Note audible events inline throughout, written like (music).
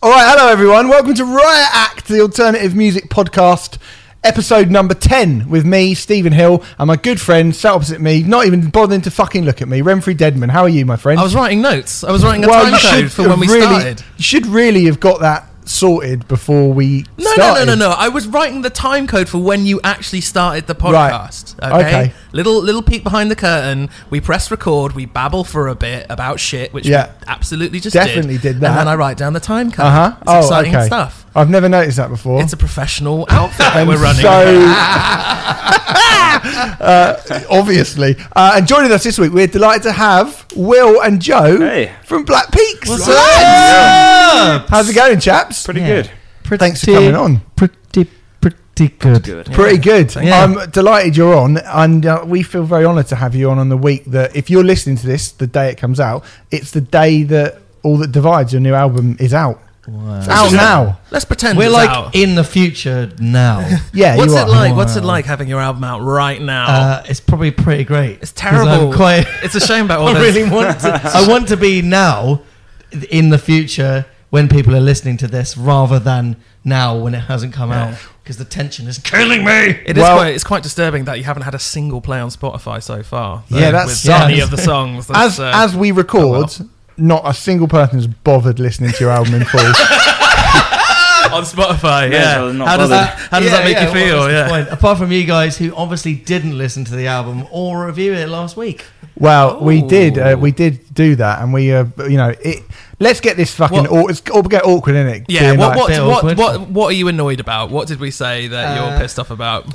All right, hello everyone. Welcome to Riot Act, the alternative music podcast, episode number 10 with me, Stephen Hill, and my good friend sat opposite me, not even bothering to fucking look at me, Remfry Dedman. How are you, my friend? I was writing notes. I was writing a Well, time code for when we really, started. You should really have got that sorted before we No, no, no, started. no, no. I was writing the time code for when you actually started the Right. podcast. Okay? Okay. Little little peek behind the curtain. We press record. We babble for a bit about shit, which Yeah. we absolutely just Definitely did that. And then I write down the time code. Uh-huh. It's Oh, exciting okay. stuff. I've never noticed that before. It's a professional outfit that and we're running. so, (laughs) (laughs) uh, obviously, uh, and joining us this week, we're delighted to have Will and Joe Hey. from Black Peaks. What's Lads! How's it going, chaps? Pretty Yeah. good. Pretty, Thanks for coming on. Pretty, pretty good. Good. Pretty good. Yeah. I'm delighted you're on, and uh, we feel very honoured to have you on on the week that if you're listening to this the day it comes out, it's the day that All That Divides, your new album, is out. Wow. It's out now. Let's pretend We're it's like out. in the future now. (laughs) Yeah, What's you it are. like? What's it like having your album out right now? uh, it's probably pretty great. it's 'Cause I'm terrible. Quite. It's a shame about all (laughs) I this. really want to. (laughs) I want to be now, in the future, when people are listening to this, rather than now when it hasn't come Yeah. out, because the tension is killing me. It is Well- quite. It's quite disturbing that you haven't had a single play on Spotify so far. Yeah, uh, that with sucks. any of the songs. As uh, as we record, not a single person's bothered listening to your album in full. (laughs) on Spotify. May as Yeah. not how does bother. that? How does Yeah, that make yeah, you what feel? was the Yeah. point? Apart from you guys who obviously didn't listen to the album or review it last week. Well, we did. Uh, we did do that, and we, uh, you know, it. Let's get this fucking. What- Aw- it's all get awkward in it. Yeah. What what, bit what, awkward. what what are you annoyed about? What did we say that you're Uh, pissed off about?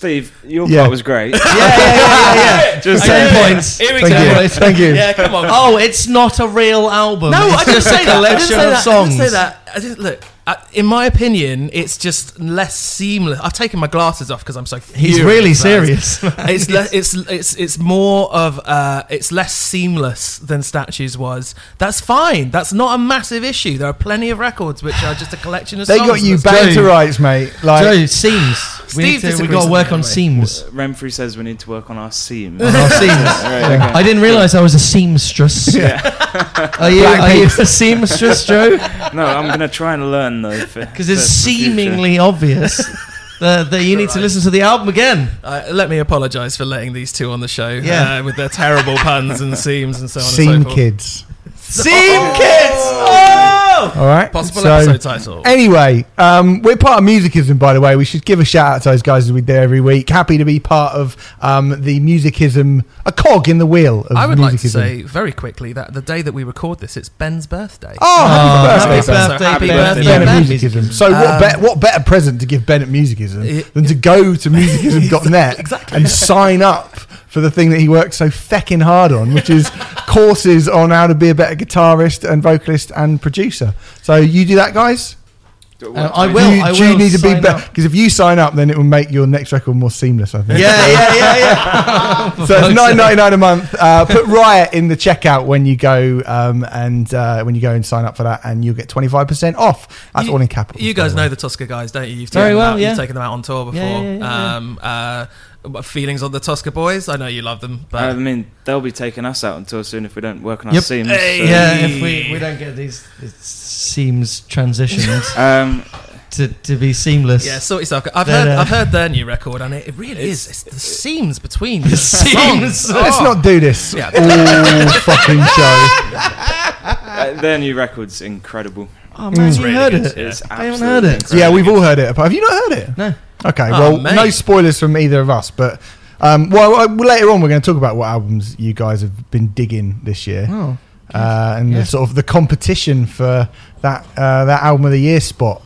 Steve, your Yeah. part was great. (laughs) Yeah, yeah, yeah, yeah. yeah. (laughs) Just Ten saying. points. Here we Thank go. you. Thank you. Yeah, come on. Oh, it's not a real album. No, it's I didn't just say that. I didn't say of that. I didn't say that. I just, look, uh, in my opinion, it's just less seamless. I've taken my glasses off because I'm so. He's really serious. (laughs) it's le- (laughs) it's it's it's more of uh it's less seamless than statues was that's fine that's not a massive issue there are plenty of records which are just a collection of They songs got you That's- bad Joe. to rights, mate. Like, Joe, seams. Steve we need to, we disagrees got to with work me on anyway. seams. Remfry says we need to work on our seams. On our seams. (laughs) Right, okay. I didn't realise I was a seamstress. Are you, are you a seamstress, Joe? No, I'm gonna try and learn though. Because it's seemingly obvious (laughs) that, that you need to listen to the album again. uh, let me apologize for letting these two on the show Yeah. uh, with their terrible puns and seams and so on and Seam so forth Kids. (laughs) Seam Kids! Oh! All right. possible So- episode title Anyway, um, we're part of Musicism, by the way. We should give a shout out to those guys as we do every week. Happy to be part of um, the Musicism, a cog in the wheel of I would like to say very quickly that the day that we record this, it's Ben's birthday. Oh, Oh, happy happy birthday, Ben. birthday, happy birthday, Ben at Ben. Musicism. So, what, Um, bet what better present to give Ben at Musicism It- than to go to (laughs) musicism.net and sign up for the thing that he worked so fecking hard on, which is (laughs) courses on how to be a better guitarist and vocalist and producer. So, you do that, guys? Uh, I will. you, I do you will need to be better because if you sign up, then it will make your next record more seamless. I think. Yeah, yeah, yeah, yeah. (laughs) So it's nine ninety nine a month. Uh, put Riot in the checkout when you go um, and uh, when you go and sign up for that, and you'll get twenty five percent off. That's You- all in capital. You guys know the Toska guys, don't you? You've Very taken them well, out, yeah. You've taken them out on tour before. Yeah, yeah, yeah, um, uh, feelings on the Toska boys? I know you love them, but I mean, they'll be taking us out on tour soon if we don't work on our Yep. seams. Hey. so- Yeah, if we, we don't get these these seams transitioned (laughs) Um, to, to be seamless. yeah, sort yourself. I've But, heard, uh, I've heard their new record, and it, it really is. It's the seams between (laughs) the, The songs. Let's Oh. not do this Yeah. all fucking show. (laughs) uh, their new record's incredible. Oh man, It's you really heard good. it. It's I haven't absolutely heard it. incredible. Yeah, we've all heard it. Have you not heard it? No. Okay, Oh, well, mate. no spoilers from either of us, but. Um, well, later on, we're going to talk about what albums you guys have been digging this year, Oh. Uh, and Yeah. the sort of the competition for that uh, that album of the year spot,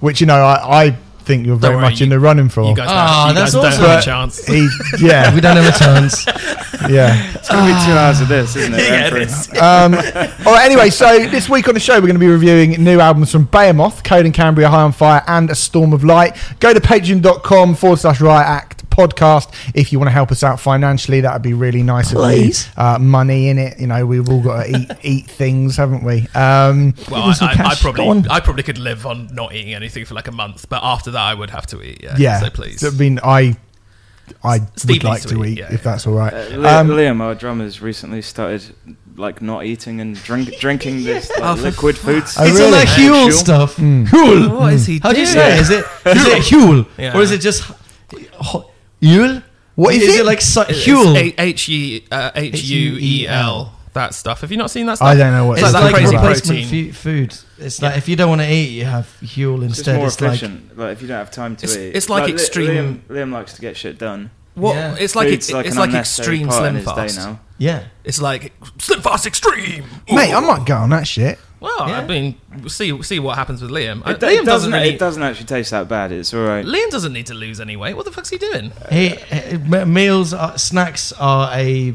which you know I, I think you're very worry, much in the running for. You guys, don't, Ah, you that's guys don't awesome. have a chance. he, yeah, (laughs) We don't have a chance. (laughs) yeah. It's gonna be two hours of this, isn't it? (laughs) Yeah, it Remfry? is. Um, all right. Anyway, so this week on the show, we're going to be reviewing new albums from Behemoth, Coheed and Cambria, High on Fire, and A Storm of Light. Go to patreon.com forward slash Riot Act podcast if you want to help us out financially. That would be really nice Please. of you. Uh, money in it. You know, we've all got to eat (laughs) eat things, haven't we? Um, Well, Give us some I, I, I cash. On. probably, I probably could live on not eating anything for like a month, but after that, I would have to eat. Yeah. yeah. So please. I mean, I I Steve would like to to eat, eat, yeah, if that's all right. Uh, Li- Um, Liam, our drummer's recently started like not eating and drink, (laughs) drinking this like, Oh, for liquid foods. Oh, it's all really? that Huel Huel? stuff. Mm. Huel. What is he How do you doing? say it? Is it is it Huel Yeah. or is it just ho- Huel? What is is it? it like su- It's Huel? A- H E uh, H U E L. That stuff. Have you not seen that stuff? I don't know what It's It's like like, that crazy replacement protein. food. It's like if you don't want to eat, you have Huel It's instead. more It's like efficient. Like, if you don't have time to It's- eat, it's like Li- extreme- Liam, Liam likes to get shit done. What? Yeah. It's like it, like it's like extreme slim fast. Day now. yeah. It's like slim fast extreme. Mate, I might go on that shit. Well, Yeah. I mean, see see what happens with Liam. Uh, It, Liam it doesn't doesn't. really. It doesn't actually taste that bad. It's all right. Liam doesn't need to lose any weight. What the fuck's he doing? He, he- meals, are, snacks are a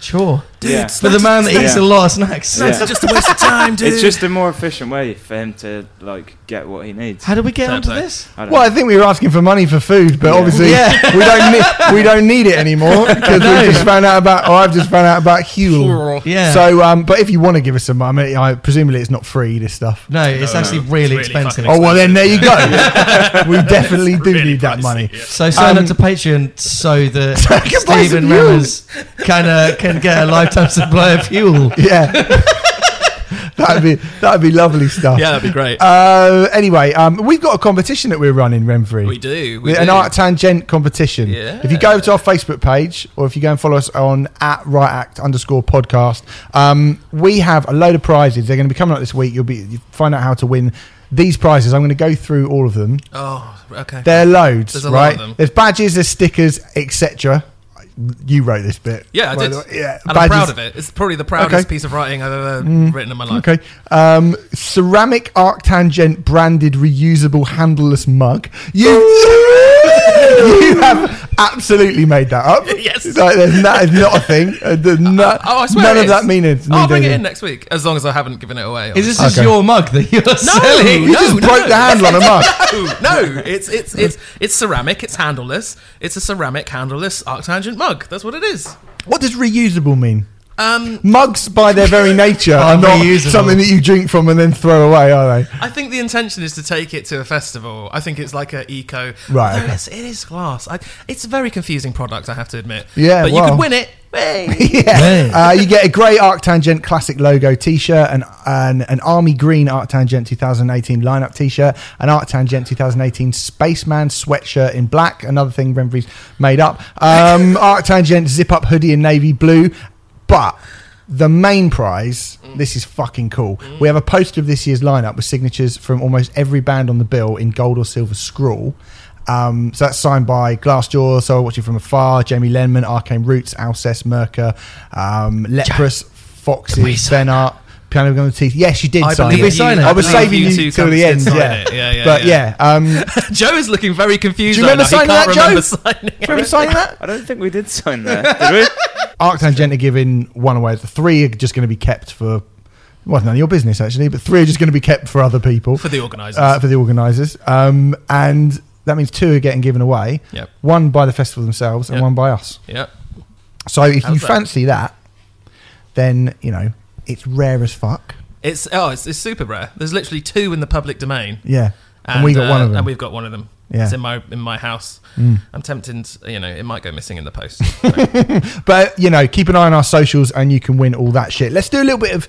chore Yeah. for the man that eats Yeah. a lot of snacks. Snacks Yeah. are just a waste of time, (laughs) dude. It's just a more efficient way for him to like get what he needs. How do we get Fair onto play. this? I don't Well, I think we were asking for money for food, but Yeah. obviously Yeah. we don't need we don't need it anymore because No. we just found out about. Or I've just found out about Huel. Yeah. So, um, but if you want to give us some money, I presumably it's not free. This stuff. no, it's No, actually no, really it's really expensive. fucking Oh well, then there you go. (laughs) we definitely do Really need that pricey, money. yeah. So sign Um, up to Patreon so that (laughs) So I Stephen some Huel. Remmers can uh, can get a lifetime supply of fuel. (laughs) Yeah, (laughs) that'd be that'd be lovely stuff. yeah, that'd be great. Uh, anyway, um, we've got a competition that we're running, Remfry. we do. We an do. Arctangent competition. Yeah. If you go to our Facebook page, or if you go and follow us on at right act underscore podcast, um, we have a load of prizes. They're going to be coming up this week. You'll be you find out how to win these prizes. I'm going to go through all of them. Oh, okay. There are loads, There's a lot right? of them. There's badges, there's stickers, etc. You wrote this bit. Yeah, I did. Yeah, and I'm proud of it. It's probably the proudest Okay. Mm. piece of writing I've ever written in my life. Okay. Um, ceramic arctangent branded reusable handleless mug. You, (laughs) you have absolutely made that up. (laughs) Yes. Like, there's, that is not a thing. Uh, there's no- Oh, I swear none of is. that means. I'll bring it in next week, as long as I haven't given it away. Is this just Okay. your mug that you're No, selling? You no, just no, broke the handle on a (laughs) mug. no, no, it's it's it's it's ceramic. It's handleless. It's a ceramic handleless arctangent mug. That's what it is. What does reusable mean? Um, Mugs, by their very nature, (laughs) Are are not reusable. something that you drink from and then throw away, are they? I think the intention is to take it to a festival. I think it's like an eco. Right, okay. It's, it is glass. I, it's a very confusing product, I have to admit. Yeah, but you well. could win it. Hey. (laughs) yeah. Uh, you get a grey Arctangent classic logo T-shirt, an, an an army green Arctangent 2018 lineup T-shirt, an Arctangent 2018 Spaceman sweatshirt in black. Another thing Remfry's made up. Um, Arctangent zip up hoodie in navy blue, but. The main prize, this is fucking cool. We have a poster of this year's lineup with signatures from almost every band on the bill in gold or silver scroll. Um, so that's signed by Glassjaw, So I Watch You From Afar, Jamie Lenman, Arcane Roots, Alcest, Merker, um, Leprous, Foxes, Ben Art, Piano Gun with Teeth. Yes, you did I sign believe it. Did we sign you, it? I was believe saving you two till cunts the did end, sign yeah. it. yeah, yeah. but yeah. yeah, um, do (laughs) Joe is looking very confused. Do you remember right now. signing he that, can't remember Joe? signing you remember signing that? I don't think we did sign that. Did we? (laughs) Arctangent are giving one away. The three are just going to be kept for, well, none of your business actually, but three are just going to be kept for other people, for the organisers. uh, for the organisers. Um, and that means two are getting given away. Yep. One by the festival themselves and Yep. one by us. yeah. So if How's you that? fancy that, then you know it's rare as fuck. It's oh, it's, it's super rare. There's literally two in the public domain, Yeah, and, we got uh, one of them. and we've got one of them. Yeah. It's in my in my house. Mm. I'm tempted. You know, it might go missing in the post. (laughs) But you know, keep an eye on our socials, and you can win all that shit. Let's do a little bit of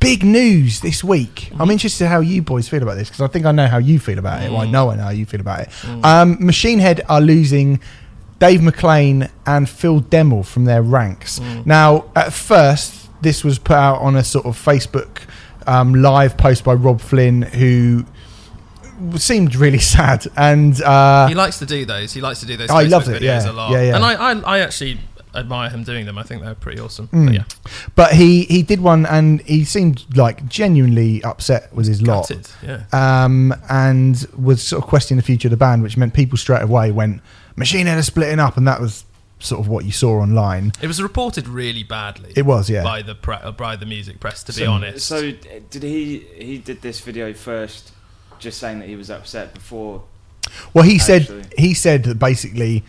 big news this week. Mm-hmm. I'm interested how you boys feel about this because I think I know how you feel about it. Well, I Mm. know I know how you feel about it. Um, Machine Head are losing Dave McClain and Phil Demmel from their ranks. Mm. Now, at first, this was put out on a sort of Facebook um, live post by Robb Flynn, who seemed really (laughs) sad and. Uh, he likes to do those. He likes to do those. He Facebook it, videos yeah. a lot. Yeah, yeah. And I, I, I actually admire him doing them. I think they're pretty awesome. Mm. But yeah, But he he did one, and he seemed like genuinely upset with his lot, gutted. Yeah. um, and was sort of questioning the future of the band, which meant people straight away went Machine Head are splitting up, and that was sort of what you saw online. It was reported really badly. It was, yeah. By the pre- by the music press, to be honest. So did he? He did this video first, just saying that he was upset before. Well, he said he said that basically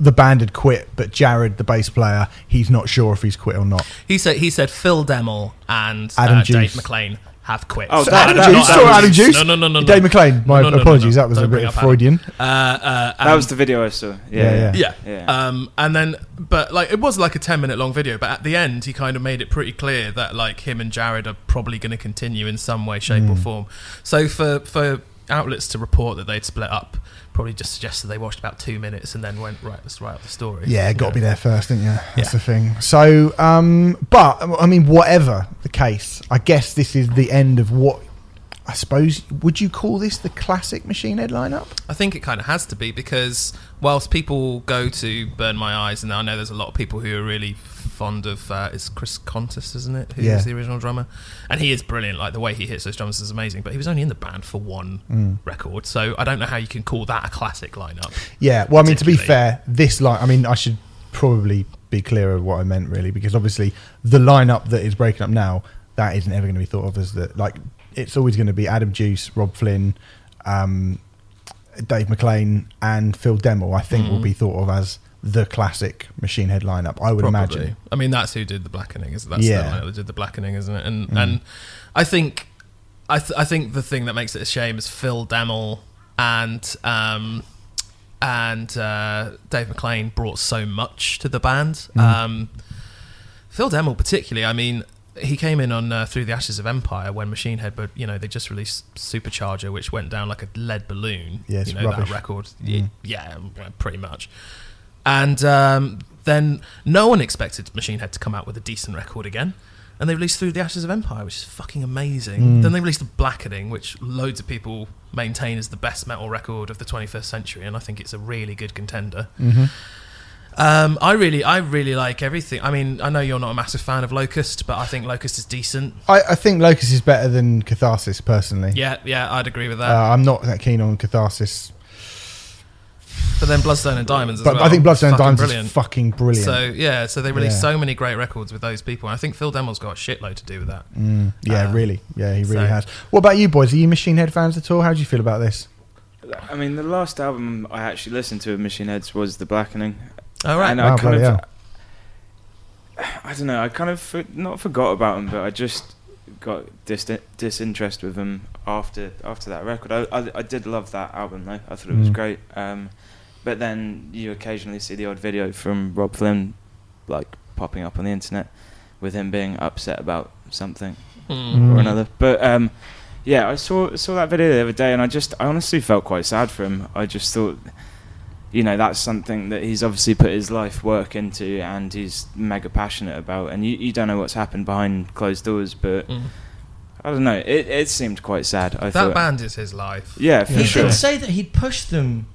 the band had quit, but Jared, the bass player, he's not sure if he's quit or not. He said he said Phil Demmel and Adam uh, Dave Duce. McClain have quit. Oh, So that- Adam that- Juice, that sorry, Adam Duce. No, no, no, no, no. Dave McClain. My No, no, no, no, apologies. no. That was a Don't bit bring of up Adam. Freudian. Uh, uh, That was the video I saw. Yeah, Yeah, yeah. yeah. Um, and then, but like, it was like a 10 minute long video, but at the end, he kind of made it pretty clear that like him and Jared are probably going to continue in some way, shape, Mm. or form. So for, for outlets to report that they'd split up, probably just suggested they watched about two minutes and then went, right, let's write out the story. Yeah, got to be there first, didn't you? That's Yeah. the thing. So, um, but I mean, whatever the case, I guess this is the end of what I suppose. Would you call this the classic Machine Head lineup? I think it kind of has to be because whilst people go to Burn My Eyes, and I know there's a lot of people who are really fond of uh, it's Chris Kontos, isn't it? Who's Yeah. the original drummer, and he is brilliant. Like the way he hits those drums is amazing. But he was only in the band for one Mm. record, so I don't know how you can call that a classic lineup. Yeah. Well, I mean, to be fair, this line. I mean, I should probably be clearer of what I meant, really, because obviously the lineup that is breaking up now that isn't ever going to be thought of as the like. It's always going to be Adam Duce, Robb Flynn, um, Dave McClain, and Phil Demmel. I think will Mhm. be thought of as the classic Machine Head lineup. I would Probably. imagine. I mean, that's who did the blackening. Is that's Yeah. the lineup that did the blackening, isn't it? And Mm. and I think I th- I think the thing that makes it a shame is Phil Demmel and um and uh, Dave McClain brought so much to the band. Mm. Um, Phil Demmel, particularly, I mean, he came in on uh, Through the Ashes of Empire when Machine Head, but you know they just released Supercharger, which went down like a lead balloon. Yeah, you know rubbish. that record. Mm. Yeah, pretty much. And um, then no one expected Machine Head to come out with a decent record again. And they released Through the Ashes of Empire, which is fucking amazing. Mm. Then they released The Blackening, which loads of people maintain is the best metal record of the 21st century, and I think it's a really good contender. hmm Um, I really, I really like everything. I mean, I know you're not a massive fan of Locust, but I think Locust is decent. I, I think Locust is better than Catharsis personally. Yeah, yeah, I'd agree with that. Uh, I'm not that keen on Catharsis, but then Bloodstone and Diamonds as but well. I think Bloodstone and Diamonds brilliant. is fucking brilliant. So yeah, so they released Yeah. so many great records with those people. And I think Phil Demmel's got a shitload to do with that. Mm, yeah, Uh, really. Yeah, he really so- has. What about you boys? Are you Machine Head fans at all? How do you feel about this? I mean, the last album I actually listened to of Machine Heads was The Blackening. All right. And Wow, I kind bloody of, I don't know, I kind of for, not forgot about them, but I just got dis- disinterest with them after after that record. I, I, I did love that album though. I thought it was Mm. great. Um, but then you occasionally see the odd video from Robb Flynn, like popping up on the internet, with him being upset about something Hmm. or Mm. another. But um, yeah, I saw saw that video the other day, and I just I honestly felt quite sad for him. I just thought, you know, that's something that he's obviously put his life work into, and he's mega passionate about. And you, you don't know what's happened behind closed doors, but Mm. I don't know. It it seemed quite sad. I That thought, band is his life. yeah, for He sure. did say that he'd pushed them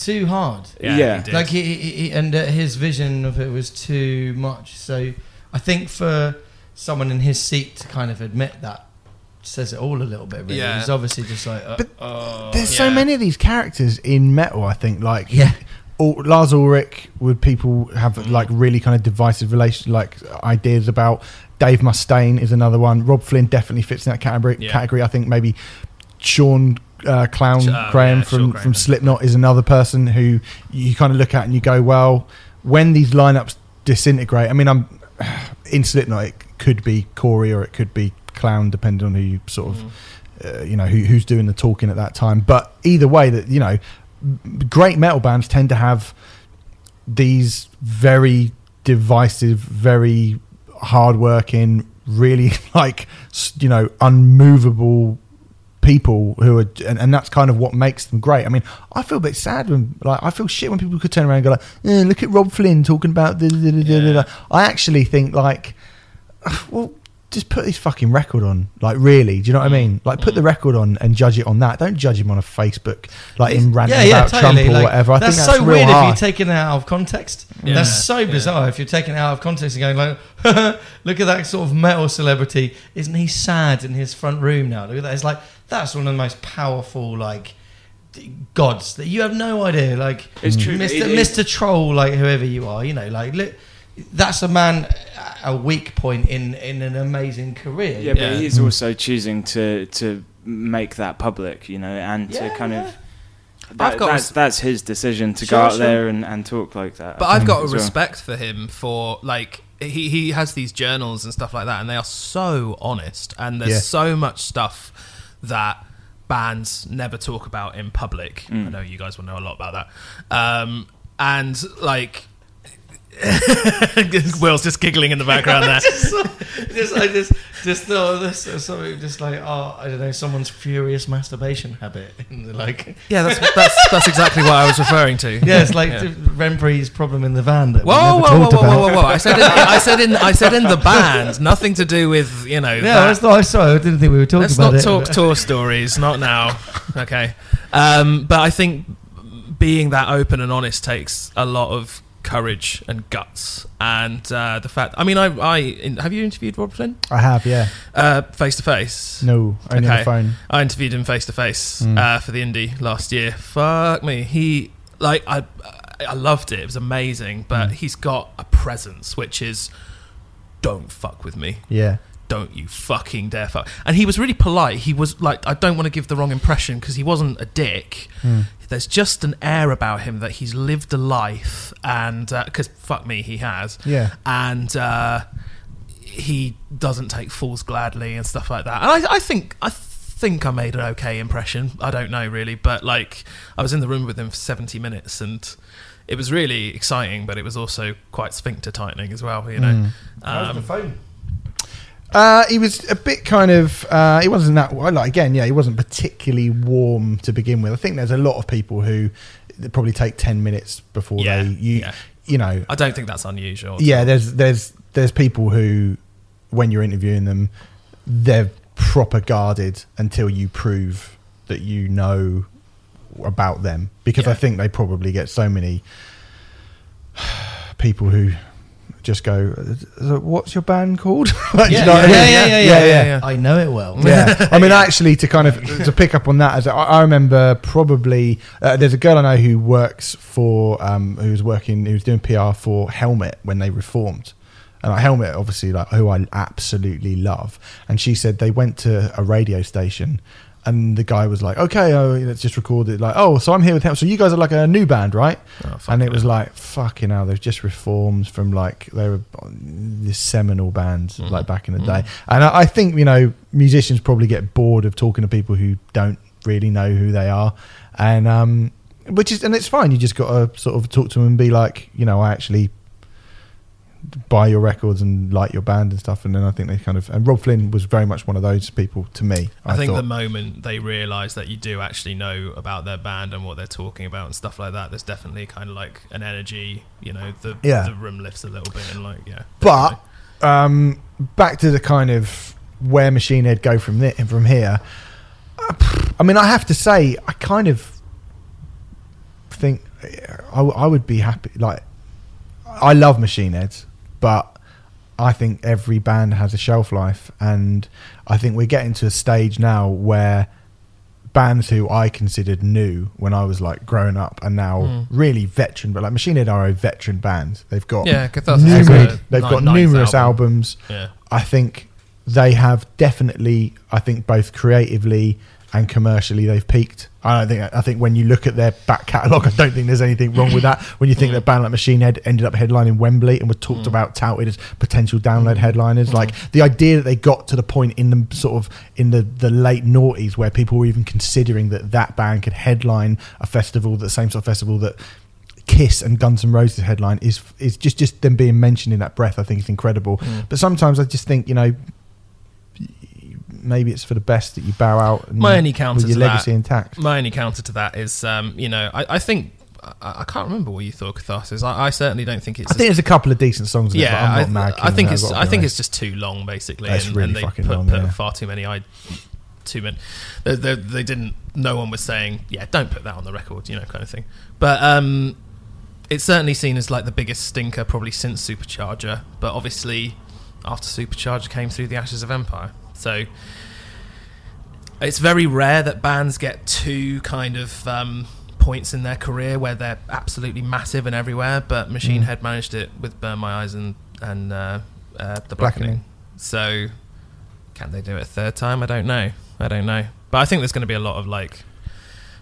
too hard. Yeah. he. Like he, he, he and uh, his vision of it was too much. So I think for someone in his seat to kind of admit that says it all a little bit. Really. Yeah. He's obviously just like, uh, But oh. There's so many of these characters in metal. I think like yeah. Ul- Lars Ulrich would people have Mm. like really kind of divisive relation like ideas about. Dave Mustaine is another one. Robb Flynn definitely fits in that category. Yeah. Category. I think maybe Sean uh, Clown oh, Crahan yeah, from from Slipknot is another person who you kind of look at and you go, well, when these lineups disintegrate. I mean, I'm (sighs) in Slipknot. It could be Corey or it could be Clown, depending on who you sort of Mm. uh, you know who, who's doing the talking at that time. But either way, that you know, great metal bands tend to have these very divisive, very hardworking, really (laughs) like you know unmovable people who are and, and that's kind of what makes them great. I mean, I feel a bit sad when like I feel shit when people could turn around and go like, eh, look at Robb Flynn talking about the, Yeah. the. I actually think like, (sighs) well, just put his fucking record on. Like, really? Do you know what I mm. mean? Like, put the mm. record on and judge it on that. Don't judge him on a Facebook, like him ranting yeah, yeah, about totally. Trump or Like, whatever. I that's, think that's so real weird if you're taking it out of context. Yeah, That's so yeah. bizarre if you're taking it out of context and going like, (laughs) look at that sort of metal celebrity. Isn't he sad in his front room now? Look at that. It's like that's one of the most powerful like gods that you have no idea. Like It's mm. true. Mr. It- it- Mr. Troll, like whoever you are, you know, like look, that's a man at a weak point in in an amazing career. Yeah, Yeah. but he's Mm. also choosing to to make that public, you know, and Yeah, to kind yeah. of. That, I've got that's, res- that's his decision to Sure, go out sure. there and, and talk like that. But I I've got a as well. respect for him for like he he has these journals and stuff like that, and they are so honest, and there's Yeah. so much stuff that bands never talk about in public. Mm. I know you guys will know a lot about that, um, and like. (laughs) Will's just giggling in the background (laughs) there. just, I just, just thought of this something just like, oh, I don't know, someone's furious masturbation habit. (laughs) And like, Yeah, that's that's that's exactly what I was referring to. yeah, it's like Yeah. Remfry's problem in the van that we Whoa, never whoa, whoa, talked whoa, about. whoa, whoa, whoa! I said, in, I said in, I said in the band, nothing to do with you know. Yeah, that. that's not, sorry, I didn't think we were talking Let's about not it. talk tour stories, not now. Okay, um, but I think being that open and honest takes a lot of courage and guts, and uh, the fact. I mean, I, I in, have you interviewed Robb Flynn I have, yeah. uh, face to face? No, only on the phone. I interviewed him face to face for the indie last year. Fuck me, he like I I loved it. It was amazing, but Mm. he's got a presence which is don't fuck with me. Yeah. Don't you fucking dare fuck. And he was really polite. He was like I don't want to give the wrong impression because he wasn't a dick. Mm. There's just an air about him that he's lived a life and because fuck me, he has Yeah. and uh, he doesn't take fools gladly and stuff like that. And I, I think I think I made an okay impression. I don't know really, but like I was in the room with him for seventy minutes, and it was really exciting, but it was also quite sphincter tightening as well. You know, Mm. How's the um, phone? Uh, he was a bit kind of. Uh, he wasn't that. Like again, yeah, he wasn't particularly warm to begin with. I think there's a lot of people who probably take ten minutes before Yeah, they. You, yeah. you know. I don't think that's unusual. Yeah, there's there's there's people who, when you're interviewing them, they're proper guarded until you prove that you know about them. Because I think they probably get so many (sighs) people who just go, "Uh, "What's your band called?" (laughs) Like, do you Yeah, know what I yeah, mean? yeah, yeah, yeah, yeah, yeah. I know it well. yeah. (laughs) I mean, actually, to kind of to pick up on that, as I, I remember, probably uh, there's a girl I know who works for, um, who was working, who was doing PR for Helmet when they reformed, and like, Helmet, obviously, like who I absolutely love, and she said they went to a radio station. And the guy was like, "Okay, oh, let's just record it." Like, "Oh, so I'm here with him. So you guys are like a new band, right?" Oh, and it was like, "Fucking hell!" They've just reformed from like they were this seminal band Mm. like back in the day. And I, I think you know musicians probably get bored of talking to people who don't really know who they are, and um, which is and it's fine. You just got to sort of talk to them and be like, you know, I actually buy your records and like your band and stuff. And then I think they kind of and Robb Flynn was very much one of those people to me. I, think thought. the moment they realise that you do actually know about their band and what they're talking about and stuff like that, there's definitely kind of like an energy. You know, the Yeah. the room lifts a little bit and like yeah. But um, back to the kind of where Machine Head go from there, and from here. I mean, I have to say, I kind of think I, w- I would be happy. Like, I love Machine Heads, but I think every band has a shelf life, and I think we're getting to a stage now where bands who I considered new when I was like growing up are now Mm. really veteran. But like Machine Head are a veteran band. They've got yeah, numerous, a they've got numerous album. albums. Yeah. I think they have definitely. I think both creatively and commercially they've peaked. I don't think. I think when you look at their back catalogue, I don't think there's anything wrong with that. (laughs) When you think Mm. that a band like Machine Head ended up headlining Wembley and were talked Mm. about touted as potential download headliners, Mm. like the idea that they got to the point in the sort of in the the late noughties where people were even considering that that band could headline a festival, the same sort of festival that. Kiss and Guns N' Roses headline is is just just them being mentioned in that breath. I think is incredible. Mm. But sometimes I just think you know maybe it's for the best that you bow out and My only counter with your to legacy that- intact. My only counter to that is, um, you know, I, I think I, I can't remember what you thought Catharsis. I, I certainly don't think it's. I think there's a couple of decent songs. In yeah, it, but I'm I, mad. I think it's. I've got to I think it's just too long, basically, It's and, really and they fucking put, long, put yeah. far too many. I too many. They, they, they didn't. No one was saying, "Yeah, don't put that on the record," you know, kind of thing. But um, it's certainly seen as like the biggest stinker probably since Supercharger. But obviously, after Supercharger came through the Ashes of Empire, so it's very rare that bands get two kind of um, points in their career where they're absolutely massive and everywhere. But Machine Mm. Head managed it with Burn My Eyes and and uh, uh, the Blackening. Blackening. So can they do it a third time? I don't know. I don't know. But I think there's going to be a lot of like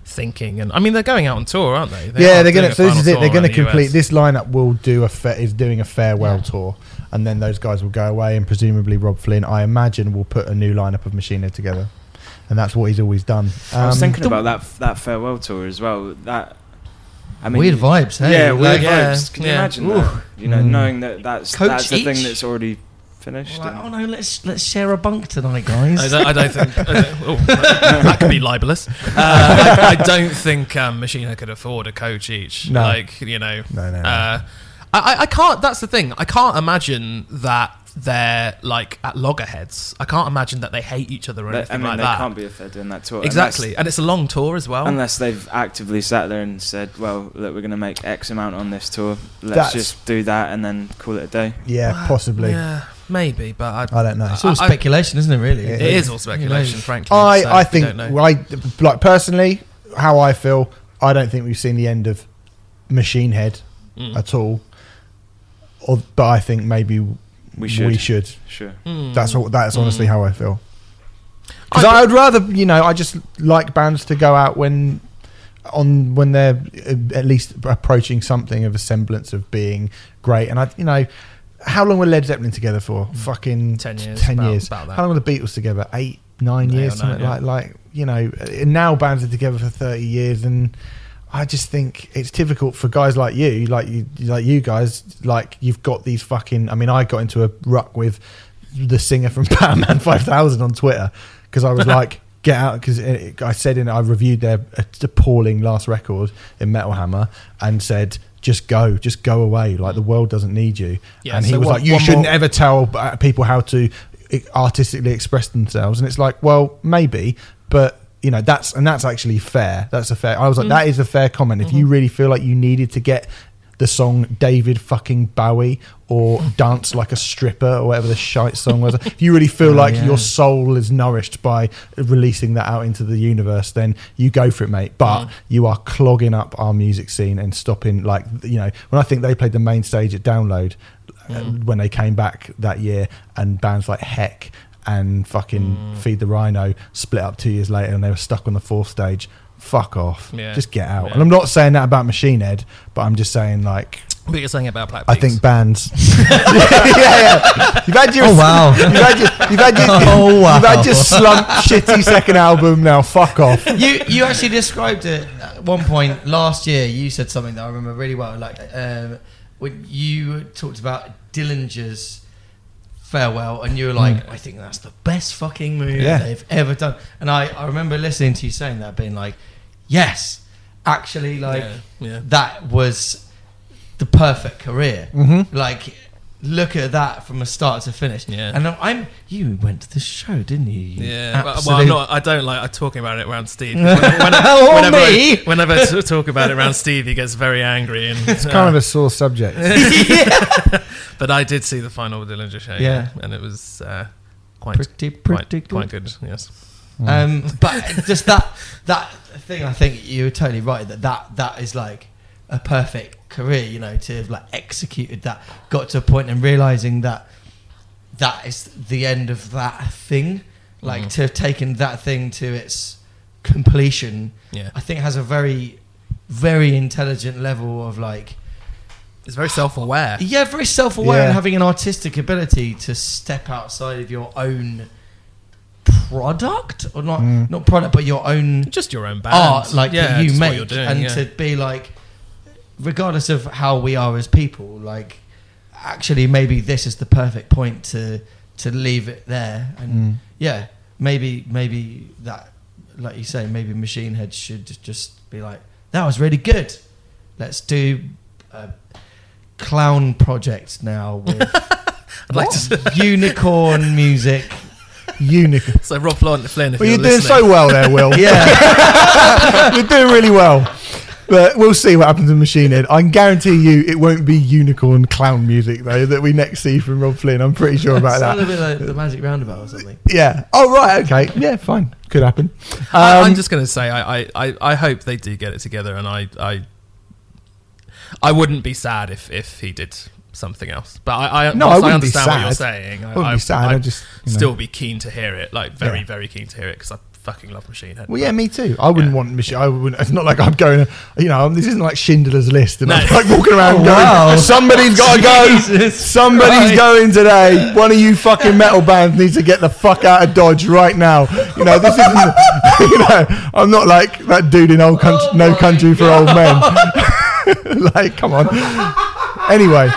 thinking and I mean they're going out on tour, aren't they? They yeah, are they're gonna. So this is it. They're gonna the complete. US. This lineup will do a fa- is doing a farewell Yeah. tour, and then those guys will go away, and presumably Robb Flynn, I imagine, will put a new lineup of Machine Head together, and that's what he's always done. I was Um, thinking about that that farewell tour as well. That I mean, Weird vibes, hey? Yeah, weird Like, yeah, vibes. Can you yeah. imagine Ooh. that? You know, Mm. knowing that that's Coach that's the thing that's already finished. Like, oh no, let's let's share a bunk tonight, guys. I don't, I don't think I don't- oh, that, (laughs) that could be libelous. Uh, I, I don't think um, Machina could afford a coach each. No. Like you know, No, no, no. Uh, I, I- I can't. That's the thing. I can't imagine that they're like at loggerheads. I can't imagine that they hate each other or They- anything I mean, like they that. can't be if they're doing that tour. exactly, and it's a long tour as well. Unless, unless they've actively sat there and said, "Well, look, we're going to make X amount on this tour. Let's That's- just do that and then call it a day." yeah, possibly. Yeah, maybe, but I, I don't know. it's all I- I- speculation, isn't it? Really, It it is all speculation, knows? frankly. I, so I think, well, I, like personally, how I feel, I don't think we've seen the end of Machine Head Mm. at all. Or, but I think maybe We should. We should. Sure. Mm. That's all. That's honestly Mm. how I feel. Because I- I would rather, you know, I just like bands to go out when on when they're uh, at least approaching something of a semblance of being great. And I, you know, how long were Led Zeppelin together for? Fucking 10 years, Ten about- years. about that. How long were the Beatles together? Eight, nine Eight years, or something nine, like like you know. And now bands are together for thirty years, and I just think it's difficult for guys like you, like you, like you guys, like you've got these fucking. I mean, I got into a ruck with the singer from (laughs) Batman Five Thousand on Twitter because I was (laughs) like, "Get out!" Because I said in I reviewed their appalling last record in Metal Hammer and said. Just go, just go away. Like the world doesn't need you. Yeah, and he so was one- like, "You shouldn't more- ever tell uh, people how to artistically express themselves." And it's like, well, maybe, but you know, that's and that's actually fair. That's a fair. I was like, Mm. that is a fair comment. If you Mm-hmm. really feel like you needed to get the song David fucking Bowie or (laughs) Dance Like a Stripper or whatever the shite song was, if you really feel Oh, like yeah. your soul is nourished by releasing that out into the universe, then you go for it, mate. But Mm. you are clogging up our music scene and stopping, like, you know, when I think they played the main stage at Download uh, Mm. when they came back that year, and bands like Heck and fucking Mm. Feed the Rhino split up two years later and they were stuck on the fourth stage. Fuck off. Yeah. Just get out. Yeah. And I'm not saying that about Machine Head, but I'm just saying, like, But you're saying about Black I think bands. (laughs) yeah, yeah. You've had your. Oh, wow. (laughs) You've had your. You've had your. (laughs) Oh, wow. You've had your slump, shitty second album. Now, fuck off. you you actually described it at one point last year. You said something that I remember really well. Like um, when you talked about Dillinger's farewell, and you were like, "I think that's the best fucking movie Yeah. they've ever done." And I, I remember listening to you saying that, being like, "Yes, actually, like yeah, yeah. that was the perfect career." Mm-hmm. Like. Look at that from a start to finish. Yeah. And I'm. You went to the show, didn't you? you Yeah, but, well, I'm not. I don't like I'm talking about it around Steve. (laughs) When, when, Oh, whenever, me? I, whenever I t- talk about it around Steve, he gets very angry. And It's kind of a sore subject. (laughs) but I did see the final Dillinger show. Yeah. and it was uh, quite Pretty, quite, pretty quite good. good. Yes. Um, but just that that thing, I think you're totally right that that that is like a perfect career. You know, to have like executed that, got to a point and realizing that that is the end of that thing. Like Mhm. to have taken that thing to its completion, Yeah, I think has a very very intelligent level of like it's very self-aware. yeah, very self-aware Yeah. and having an artistic ability to step outside of your own product or not Mm. not product but your own Just your own band. art like yeah, that you make doing, and yeah. to be like regardless of how we are as people like actually maybe this is the perfect point to to leave it there and Mm. yeah maybe maybe that like you say maybe machine head should just be like that was really good let's do a clown project now (laughs) with I'd like to. (laughs) unicorn music Unicorn. So Robb Flynn, Flynn if Well, you're, you're doing listening, so well there, Will. yeah (laughs) you're doing really well. But we'll see what happens in Machine Head. I can guarantee you it won't be unicorn clown music, though, that we next see from Robb Flynn. I'm pretty sure about Sound a that. bit like the magic roundabout or something Yeah. Oh, right. Okay. Yeah, fine. Could happen. I, Um, I'm just going to say I, I, I, I hope they do get it together, and I, I, I wouldn't be sad if, if he did something else. But I, I, No, I I, wouldn't be understand what you're saying. I wouldn't be sad. I I'd just, you know. still be keen to hear it, like very, Yeah. very keen to hear it, because I fucking love Machine Head. Well, yeah, me too. I wouldn't want Machine. I wouldn't. It's not like I'm going. You know, this isn't like Schindler's List, and. I'm (laughs) like walking around (laughs) Oh, going. "Somebody's got to go. Jesus Somebody's Christ. going today. One of you fucking metal bands needs to get the fuck out of Dodge right now." You know, this isn't. (laughs) You know, I'm not like that dude in old country, Oh No Country for Old Men. like, come on. Anyway,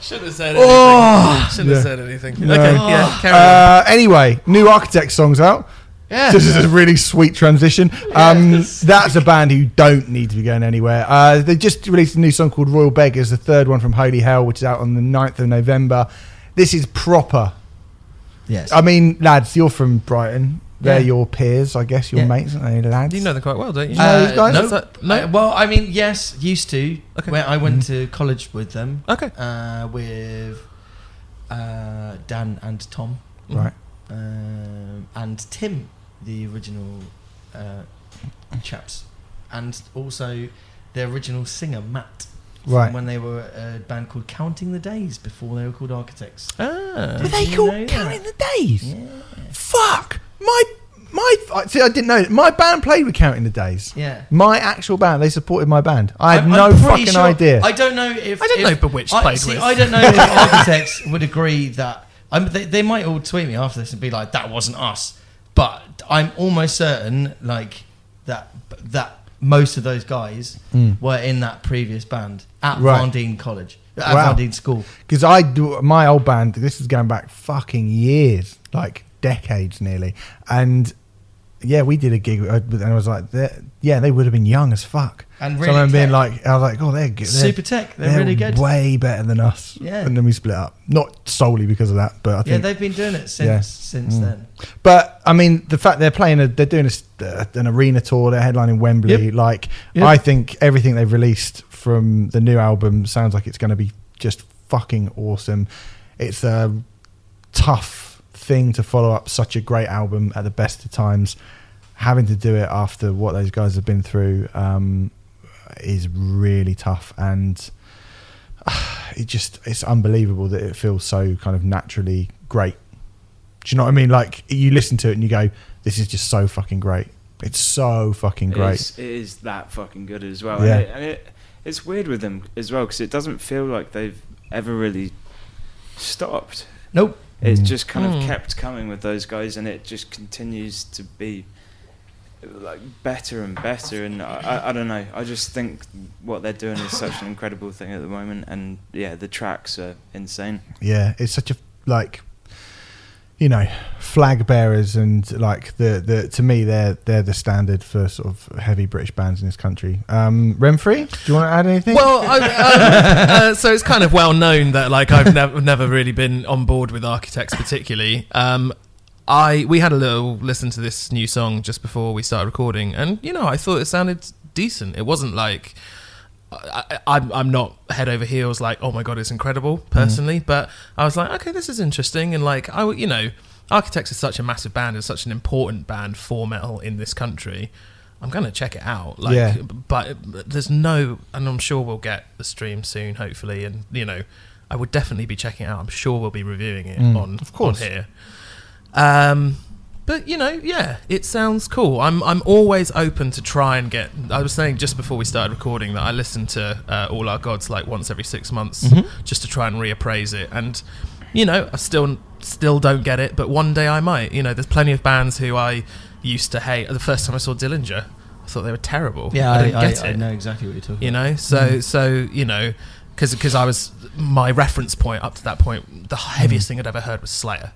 Should have said anything. Oh. Should have said anything. Okay, yeah, carry on. uh, anyway, new Architect songs out. Yeah. This is a really sweet transition. Um, Yes. that's a band who don't need to be going anywhere. Uh, they just released a new song called Royal Beggars, the third one from Holy Hell, which is out on the 9th of November. This is proper. Yes. I mean, lads, you're from Brighton. They're Yeah. your peers, I guess, your Yeah. mates, aren't they, lads? you know them quite well, don't you? Do you know these guys? no, no? Uh, well, I mean, yes, used to. Okay. Where I went to college with them, Okay. uh, with uh, Dan and Tom, Right. um, and Tim, the original uh, chaps, and also the original singer Matt. from Right. When they were a band called Counting the Days before they were called Architects. Ah. Were they called Counting that? the Days? Yeah. Fuck! My, my, see, I didn't know. My band played with Counting the Days. Yeah. My actual band, they supported my band. I had I'm- no I'm fucking sure- idea. I don't know if I didn't if- know Bewitched I, played see, with. I don't know if (laughs) architects would agree that. I'm, they, they might all tweet me after this and be like, "That wasn't us," but I'm almost certain, like that that most of those guys Mm. were in that previous band at Right. Van College, at Wow. Van School. Because I do my old band. This is going back fucking years, like decades nearly. And yeah, we did a gig, uh, and I was like, yeah, they would have been young as fuck. And so really I remember being like, I was like, oh, they're good. They're, Super Tech, they're, really good. Way better than us. Yeah. And then we split up, not solely because of that, but I yeah, they've been doing it since Yeah. since Mm. then. but I mean, the fact they're playing, a, they're doing a, uh, an arena tour, they're headlining Wembley. Yep. Like, Yep. I think everything they've released from the new album sounds like it's going to be just fucking awesome. It's a tough thing to follow up such a great album at the best of times. Having to do it after what those guys have been through um, is really tough, and (sighs) it just it's unbelievable that it feels so kind of naturally great. Do you know what I mean? Like you listen to it and you go, "This is just so fucking great." It's so fucking great. is, it is that fucking good as well. Yeah. And, it, and it, it's weird with them as well because it doesn't feel like they've ever really stopped. Nope. It's Mm. just kind Mm. of kept coming with those guys, and it just continues to be like better and better. And I, I, I don't know. I just think what they're doing is such an incredible thing at the moment, and yeah, the tracks are insane. Yeah, it's such a like, you know, flag bearers and like the the to me they're they're the standard for sort of heavy British bands in this country. Um, Remfry, do you want to add anything? Well, I, um, uh, so it's kind of well known that like I've never never really been on board with architects particularly. Um, I we had a little listen to this new song just before we started recording, and you know I thought it sounded decent. It wasn't like I, I, I'm not head over heels like oh my god it's incredible personally, but I was like okay this is interesting and like I you know Architects is such a massive band, it's such an important band for metal in this country. I'm gonna check it out. Like, Yeah. but there's no, and I'm sure we'll get the stream soon, hopefully. And you know, I would definitely be checking it out. I'm sure we'll be reviewing it Mm, on of course. on here. Um, but you know, yeah, it sounds cool. I'm I'm always open to try and get. I was saying just before we started recording that I listen to uh, All Our Gods like once every six months Mhm. just to try and reappraise it. And you know, I still still don't get it, but one day I might. You know, there's plenty of bands who I used to hate. The first time I saw Dillinger, I thought they were terrible. Yeah, I I, didn't I, get I it know exactly what you're talking you about. know so so you know because I was my reference point up to that point the heaviest thing I'd ever heard was Slayer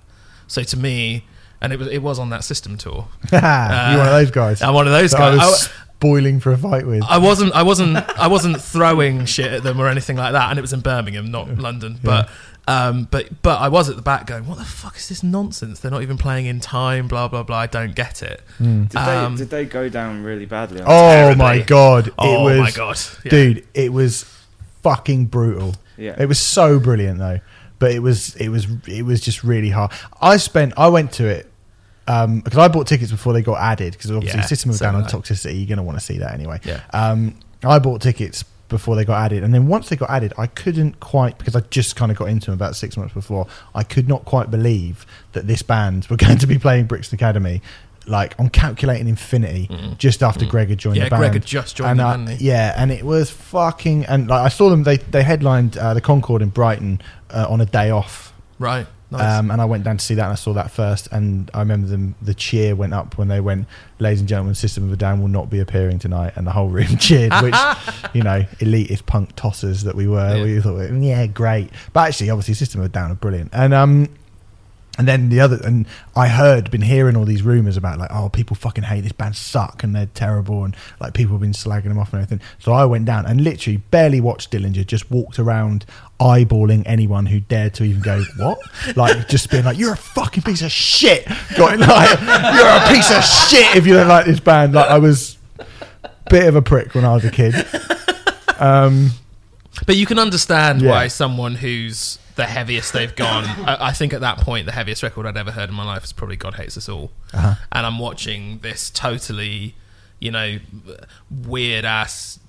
so to me and it was it was on that system tour (laughs) You're one of those guys. I'm one of those that I guys was boiling for a fight with. I, I wasn't I wasn't I wasn't throwing shit at them or anything like that and it was in Birmingham not London but um but but I was at the back going what the fuck is this nonsense they're not even playing in time blah blah blah I don't get it Mm. Did Um, they did they go down really badly? On Oh terribly. my god! It oh was, my god Yeah. dude. It was fucking brutal. yeah. It was so brilliant though, but it was it was it was just really hard. I spent I went to it because I bought tickets before they got added because obviously Yeah, System of Down on. Toxicity you're going to want to see that anyway. Yeah. Um, I bought tickets before they got added, and then once they got added, I couldn't quite because I just kind of got into them about six months before. I could not quite believe that this band were (laughs) going to be playing Brixton Academy like on calculating infinity just after Greg had joined Mm. Yeah, the band. Greg had just joined and, uh, hadn't? Yeah, and it was fucking and like I saw them. They they headlined uh, the Concorde in Brighton uh, on a day off. Right. Nice. Um, and I went down to see that, and I saw that first. And I remember them. The cheer went up when they went, "Ladies and gentlemen, System of a Down will not be appearing tonight," and the whole room (laughs) cheered. Which, (laughs) you know, elitist punk tossers that we were, Yeah. we thought, "Yeah, great." But actually, obviously, System of a Down are brilliant. And um, and then the other, and I heard, been hearing all these rumors about like, oh, people fucking hate this band, suck, and they're terrible, and like people have been slagging them off and everything. So I went down and literally barely watched Dillinger, just walked around eyeballing anyone who dared to even go, what? Like just being like, you're a fucking piece of shit. Going like, you're a piece of shit if you don't like this band. Like I was a bit of a prick when I was a kid. Um, But you can understand Yeah. why someone who's the heaviest they've gone. (laughs) I, I think at that point, the heaviest record I'd ever heard in my life is probably "God Hates Us All," Uh-huh. and I'm watching this totally, you know, weird ass,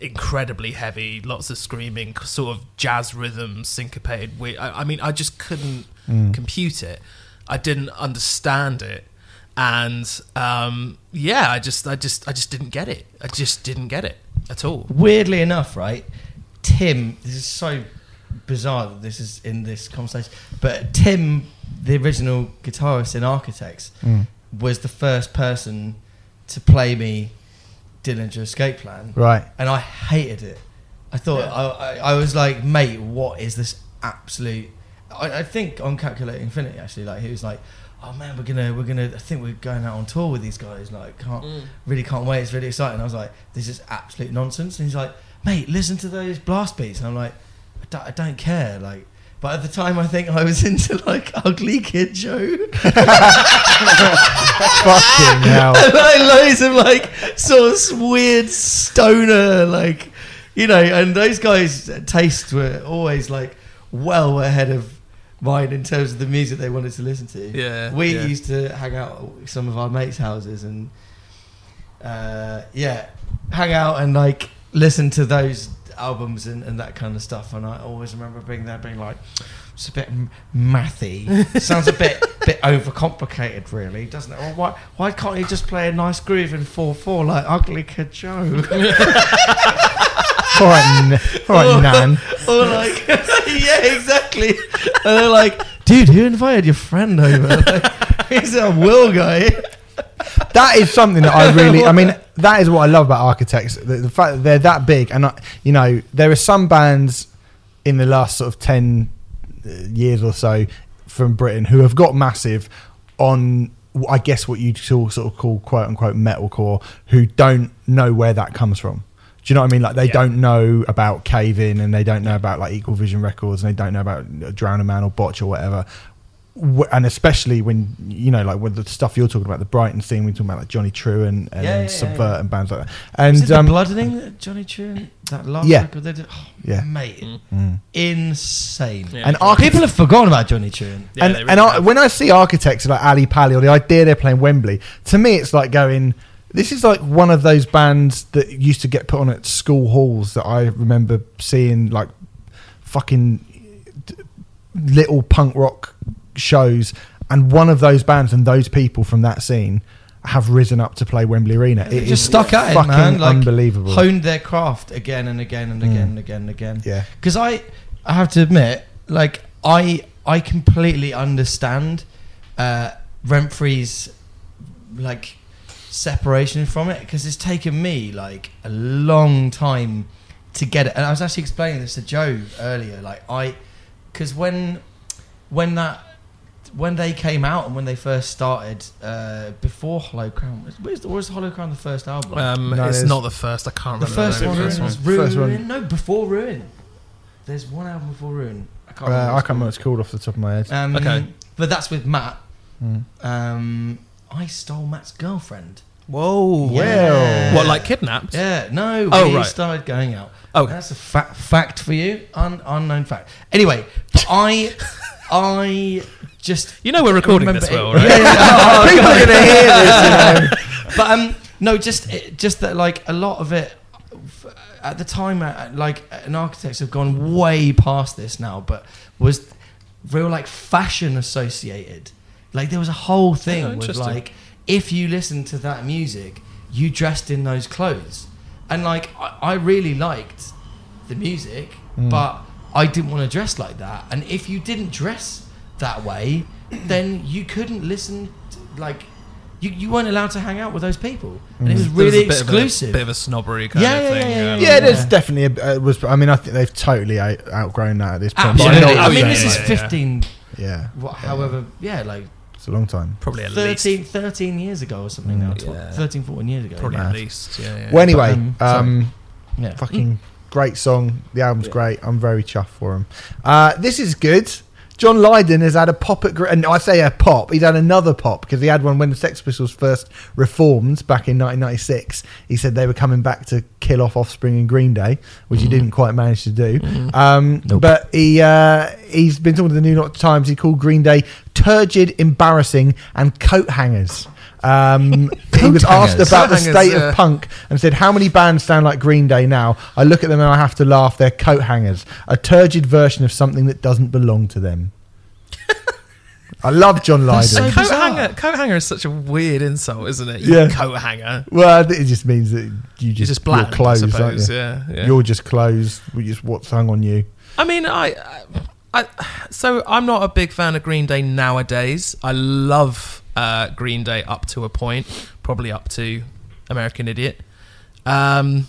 incredibly heavy, lots of screaming, sort of jazz rhythms, syncopated. Weird. I, I mean, I just couldn't Mm. compute it. I didn't understand it. And um, yeah, I just, I just, I just didn't get it. I just didn't get it at all. Weirdly enough, right? Tim, this is so bizarre that this is in this conversation, but Tim, the original guitarist in Architects, mm, was the first person to play me Dillinger Escape Plan, right. and I hated it. I thought Yeah. I, I, I was like, mate, what is this absolute? I, I think on Calculating Infinity actually, like he was like, oh man, we're gonna we're gonna I think we're going out on tour with these guys. Like, can't really can't wait. It's really exciting. I was like, this is absolute nonsense. And he's like, mate, listen to those blast beats. And I'm like, I don't, I don't care. Like. But at the time, I think I was (laughs) into like Ugly Kid Joe. (laughs) Fucking hell. (laughs) and like loads of like sort of weird stoner like you know and those guys tastes were always like well ahead of mine in terms of the music they wanted to listen to Yeah, we yeah. used to hang out at some of our mates houses and uh, yeah hang out and like listen to those albums and, and that kind of stuff and i always remember being there being like it's a bit mathy. Sounds a bit (laughs) bit overcomplicated really doesn't it? Or why why can't you just play a nice groove in 4-4 like ugly kid joe? (laughs) All right, n- all right, Nan. or like (laughs) yeah exactly. And they're like dude who invited your friend over? Like, he's a will guy (laughs) that is something that I (laughs) really. I mean, that is what I love about Architects. The, the fact that they're that big, and I, you know, there are some bands in the last sort of ten uh, years or so from Britain who have got massive on. I guess what you'd sort of call quote unquote metalcore, who don't know where that comes from. Do you know what I mean? Like they Yeah. don't know about Cave In, and they don't know about like Equal Vision Records, and they don't know about Drowningman or Botch or whatever. Wh- And especially when you know, like with the stuff you're talking about, the Brighton scene, we're talking about like Johnny Truant and, and Yeah, yeah, yeah, Subvert yeah. and bands like that. Was it And um, the bloodening Johnny Truant that last Yeah. record they did oh, Yeah. mate Mm. insane Yeah. and Architects people have forgotten about Johnny Truant Yeah, and really and I, when I see architects like Ali Pali or the idea they're playing Wembley, to me it's like going. This is like one of those bands that used to get put on at school halls that I remember seeing like fucking little punk rock shows, and one of those bands and those people from that scene have risen up to play Wembley Arena. It just is stuck at it, fucking man. Like, unbelievable. honed their craft again and again and again Mm. and again and again yeah, because I I have to admit like I I completely understand uh Remfry's like separation from it because it's taken me like a long time to get it and I was actually explaining this to Joe earlier like I because when when that when they came out and when they first started uh, before Hollow Crown was, was, was Hollow Crown the first album Um, No, it's there's- not the first. I can't the remember. first name one the was first Ruin. First one. No, before Ruin. There's one album before Ruin. I can't uh, remember. I can't remember what it's called off the top of my head. Um, Okay. But that's with Matt. Mm. Um, I stole Matt's girlfriend. Whoa. Well. What, like kidnapped? Yeah, no, Oh, we right. started going out. Okay. That's a fa- fact for you, Un- unknown fact. Anyway, I, I just You know we're recording remember this, Will, it- right? (laughs) Yeah, yeah, (laughs) oh, People are gonna hear this. You know? (laughs) but um, no, just it, just that like a lot of it at the time, uh, like an architects have gone way past this now, but was real like fashion associated. Like there was a whole thing Oh, with like if you listen to that music, you dressed in those clothes, and like I, I really liked the music, Mm. but I didn't want to dress like that. And if you didn't dress that way, then you couldn't listen. To, like you, you weren't allowed to hang out with those people, and it was There was really a bit exclusive. Of a, bit of a snobbery kind Yeah, of yeah, thing. yeah, yeah, um, Yeah, Yeah. there's definitely a, uh, was. I mean, I think they've totally out, outgrown that at this point. but I know I, mean, this is yeah, yeah. 15, yeah, wha- however, yeah, like it's a long time. Probably at 13, least. 13 years ago or something now. Mm. Tw- Yeah. 13, 14 years ago. Probably Mad. at least. Yeah, yeah. Well, anyway, um, um, yeah. fucking great song. The album's Yeah. great. I'm very chuffed for him. Uh, this is good. John Lydon has had a pop at, and I say a pop. He's had another pop because he had one when the Sex Pistols first reformed back in 1996. He said they were coming back to kill off Offspring and Green Day, which he didn't quite manage to do. Um, Nope. But he uh, he's been talking to the New York Times. He called Green Day turgid, embarrassing, and coat hangers. Um, (laughs) he was asked about the state of punk and said, "How many bands sound like Green Day now?" I look at them and I have to laugh. They're coat hangers, a turgid version of something that doesn't belong to them. (laughs) I love John Lydon. so coat bizarre. hanger, coat hanger is such a weird insult, isn't it? You Yeah. coat hanger. well, it just means that you You're just, just bland, you're clothes, I aren't suppose. you? Yeah, yeah. You're just clothes. We just what's hung on you. I mean, I, I, I, so I'm not a big fan of Green Day nowadays. I love uh, Green Day up to a point, probably up to American Idiot. Um,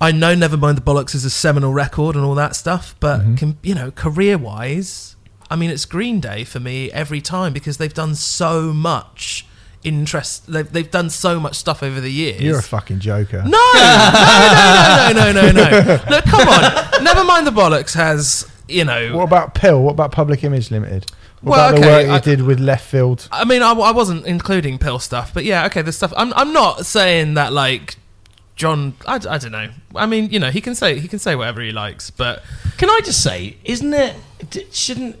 I know Nevermind the Bollocks is a seminal record and all that stuff, but Mhm. can, you know, career wise, I mean, it's Green Day for me every time because they've done so much interest. They've, they've done so much stuff over the years. You're a fucking joker. No, no, no, no, no, no, no. No, (laughs) come on. Never mind the bollocks has, you know. What about PiL? What about Public Image Limited? What Well, about the okay, work I- you did with Leftfield? I mean, I, I wasn't including PiL stuff, but yeah, okay, the stuff. I'm, I'm not saying that like John. I, I don't know. I mean, you know, he can say he can say whatever he likes, but Can I just say, isn't it? Shouldn't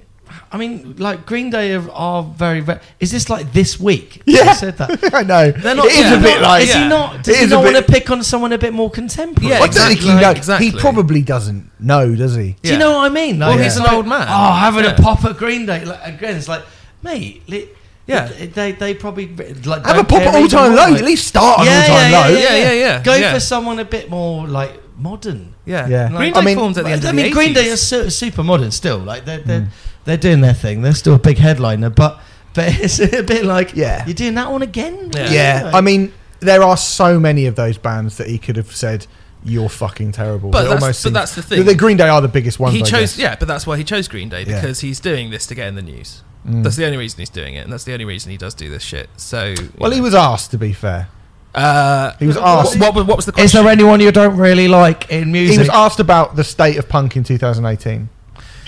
I mean, like Green Day are, are very, very. Is this like this week? Yeah. You said that. (laughs) I know. They're not- it is yeah. a bit like. is yeah. he not? Does It he not want to pick on someone a bit more contemporary? Yeah, I don't think he exactly, knows. exactly. He probably doesn't know, does he? Do you know what I mean? Well, he's an like, old man. Oh, having Yeah. a pop at Green Day. Like, again, it's like, mate. Li- Yeah. they they probably like Have a pop at all time low. like- At least start on Yeah, all time yeah, low. Yeah, yeah, yeah, Go yeah. for someone a bit more like modern. yeah, Yeah. Green Day mean- formed at the end of the. I mean, Green Day are super modern still. Like they're hmm. They're, doing their thing. They're still a big headliner, but but (laughs) it's a bit like Yeah. you're doing that one again. Yeah. Yeah, Like- I mean, there are so many of those bands that he could have said, "You're fucking terrible." But that's- almost but seems- that's the thing. The Green Day are the biggest ones. he I chose, guess. yeah, but that's why he chose Green Day Yeah. because he's doing this to get in the news. Mm. That's the only reason he's doing it, and that's the only reason he does do this shit. So, you Well, he was asked to be fair. Uh, He was asked- What, what, what was the Is there anyone you don't really like in music? He was asked about the state of punk in 2018.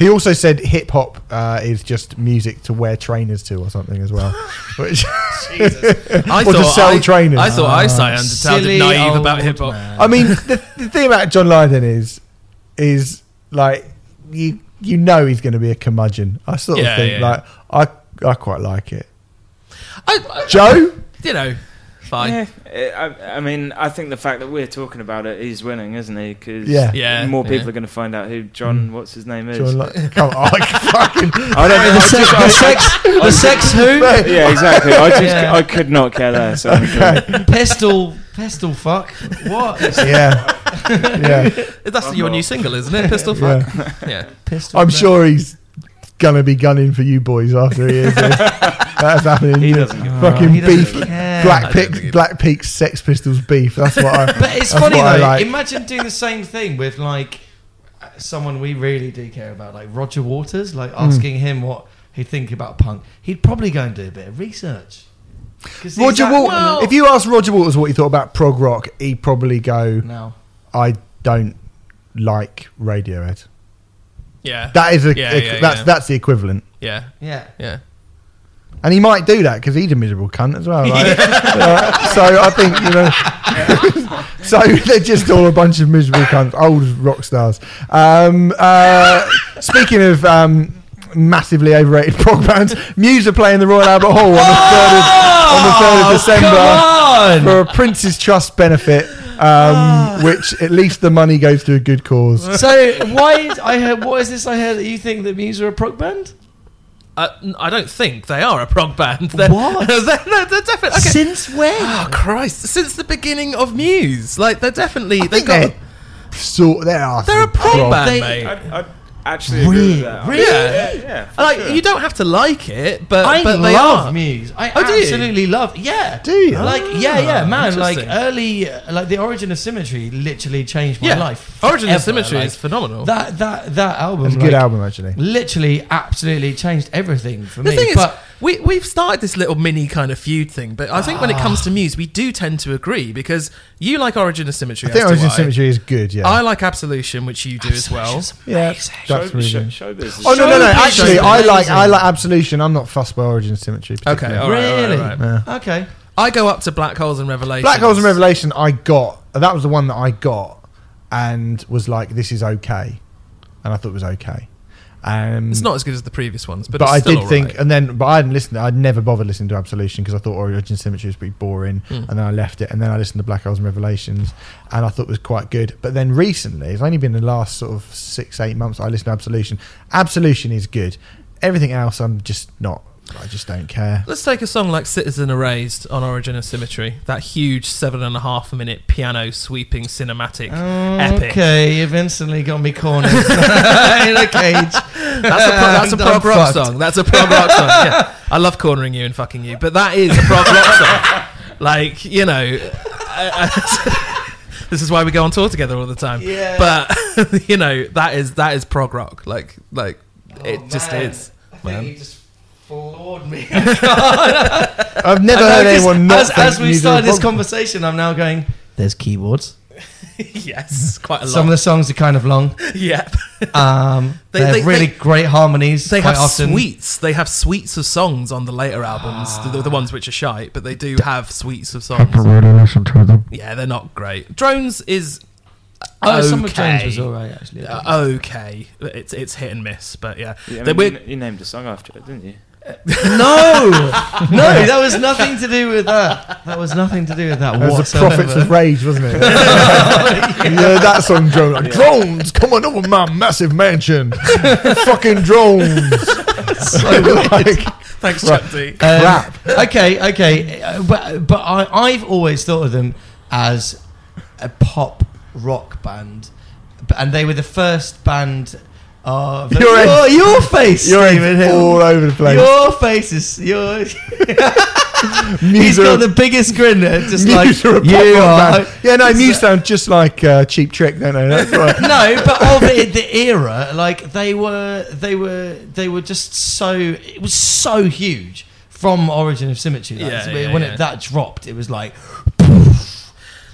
He also said hip hop uh, is just music to wear trainers to or something as well. (laughs) Which, (laughs) I or to sell I, trainers. I thought I Ah, sounded, sounded silly naive about hip hop. I mean, the, the thing about John Lydon is, is like you you know he's going to be a curmudgeon. I sort of Yeah, think yeah, like I I quite like it. I, I, Joe, you know, fine. Yeah, eh, I, I mean, I think the fact that we're talking about it, he's winning, isn't he? Because Yeah. Yeah, more people yeah. are going to find out who John, what's his name is. John Ly- (laughs) come on, (laughs) fucking. I don't know. the, sex, just- the I- sex, the sex who? yeah, exactly. I just, Yeah. I could not care less. honestly. Pistol, pistol, fuck. What? Yeah, yeah. (laughs) That's I'm your not. new single, isn't it? Pistol Yeah. Fuck. Yeah. Pistol. I'm sure he's gonna be gunning for you boys after he is. this. That's happening. He doesn't fucking he doesn't beef. care. Black I don't Peaks, Black Peaks, Sex Pistols beef. That's what I. (laughs) But it's funny though. like. Imagine doing the same thing with like someone we really do care about, like Roger Waters, like Hmm. asking him what he'd think about punk. He'd probably go and do a bit of research. Roger that- Waters. well- if you ask Roger Waters what he thought about prog rock, he'd probably go, No. "I don't like Radiohead." Yeah. That is a. Yeah, a- yeah, that's yeah. that's the equivalent. yeah. Yeah. Yeah. And he might do that because he's a miserable cunt as well. Like, (laughs) uh, so I think you know. (laughs) so they're just all a bunch of miserable cunts, old rock stars. Um, uh, speaking of um, massively overrated (laughs) prog bands, Muse are playing the Royal Albert Hall on the third of, on the third of December Oh, on! for a Prince's Trust benefit, um, which at least the money goes to a good cause. so why is, I heard what is this I heard that you think that Muse are a prog band? Uh, n- I don't think they are a prog band. (laughs) They're, What? (laughs) they're, they're, they're definitely. Okay. Since when? Oh Christ! Since the beginning of Muse, like they're definitely I they think got. they're sort. There are. They're a prog prog- band, They- mate. I'd, I'd actually agree Really? with that. Really? Yeah, yeah. for like sure. you don't have to like it, but I but they love are. Muse. I Oh, do you? absolutely love. Yeah. Do you? Like yeah, yeah, Ah, man. Like early, uh, like the origin of symmetry literally changed my Yeah, life. Origin of. Symmetry Like, is phenomenal. That that that album. It's a good like, album, actually. Literally, absolutely changed everything for The me. thing is, but we we've started this little mini kind of feud thing, but I think when it comes Ah. to Muse, we do tend to agree because you like Origin of Symmetry. I think do Origin I. Symmetry is good. Yeah. I like Absolution, which you do as well. yeah. That's really show, good. showbiz. is- Oh no no no! Showbiz Actually, I like I like Absolution. I'm not fussed by Origin and Symmetry. Okay, particularly. all right, all right, really, all right. Yeah. okay. I go up to Black Holes and Revelation. Black Holes and Revelation. I got that was the one that I got and was like, this is okay, and I thought it was okay. Um, It's not as good as the previous ones, but, but, I did think, right. and then, but I hadn't listened. I'd never bothered listening to Absolution because I thought Origin Symmetry was pretty boring, Mm. and then I left it. And then I listened to Black Holes and Revelations, and I thought it was quite good. But then recently, it's only been the last sort of six, eight months I listened to Absolution. Absolution is good. Everything else, I'm just not. I just don't care. Let's take a song like Citizen Erased on Origin of Symmetry. That huge seven and a half minute piano sweeping cinematic epic. Okay, you've instantly got me cornered (laughs) in a cage. That's a, pro- that's a I'm prog rock fucked. song. That's a prog rock song. Yeah. I love cornering you and fucking you, but that is a prog rock song. Like, you know, I- (laughs) I- this is why we go on tour together all the time. Yeah. But, (laughs) you know, that is that is prog rock. Like, like oh, it Oh, just is. I think man. You just floored me. (laughs) (laughs) I've never heard know, 'cause anyone not as, think as we music started this prog- conversation, I'm now going. There's keyboards. (laughs) yes, quite a lot. Some of the songs are kind of long. yeah. Um, They- they, they- have really they- great harmonies. They quite have often. suites. They have suites of songs on the later albums, the, the ones which are shite, but they do have suites of songs. listen to them. Yeah, they're not great. Drones is Oh, okay. some of Jones was alright actually. Uh, okay, it's it's hit and miss, but yeah. Yeah, I mean, you, you named a song after it, didn't you? No, (laughs) no, that was nothing to do with that. That was nothing to do with that That was the whatsoever. Prophets of Rage, wasn't it? (laughs) yeah, that song, drone. Like, Drones on over my massive mansion. Fucking drones. (laughs) So like, Thanks, Right. Chuck D. Um, Crap. Okay, okay, uh, but but I I've always thought of them as a pop rock band, and they were the first band of Your your, head- your face, You're Stephen Hill. all over the place. Your face is your. (laughs) He's got the biggest grin, there, just Muse like are a you are. band. Yeah, no, It's Muse a- sound just like uh, Cheap Trick, don't they? That's right. (laughs) no, but of it, the era, like they were, they were, they were just so. It was so huge from Origin of Symmetry. Like, Yeah, when yeah, when yeah. It, that dropped, it was like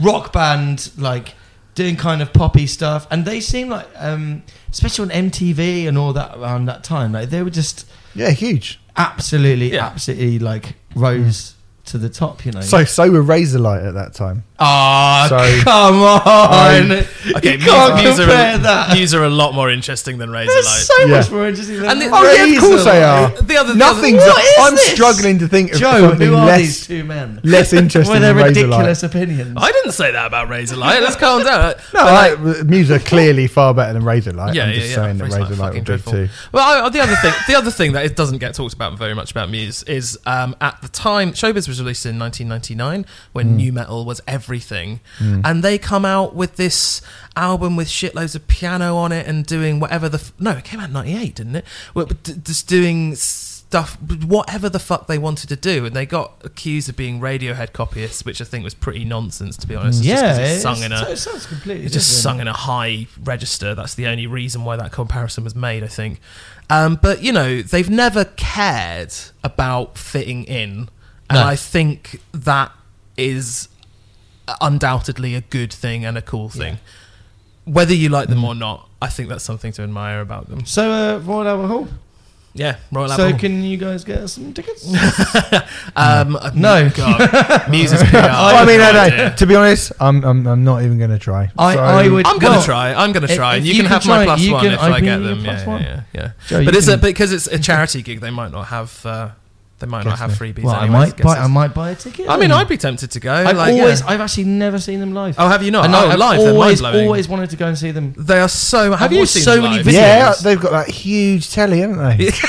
rock band, like doing kind of poppy stuff, and they seemed like, um, especially on MTV and all that around that time, like they were just Yeah, huge. absolutely, Yeah. absolutely like rose mm. to the top. You know. So, so were Razorlight at that time. Ah, So- come on! Okay, you can't Muse, Muse, compare are, that. Muse are a lot more interesting than They're Razorlight. so Yeah. much more interesting than And the- Oh yeah, of course they are. The other, the Nothing's. other, What is I'm this? struggling to think of Joe, something who are less, these two men? less (laughs) interesting With their than ridiculous opinions. I didn't say that about Razorlight. Let's calm down. (laughs) No, But, like, Muse are clearly far better than Razorlight. Yeah, I'm just yeah. saying that Razorlight Razorlight fucking would be too. Well, I, the other thing, the other thing that it doesn't get talked about very much about Muse is um, at the time Showbiz was released in 1999 when new metal was everything, and they come out with this album with shitloads of piano on it and doing whatever the f- no, it came out in 98, didn't it? Well, d- just doing stuff, whatever the fuck they wanted to do, and they got accused of being Radiohead copyists, which I think was pretty nonsense to be honest. 'cause yeah, it's it's, sung in a it sounds completely. it just sung in a high register. That's the only reason why that comparison was made, I think. Um, but you know, they've never cared about fitting in, and No. I think that is undoubtedly a good thing and a cool thing. Whether you like Mm. them or not, I think that's something to admire about them. So, uh, Royal Albert Hall. Yeah, Royal So, Albert. So, can you guys get us some tickets? (laughs) um, No. God, Muse's (laughs) PR. I, have mean, no no, no. To be honest, I'm, I'm, I'm not even going to try. I- So- I would- I'm gonna Well, try. I'm gonna try, and you, you can can have my try, plus you one can- if I I, get them. a plus Yeah, one. yeah, yeah. Joe, yeah. you But it's a, can- because it's a charity gig. They might not have. Uh, they might not have freebies. well, I might buy. I might buy a ticket. I mean. I'd be tempted to go. I've like, always. yeah. I've actually never seen them live. Oh, have you not? And oh, I've live. they're always, mind-blowing. always wanted to go and see them. They are so. Have I've you seen so them many live? videos. yeah, they've got that huge telly, haven't they? (laughs)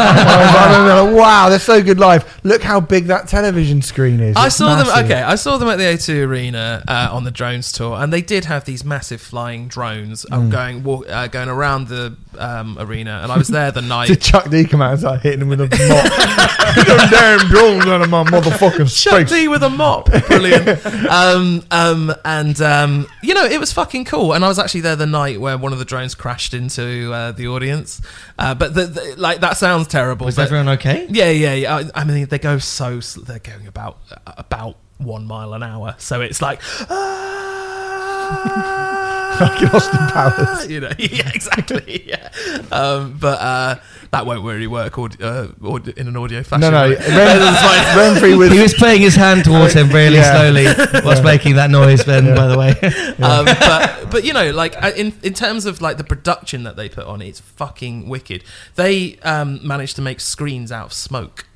Wow, they're so good live. Look how big that television screen is. I It's saw them. Okay, I saw them at the O2 Arena uh, on the drones tour, and they did have these massive flying drones um, Mm. going walk, uh, going around the um, arena. And I was there the (laughs) night. Did Chuck D come out and start hitting them with a (laughs) mop? Them damn drones out of my motherfucking Chuck space. D with a mop, brilliant. um, um, and um, you know, it was fucking cool. And I was actually there the night where one of the drones crashed into uh, the audience. Uh, but the, the, like that sounds terrible. Was but- everyone okay? Yeah, yeah, yeah. I, I mean, they go so. sl- They're going about about one mile an hour, so it's like. ah, Like in Austin Powers. You know, (laughs) yeah, exactly. Yeah, um, but uh, that won't really work aud- uh, aud- in an audio fashion. No, no. right? Ren, Remfry was. He was playing his hand towards him really Yeah. slowly whilst making that noise. Ben, Yeah. by the way, (laughs) um, but but you know, like uh, in in terms of like the production that they put on, it's fucking wicked. They um, managed to make screens out of smoke,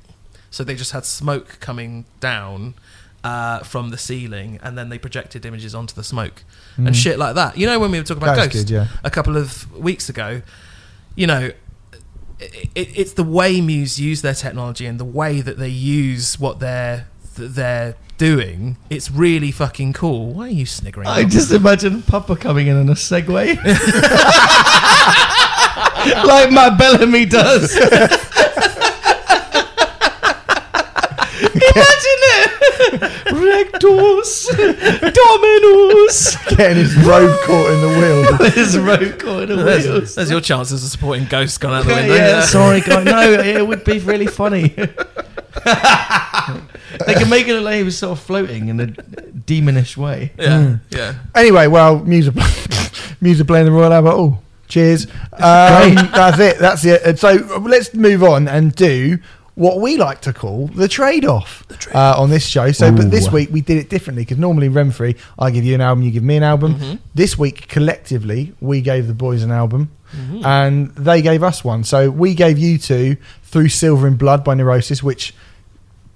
so they just had smoke coming down uh, from the ceiling, and then they projected images onto the smoke and Mm. shit like that. You know, when we were talking about That's Ghost good, yeah. a couple of weeks ago, you know. It, it, it's the way Muse use their technology and the way that they use what they're they're doing. It's really fucking cool. Why are you sniggering? I Rob? just imagine Papa coming in on a Segway, (laughs) (laughs) like Matt Bellamy does. (laughs) Imagine it, Rectus, Dominus. getting his robe caught in the wheel. (laughs) His rope caught in the There's, wheels. there's your chances of supporting Ghost gone out the window. yeah, sorry, guys. No, (laughs) it would be really funny. they can make it look like he was sort of floating in a demonish way. yeah, Mm. yeah. Anyway, well, music, are, Muse are playing the Royal Albert Hall. Cheers. Um, that's it. That's it. And So let's move on and do what we like to call the trade-off uh, on this show. So, but this week we did it differently because normally Remfry, I give you an album, you give me an album. Mhm. This week, collectively, we gave the boys an album, Mhm. and they gave us one. So we gave you two through Silver and Blood by Neurosis, which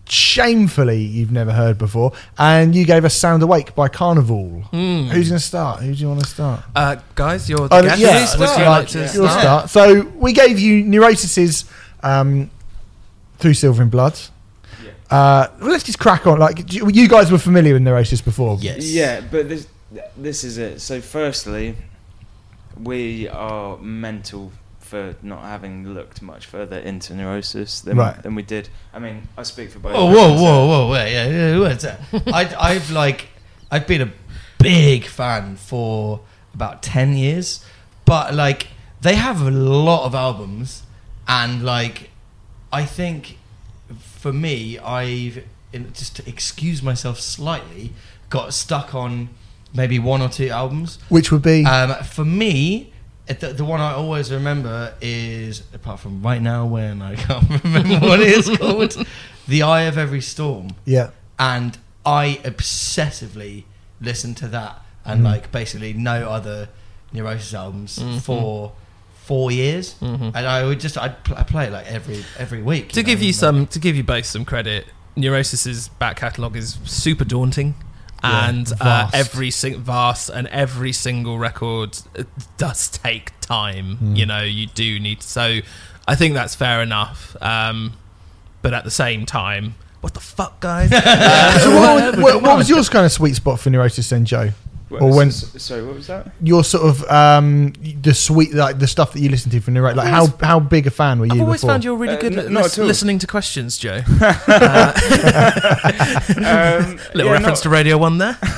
shamefully you've never heard before, and you gave us Sound Awake by Karnivool. Mm. Who's going to start? Who do you want to start? Uh, guys, your Oh, guesses. yeah, Would you start. like to Yeah. You'll start? start. So we gave you Neurosis's um, through Silver in Blood. Uh, well, let's just crack on. Like you you guys were familiar with Neurosis before. Yes. Yeah, but this this is it. So, firstly, we are mental for not having looked much further into neurosis than Right. than we did. I mean, I speak for both. Oh, of whoa, us, whoa, whoa, wait, yeah, yeah, what's (laughs) that? I, I've like, I've been a big fan for about ten years, but like, they have a lot of albums, and like, I think for me, I've in, just to excuse myself slightly, got stuck on maybe one or two albums. Which would be Um, for me, uh, the, the one I always remember is, apart from right now when I (laughs) can't remember (laughs) what it is called, The Eye of Every Storm. yeah. And I obsessively listen to that and Mm. like basically no other Neurosis albums Mhm. for four years. Mhm. And I would just, I'd pl- I play it like every every week. To know, give you like- some, to give you both some credit, Neurosis's back catalogue is super daunting, Yeah, and uh, vast. every sing- vast and every single record uh, does take time. Mm. You know, you do need. To, So, I think that's fair enough. Um, but at the same time, what the fuck, guys? (laughs) Uh, So what, what, what was your kind of sweet spot for Neurosis then, Joe? What- Or when- s- s- sorry, what was that? Your sort of um, the sweet like the stuff that you listen to from the right. Like how how big a fan were you? I've always before? found you're really Uh, good n- at not lis- at listening to questions, Joe. (laughs) Uh, Um, (laughs) little yeah, reference no, to Radio One there. (laughs)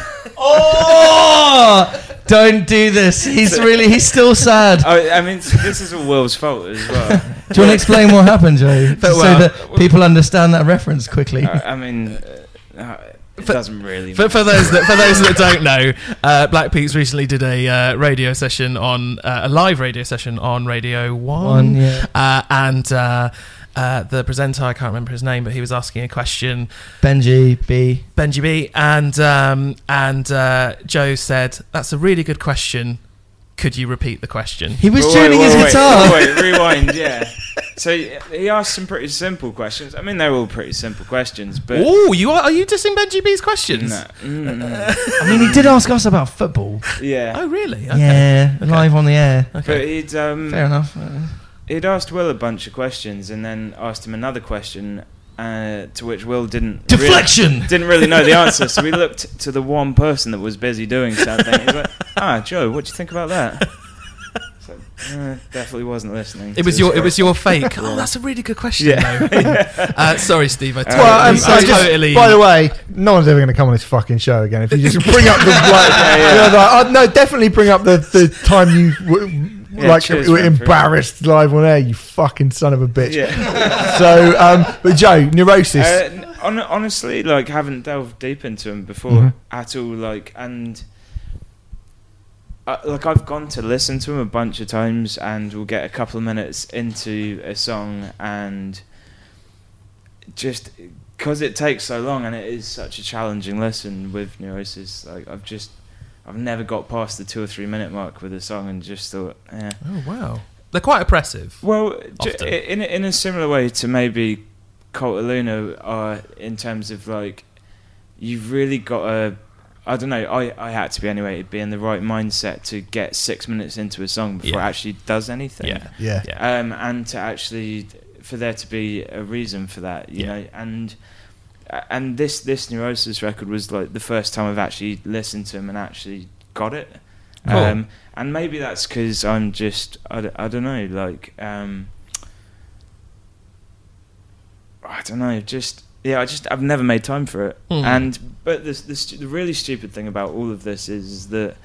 Oh! Don't do this. He's really, he's still sad. I, I mean, this is all Will's fault as well. Do you want to explain what happened, Joe? Just well, so that people understand that reference quickly. I, I mean, uh, uh, it For- doesn't really. For, for those that for those that (laughs) don't know, uh, Black Peaks recently did a uh, radio session on uh, a live radio session on Radio One, One, yeah. uh, and uh, uh, the presenter I can't remember his name, but he was asking a question, Benji B. Benji B, and um, and uh, Joe said, "That's a really good question. Could you repeat the question?" He was Wait, tuning wait, his wait, guitar. Wait, wait, rewind. (laughs) Yeah. So he asked some pretty simple questions. I mean, they're all pretty simple questions, but Oh, you are? Are you dissing Benji B's questions? no, mm, I mean, he did ask us about football. yeah. Oh, really? Okay. Yeah, Okay. live on the air. But Okay. he'd um, Fair enough. He'd asked Will a bunch of questions and then asked him another question, uh, to which Will didn't really- Deflection. (laughs) didn't really know the answer. So we looked to the one person that was busy doing something. He's (laughs) like, "Ah, Joe, what do you think about that?" (laughs) So, uh, definitely wasn't listening. It was his your it was your fake. Oh, that's a really good question. Yeah. though. uh, sorry, Steve. I totally, Well, so I I just- totally. by the way, no one's ever going to come on this fucking show again if you just bring up the like, Yeah, yeah. you know, like, oh, no, definitely bring up the, the time you w- Yeah, like cheers, were embarrassed live on air. You fucking son of a bitch. Yeah. (laughs) So, um, but Joe, neurosis. Uh, n- hon- honestly, like haven't delved deep into him before Mhm. at all. Like and. Uh, like I've gone to listen to him a bunch of times, and we'll get a couple of minutes into a song, and just because it takes so long, and it is such a challenging listen with neurosis. Like I've just, I've never got past the two or three minute mark with a song, and just thought, yeah. oh wow, they're quite oppressive. Well, Often. in a- in a similar way to maybe Cult of Luna are in terms of like you've really got a I don't know. I, I had to be anyway. To be in the right mindset to get six minutes into a song before Yeah. it actually does anything. Yeah, yeah. yeah. Um, and to actually for there to be a reason for that, you Yeah. know, and and this this Neurosis record was like the first time I've actually listened to him and actually got it. Cool. Um, and maybe that's because I'm just I, d- I don't know like um, I don't know just yeah I just I've never made time for it Hmm. and but the, the stu- the really stupid thing about all of this is that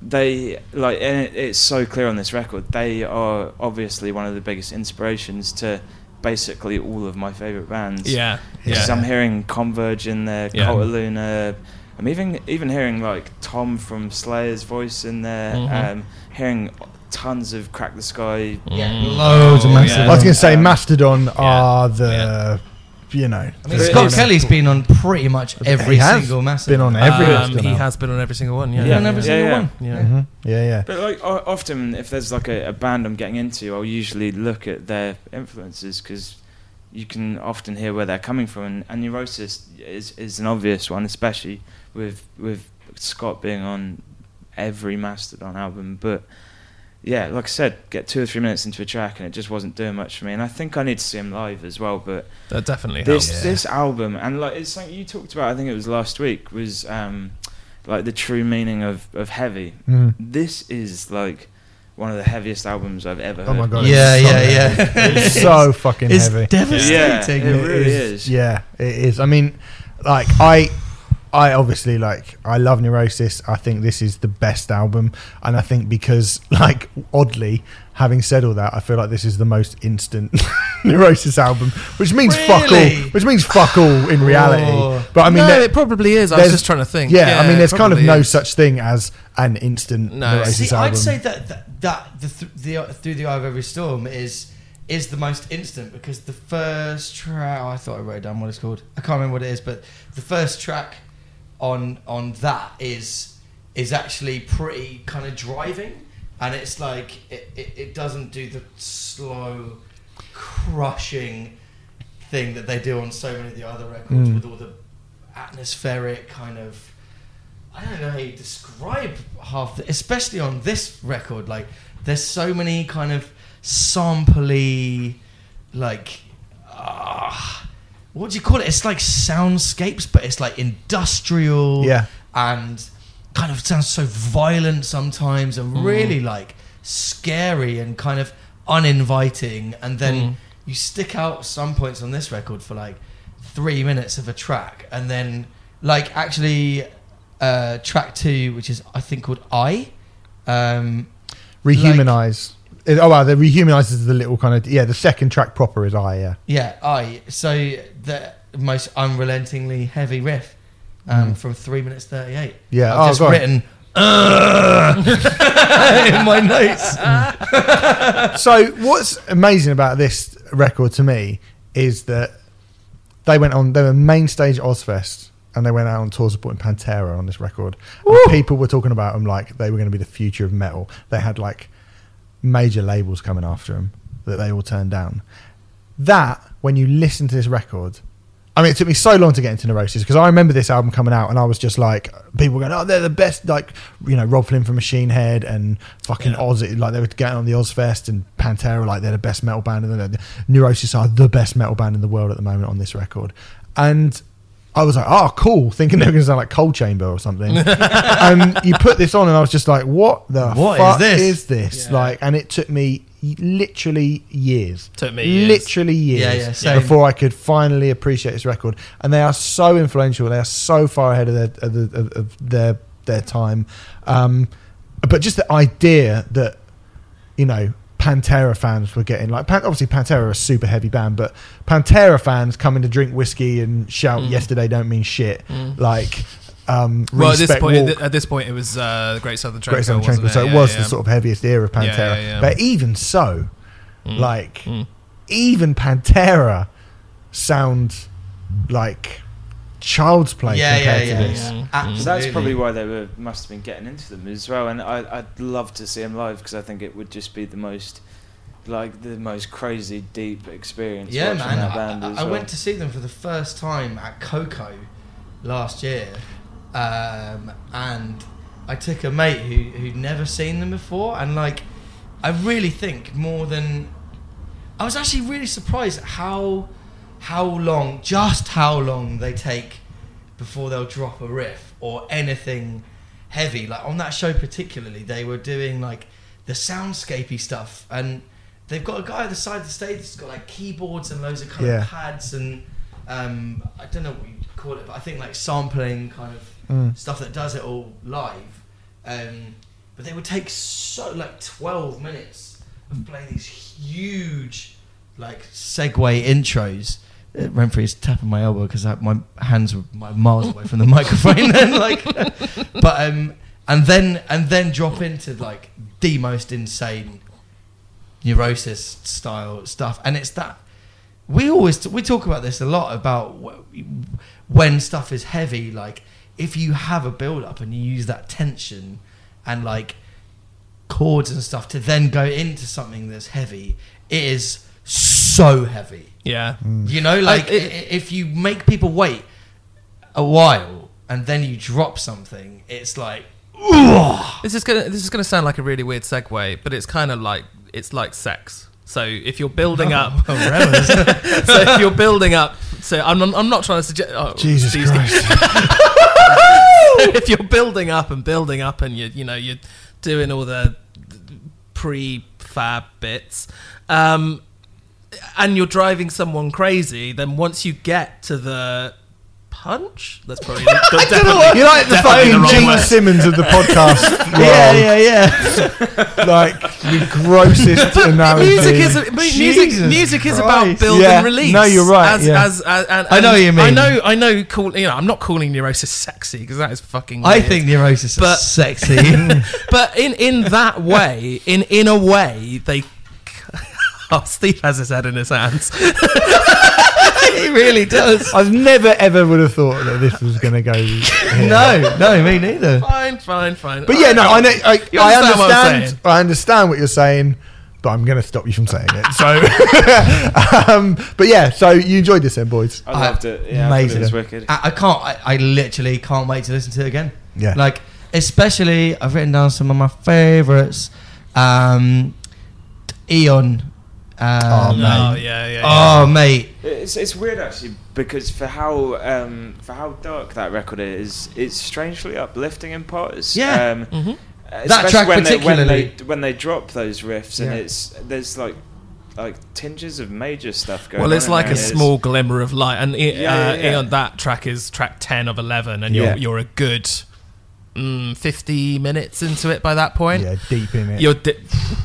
they like and it, it's so clear on this record they are obviously one of the biggest inspirations to basically all of my favorite bands yeah, because yeah. I'm hearing Converge in there, Yeah. Cult of Luna. I'm even even hearing like Tom from Slayer's voice in there. Mhm. Um, hearing tons of Crack the Skye. Yeah, Mm. loads of Oh, Mastodon. I was going to say Um, Mastodon are the, you know, I mean, Scott it's- Kelly's been on pretty much every He has single Mastodon. been on every Um, Mastodon he has been on every single one. Yeah, Been on every Yeah, single yeah. one. Yeah. Mhm. yeah, yeah. But like o- often, if there's like a, a band I'm getting into, I'll usually look at their influences because you can often hear where they're coming from, and, and Neurosis is is an obvious one, especially with with Scott being on every Mastodon album. But yeah, like I said, get two or three minutes into a track, and it just wasn't doing much for me. And I think I need to see him live as well. But That definitely this helps. this album and like it's something you talked about. I think it was last week. Was um, like the true meaning of of heavy. Mm. This is like one of the heaviest albums I've ever heard. Oh my god! Yeah, it's so yeah, yeah. heavy. (laughs) It's so fucking It's heavy. devastating. Yeah, it really is. Yeah, it is. I mean, like I, I obviously like I love Neurosis. I think this is the best album, and I think because (laughs) like oddly, having said all that, I feel like this is the most instant (laughs) Neurosis album, which means fuck all. Which means fuck all in reality. Oh. But I mean, no, there- it probably is. I was just trying to think. yeah, I mean, there's kind of probably no is. such thing as an instant No. Neurosis See, album. I'd say that that, that the, th- the uh, through the eye of every storm is is the most instant because the first track. Oh, I thought I wrote down what it's called. I can't remember what it is, but the first track on on that is is actually pretty kind of driving, and it's like it, it, it doesn't do the slow crushing thing that they do on so many of the other records Mm. with all the atmospheric kind of I don't know how you describe half, the, especially on this record. Like, there's so many kind of sampley, like, ah, what do you call it? It's like soundscapes, but it's like industrial, Yeah. and kind of sounds so violent sometimes, and Mm. really like scary and kind of uninviting. And then Mm. you stick out some points on this record for like three minutes of a track, and then like actually uh, track two, which is I think called I. Um, Rehumanize. It- oh wow, the rehumanizes the little kind of yeah. The second track proper is I yeah. yeah, I. So the most unrelentingly heavy riff um, Mm. from three minutes thirty-eight. Yeah, I've oh, just written (laughs) in my notes. (laughs) so what's amazing about this record to me is that they went on they were main stage at Ozzfest and they went out on tour supporting Pantera on this record. And people were talking about them like they were going to be the future of metal. They had like major labels coming after them that they all turned down. That when you listen to this record, I mean, it took me so long to get into Neurosis because I remember this album coming out and I was just like, people going, oh, they're the best. Like, you know, Robb Flynn from Machine Head and fucking Yeah. Oz. Like, they were getting on the Ozzfest and Pantera, like, they're the best metal band. And the Neurosis are the best metal band in the world at the moment on this record. And I was like, oh, cool, thinking they were going to sound like Coal Chamber or something. (laughs) and you put this on, and I was just like, what the What is fuck this? is this? Yeah. Like, and it took me literally years. Took me years. literally years yeah, yeah, before I could finally appreciate this record. And they are so influential. They are so far ahead of their of, the, of, of their their time. Um, but just the idea that you know Pantera fans were getting like Pan- obviously Pantera are a super heavy band, but Pantera fans coming to drink whiskey and shout Mm. "Yesterday don't mean shit." Like, um, Well, at this point, Walk, at this point, it was uh, the Great Southern Great Southern Trendkill, so it? it Yeah, was yeah. the sort of heaviest era of Yeah, Pantera. yeah, yeah. But even so, Mm. like Mm. even Pantera sound like child's play Yeah, compared yeah, to yeah, this. Mm. yeah. Mm. So that's probably why they were must have been getting into them as well. And I, I'd love to see them live because I think it would just be the most, like the most crazy deep experience. Yeah, man. That I, band I- as I well. went to see them for the first time at KOKO last year, um, and I took a mate who who'd never seen them before, and like, I really think more than I was actually really surprised at how how long, just how long they take before they'll drop a riff or anything heavy. Like on that show particularly, they were doing like the soundscapey stuff, and they've got a guy at the side of the stage that's got like keyboards and loads of kind Yeah. of pads and um, I don't know what you call it, but I think like sampling kind of Mm. stuff that does it all live. Um, but they would take so like twelve minutes of playing these huge like segue intros. Remfry is tapping my elbow because my hands were miles away from the (laughs) microphone. then, like, (laughs) but um, and then and then drop into like the most insane neurosis style stuff, and it's that we always we talk about this a lot about wh- when stuff is heavy. Like if you have a build up and you use that tension and like chords and stuff to then go into something that's heavy, it is so heavy. Yeah. You know, like I- it- if you make people wait a while and then you drop something, it's like, This is gonna this is gonna sound like a really weird segue, but it's kind of like it's like sex. So if you're building up, (laughs) Oh, (laughs) so if you're building up, so I'm I'm, I'm not trying to suggest. Oh, Jesus Steve's Christ! (laughs) if you're building up and building up and you you know you're doing all the prefab bits um and you're driving someone crazy then once you get to the punch that's probably that's (laughs) definitely, You're like the definitely fucking wrong Gene word. Simmons of the (laughs) podcast. world. yeah, yeah, yeah. (laughs) Like the grossest analogy. Music is a, mu- music. Jesus Music is about Christ. build Yeah. and release. No, you're right, As, yeah. as, as, and, I know what you mean. I know. I know. Cool. You know, I'm not calling neurosis sexy because that is fucking. I weird. think neurosis is sexy. but in in that way, in in a way, they. Oh, Steve has his head in his hands. (laughs) he really does. I've never ever would have thought that this was going to go. here. No, no, me neither. fine, fine, fine. But yeah, no, I know. I, You I understand what I'm understand. saying? I understand what you're saying, but I'm going to stop you from saying it. So, (laughs) um, but yeah, so you enjoyed this, then, boys? I loved it. Yeah, I thought Amazing. it was wicked. I, I can't. I, I literally can't wait to listen to it again. Yeah. Like, especially, I've written down some of my favorites. Um, Aeon. Um, Oh, No, mate. yeah, yeah. yeah. Oh, mate. It's it's weird actually because for how um, for how dark that record is, it's strangely uplifting in parts. Yeah. Um, Mhm. especially track when they, when particularly. they when they drop those riffs and Yeah. it's there's like like tinges of major stuff going. On. Well, it's in like a and small glimmer of light, and it, Yeah, uh, yeah, yeah. Aeon, that track is track ten of eleven, and you're you're a good mm, fifty minutes into it by that point. Yeah, deep in it. You're di-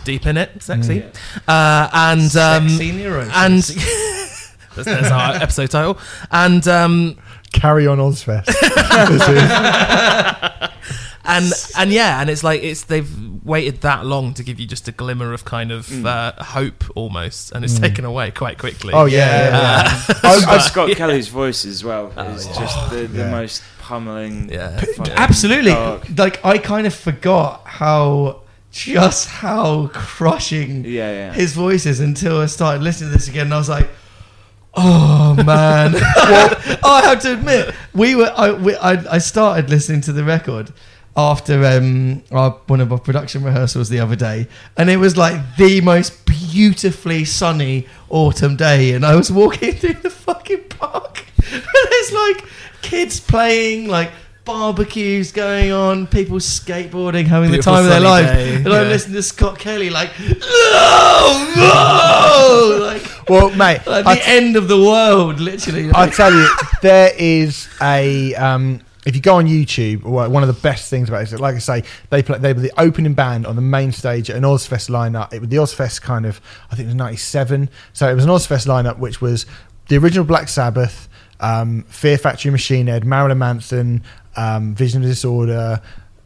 deep in it, sexy, Mm. uh, and um, Sexy neurosis. and (laughs) that's, that's our episode title, and um, Carry on, Ozzfest. This (laughs) is- and and yeah, and it's like it's they've waited that long to give you just a glimmer of kind of Mm. uh, hope almost, and it's taken away quite quickly. oh yeah, yeah. yeah. (laughs) Scott, I- I- Scott Kelly's voice as well Oh, is yeah. just the, the Yeah. most pummeling. Yeah. Absolutely. dark. Like, I kind of forgot how, just how crushing Yeah, yeah. his voice is until I started listening to this again. And I was like, Oh man! (laughs) I have to admit, we were. I, we, I, I started listening to the record after um, our, one of our production rehearsals the other day, and it was like the most beautifully sunny autumn day, and I was walking (laughs) through the fucking park, and there's like kids playing, like barbecues going on, people skateboarding, having Beautiful the time of their sunny life, day, and I'm listening to Scott Kelly like, no, no, (laughs) like Well, mate, like I the end of the world, literally. I Like, tell you, there is a. Um, if you go on YouTube, one of the best things about it is that, like I say, they play. They were the opening band on the main stage at an Ozzfest lineup. It was the Ozzfest kind of. I think it was '97. So it was an Ozzfest lineup, which was the original Black Sabbath, um, Fear Factory, Machine Head, Marilyn Manson, um, Vision of Disorder.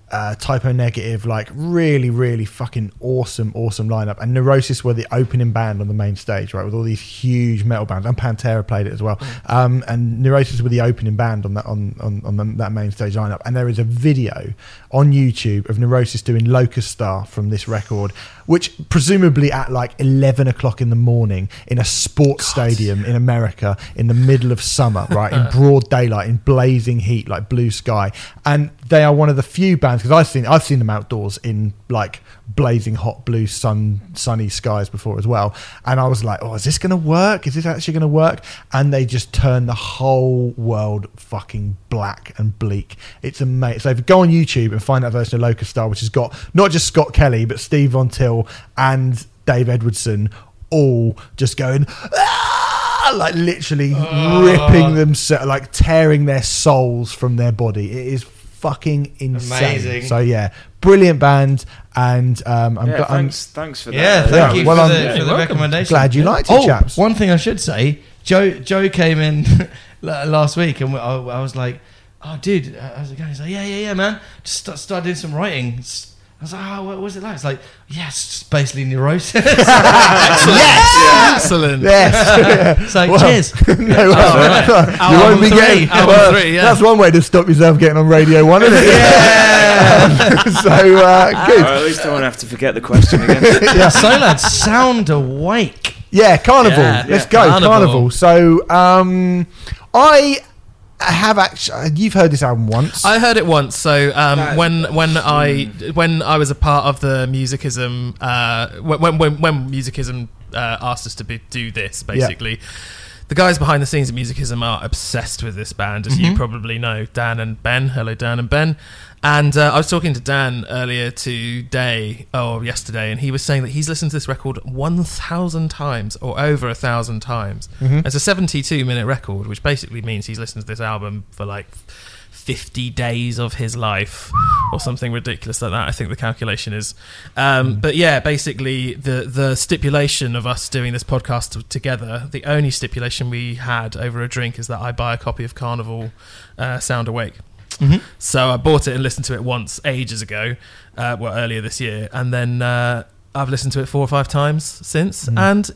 Uh, Type O Negative, like really, really fucking awesome, awesome lineup. And Neurosis were the opening band on the main stage, right, with all these huge metal bands. And Pantera played it as well. Um, and Neurosis were the opening band on that on on, on the, that main stage lineup. And there is a video on YouTube of Neurosis doing Locust Star from this record, which presumably at like eleven o'clock in the morning in a sports stadium in America in the middle of summer, right, in (laughs) broad daylight, in blazing heat, like blue sky. And they are one of the few bands because I've seen I've seen them outdoors in like blazing hot blue sun sunny skies before as well. And I was like, oh, is this going to work? Is this actually going to work? And they just turn the whole world fucking black and bleak. It's amazing. So if you go on YouTube and find that version of Locust Star, which has got not just Scott Kelly but Steve Von Till and Dave Edwardson all just going. "Ah!" Like literally ripping them, like tearing their souls from their body. It is fucking insane. Amazing. So yeah, brilliant band, and um, I'm, yeah, gl- I'm thanks, thanks for that. yeah, thank Yeah, you well, for I'm- the, Yeah, for the welcome. recommendation. glad you liked it, oh, chaps. one thing I should say, Joe Joe came in (laughs) last week, and I, I was like, "Oh, dude, how's it going?" He's like, "Yeah, yeah, yeah, man. Just start, start doing some writing." S- I was like, "Oh, what was it like?" It's like, "Yes, it's basically neurosis." yes, (laughs) Excellent. yes. it's like, (laughs) Well, cheers. (laughs) no, right. you won't be three, getting. well, three, yeah. That's one way to stop yourself getting on Radio One, isn't it? Yeah. so uh, good. Or at least I won't have to forget the question again. Yeah. so lads, sound awake. Yeah, Karnivool. Yeah. Let's Yeah. go, Karnivool. Karnivool. So, um, I have actually. You've heard this album once. I heard it once. So um, when when I when I was a part of the Musicism, uh, when when when Musicism uh, asked us to be, do this, basically, the guys behind the scenes at Musicism are obsessed with this band, as you probably know. Dan and Ben. Hello, Dan and Ben. And uh, I was talking to Dan earlier today or yesterday, and he was saying that he's listened to this record one thousand times or over a thousand times. It's a seventy-two minute record, which basically means he's listened to this album for like 50 days of his life or something ridiculous like that i think the calculation is. Um, but yeah basically the the stipulation of us doing this podcast t- together the only stipulation we had over a drink is that i buy a copy of Karnivool uh, sound awake so i bought it and listened to it once ages ago uh, well earlier this year and then uh, i've listened to it four or five times since and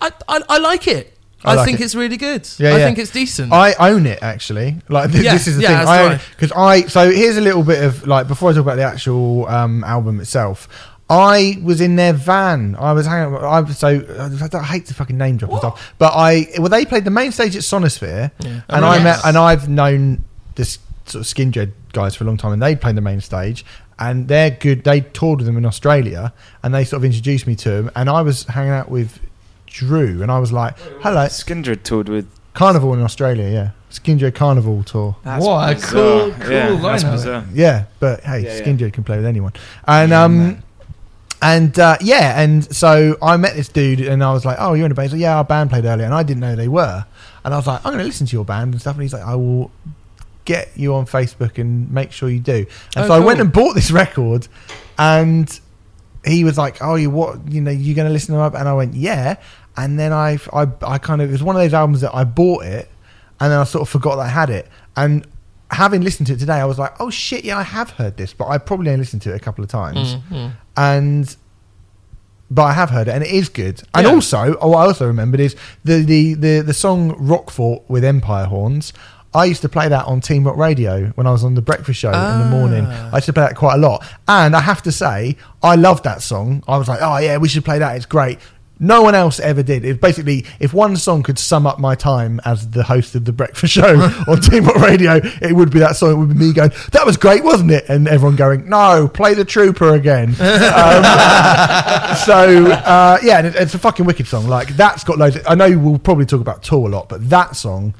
I, I, I like it I I, like think it. it's really good. Yeah, I yeah. think it's decent. I own it actually. Like (laughs) th- Yeah, this is the yeah, thing. that's I own because I. So here's a little bit of like before I talk about the actual um, album itself. I was in their van. I was hanging. out- I was so I, I hate to fucking name drop and stuff, but I well they played the main stage at Sonisphere, and Oh, I met and I've known this sort of Skindred guys for a long time, and they played the main stage. And they're good. They toured with them in Australia, and they sort of introduced me to them. And I was hanging out with Drew, and I was like, "Hello, Skindred toured with. Karnivool in Australia, yeah. Skindred Karnivool tour. That's What a cool- cool yeah, that's lineup. bizarre. Yeah, but hey, Yeah, yeah. Can play with anyone. And Yeah, um man. and uh, yeah, and so I met this dude and I was like, "Oh, you're in a band?" He's like, "Yeah, our band played earlier." And I didn't know they were. And I was like, "I'm going to listen to your band and stuff." And he's like, "I will get you on Facebook and make sure you do." And Oh, so I went and bought this record and he was like, "Oh, you what? You know, you're going to listen to it?" And I went, "Yeah." And then I, I, I kind of it was one of those albums that I bought it, and then I sort of forgot that I had it. And having listened to it today, I was like, "Oh shit, yeah, I have heard this, but I probably only listened to it a couple of times." Mm, mm. And but I have heard it, and it is good. And also, oh, what I also remembered is the the the the song "Rockfort" with Empire Horns. I used to play that on Team Rock Radio when I was on the breakfast show in the morning. Ah. I used to play that quite a lot, and I have to say, I loved that song. I was like, "Oh yeah, we should play that. It's great." No one else ever did. It basically, if one song could sum up my time as the host of the breakfast show (laughs) on Team Rock Radio, it would be that song. It would be me going, "That was great, wasn't it?" And everyone going, "No, play the Trooper again." (laughs) um, so uh, yeah, and it, it's a fucking wicked song. Like that's got loads. Of, I know we'll probably talk about Tool a lot, but that song.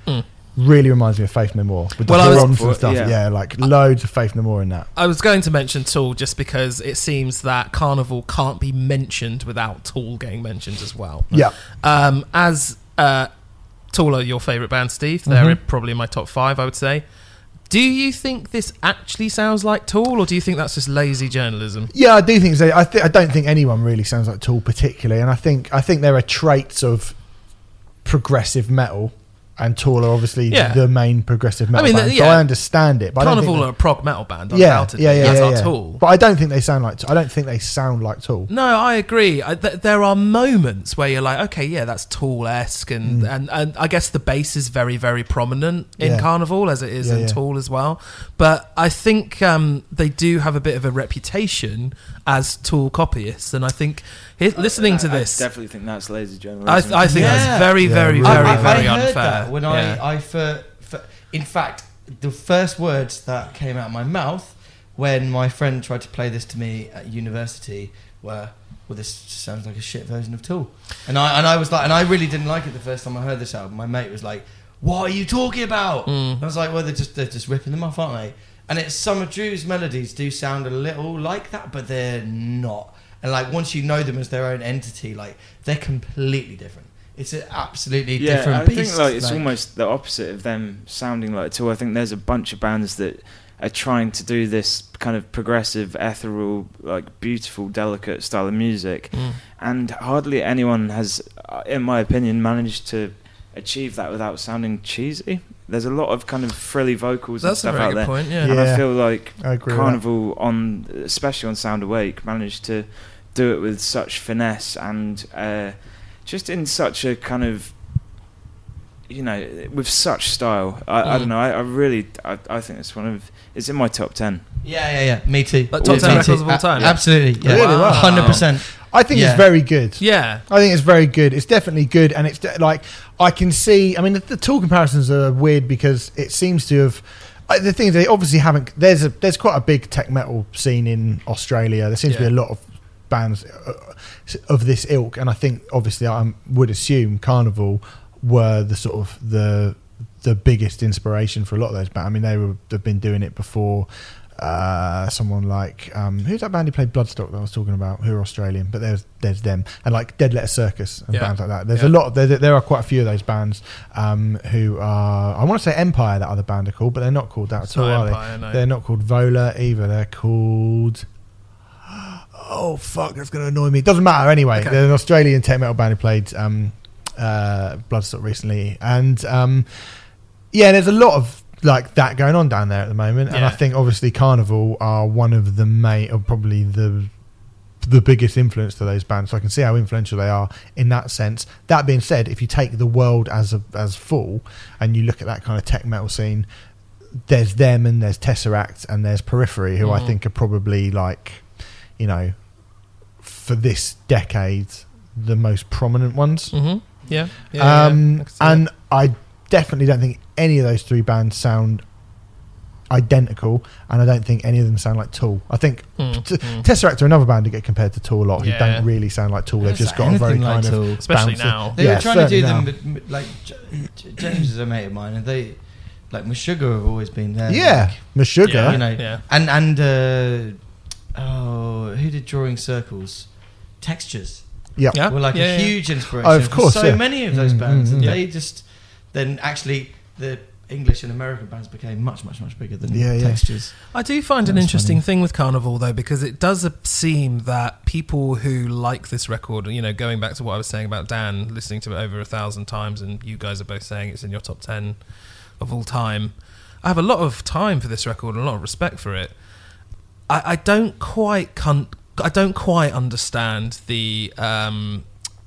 Really reminds me of Faith No More with the Well, I was- horns and stuff. Yeah. Yeah. like loads of Faith No More in that. I was going to mention Tool just because it seems that Karnivool can't be mentioned without Tool getting mentioned as well. Yeah, Um, as uh, Tool are your favourite band, Steve. They're Mhm. probably in my top five, I would say. Do you think this actually sounds like Tool, or do you think that's just lazy journalism? Yeah, I do think so. I, th- I don't think anyone really sounds like Tool particularly, and I think I think there are traits of progressive metal, and Tool are obviously Yeah. the main progressive metal mean, band. So yeah. I understand it, but I don't Karnivool think are a prog metal band, they- yeah, undoubtedly. yeah, yeah, as yeah, are yeah. Tool. But I don't think they sound like. I don't think they sound like Tool. No, I agree. I, th- there are moments where you're like, okay, yeah, that's Tool esque, and, and and I guess the bass is very very prominent in Mm. Yeah. Karnivool as it is Yeah, in yeah. Tool as well. But I think um, they do have a bit of a reputation as Tool copyists, and I think he- listening to I- this, I definitely think that's lazy journalism. I, I think Yeah. that's very Yeah, very really. very I- I- very I heard unfair. that when Yeah. I, I for, for, in fact, the first words that came out of my mouth when my friend tried to play this to me at university were, "Well, this sounds like a shit version of Tool," and I and I was like, and I really didn't like it the first time I heard this album. My mate was like, "What are you talking about?" Mm. I was like, "Well, they're just they're just ripping them off, aren't they?" And it's some of Drew's melodies do sound a little like that, but they're not. And like once you know them as their own entity, like they're completely different. It's an absolutely yeah, different I beast. think like it's almost the opposite of them sounding like Tool. I think there's a bunch of bands that are trying to do this kind of progressive, ethereal, like beautiful, delicate style of music, Mm. and hardly anyone has, uh, in my opinion, managed to achieve that without sounding cheesy. There's a lot of kind of frilly vocals and That's a stuff very out good there. point. Yeah. And Yeah. I feel like I agree. Karnivool on, especially on Sound Awake, managed to do it with such finesse and uh, just in such a kind of, you know, with such style. I, I Mm. don't know. I, I really, I, I think it's one of, it's in my top ten. Yeah, yeah, yeah. Me too. Like top Me 10 too. records of all time? A- Absolutely. Yeah. Really? Wow. Hundred percent. I think Yeah. it's very good. Yeah. I think it's very good. It's definitely good, and it's de- like I can see. I mean, the, the tool comparisons are weird because it seems to have. I- The thing is, they obviously haven't. There's a there's quite a big tech metal scene in Australia. There seems to be a lot of bands uh, of this ilk, and I think obviously I would assume Karnivool were the sort of the the biggest inspiration for a lot of those bands. I mean, they were they've been doing it before. Uh, someone like um, who's that band who played Bloodstock that I was talking about? Who are Australian, but there's there's them and like Dead Letter Circus and Yeah. bands like that. There's Yeah. a lot. Of, there, there are quite a few of those bands um, who are. I want to say Empire. That other band are called, but they're not called that It's at all. Are Empire, no. they? They're not called Vola either. They're called. Oh fuck! That's going to annoy me. It doesn't matter anyway. Okay. They're an Australian tech metal band who played um, uh, Bloodstock recently, and um, yeah, there's a lot of like that going on down there at the moment, and I think obviously Karnivool are one of the main, or probably the the biggest influence to those bands. So I can see how influential they are in that sense. That being said, if you take the world as a, as full and you look at that kind of tech metal scene, there's them and there's Tesseract and there's Periphery, who I Mhm. think are probably like, you know, for this decade, the most prominent ones. Mm-hmm. Yeah. yeah, yeah, um, I and that. I definitely don't think any of those three bands sound identical, and I don't think any of them sound like Tool. I think Mm, T- mm. Tesseract are another band who get compared to Tool a lot, who Yeah. don't really sound like Tool. They've just got a very like kind of Especially bouncy- now. They Yeah, were trying to do certainly them, but, like J- J- James is a mate of mine, and they like Meshuggah have always been there. Yeah, Meshuggah. Yeah. you know, Yeah. and and uh, oh, who did drawing circles? Textures Yep. Yeah. were like yeah, a yeah. huge inspiration. Oh, of for course, so yeah. many of those Mm, bands, mm, and mm. they just then actually the English and American bands became much much much bigger than Yeah, yeah. Textures. I do find an interesting funny. thing with Karnivool though, because it does seem that people who like this record, you know, going back to what I was saying about Dan, listening to it over a thousand times, and you guys are both saying it's in your top ten of all time. I have a lot of time for this record and a lot of respect for it. I, I don't quite con- I don't quite understand the um,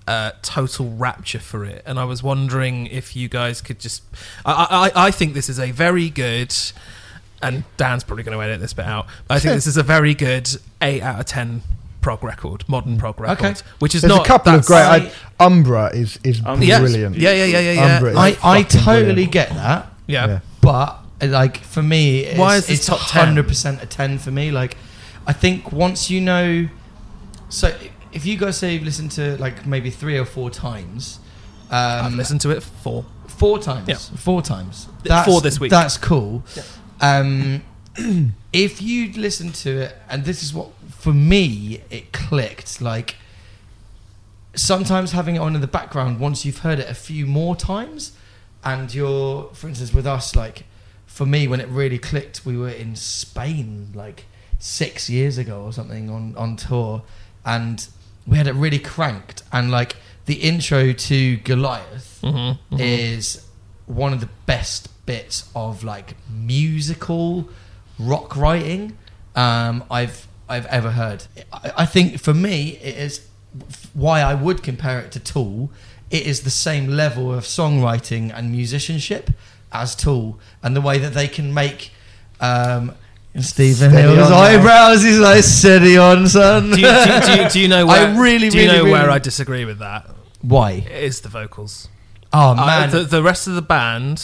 uh, total rapture for it, and I was wondering if you guys could just. I, I, I think this is a very good, and Dan's probably going to edit this bit out. But I think this is a very good eight out of ten prog record, modern prog record, Okay. which is There's not a couple of great. I, Umbra is is Umbra. Yeah. brilliant. Yeah, yeah, yeah, yeah, yeah. Umbra is I, I totally brilliant. get that, yeah. Yeah. but like for me, it's, Why is this it's top 10? hundred percent a ten for me. Like, I think once you know, so if you guys say you've listened to like maybe three or four times, um, I've listened to it four. four times, Yeah. four times, Th- four this week. That's cool. Um, (clears throat) if you listen to it, and this is what for me it clicked. Like sometimes having it on in the background once you've heard it a few more times, and you're, for instance, with us, like for me when it really clicked, we were in Spain like six years ago or something on on tour, and we had it really cranked, and like the intro to Goliath Mm-hmm, is one of the best bits of like musical rock writing um, I've I've ever heard. I, I think for me it is why I would compare it to Tool. It is the same level of songwriting and musicianship as Tool, and the way that they can make. Um, Stephen Steady Hill's eyebrows. He's like steady on, son. do, you, do, you, do, you, do you know (laughs) where? I really, do you really, know where really- I disagree with that? Why? It is the vocals. Oh Uh, man, the, the rest of the band,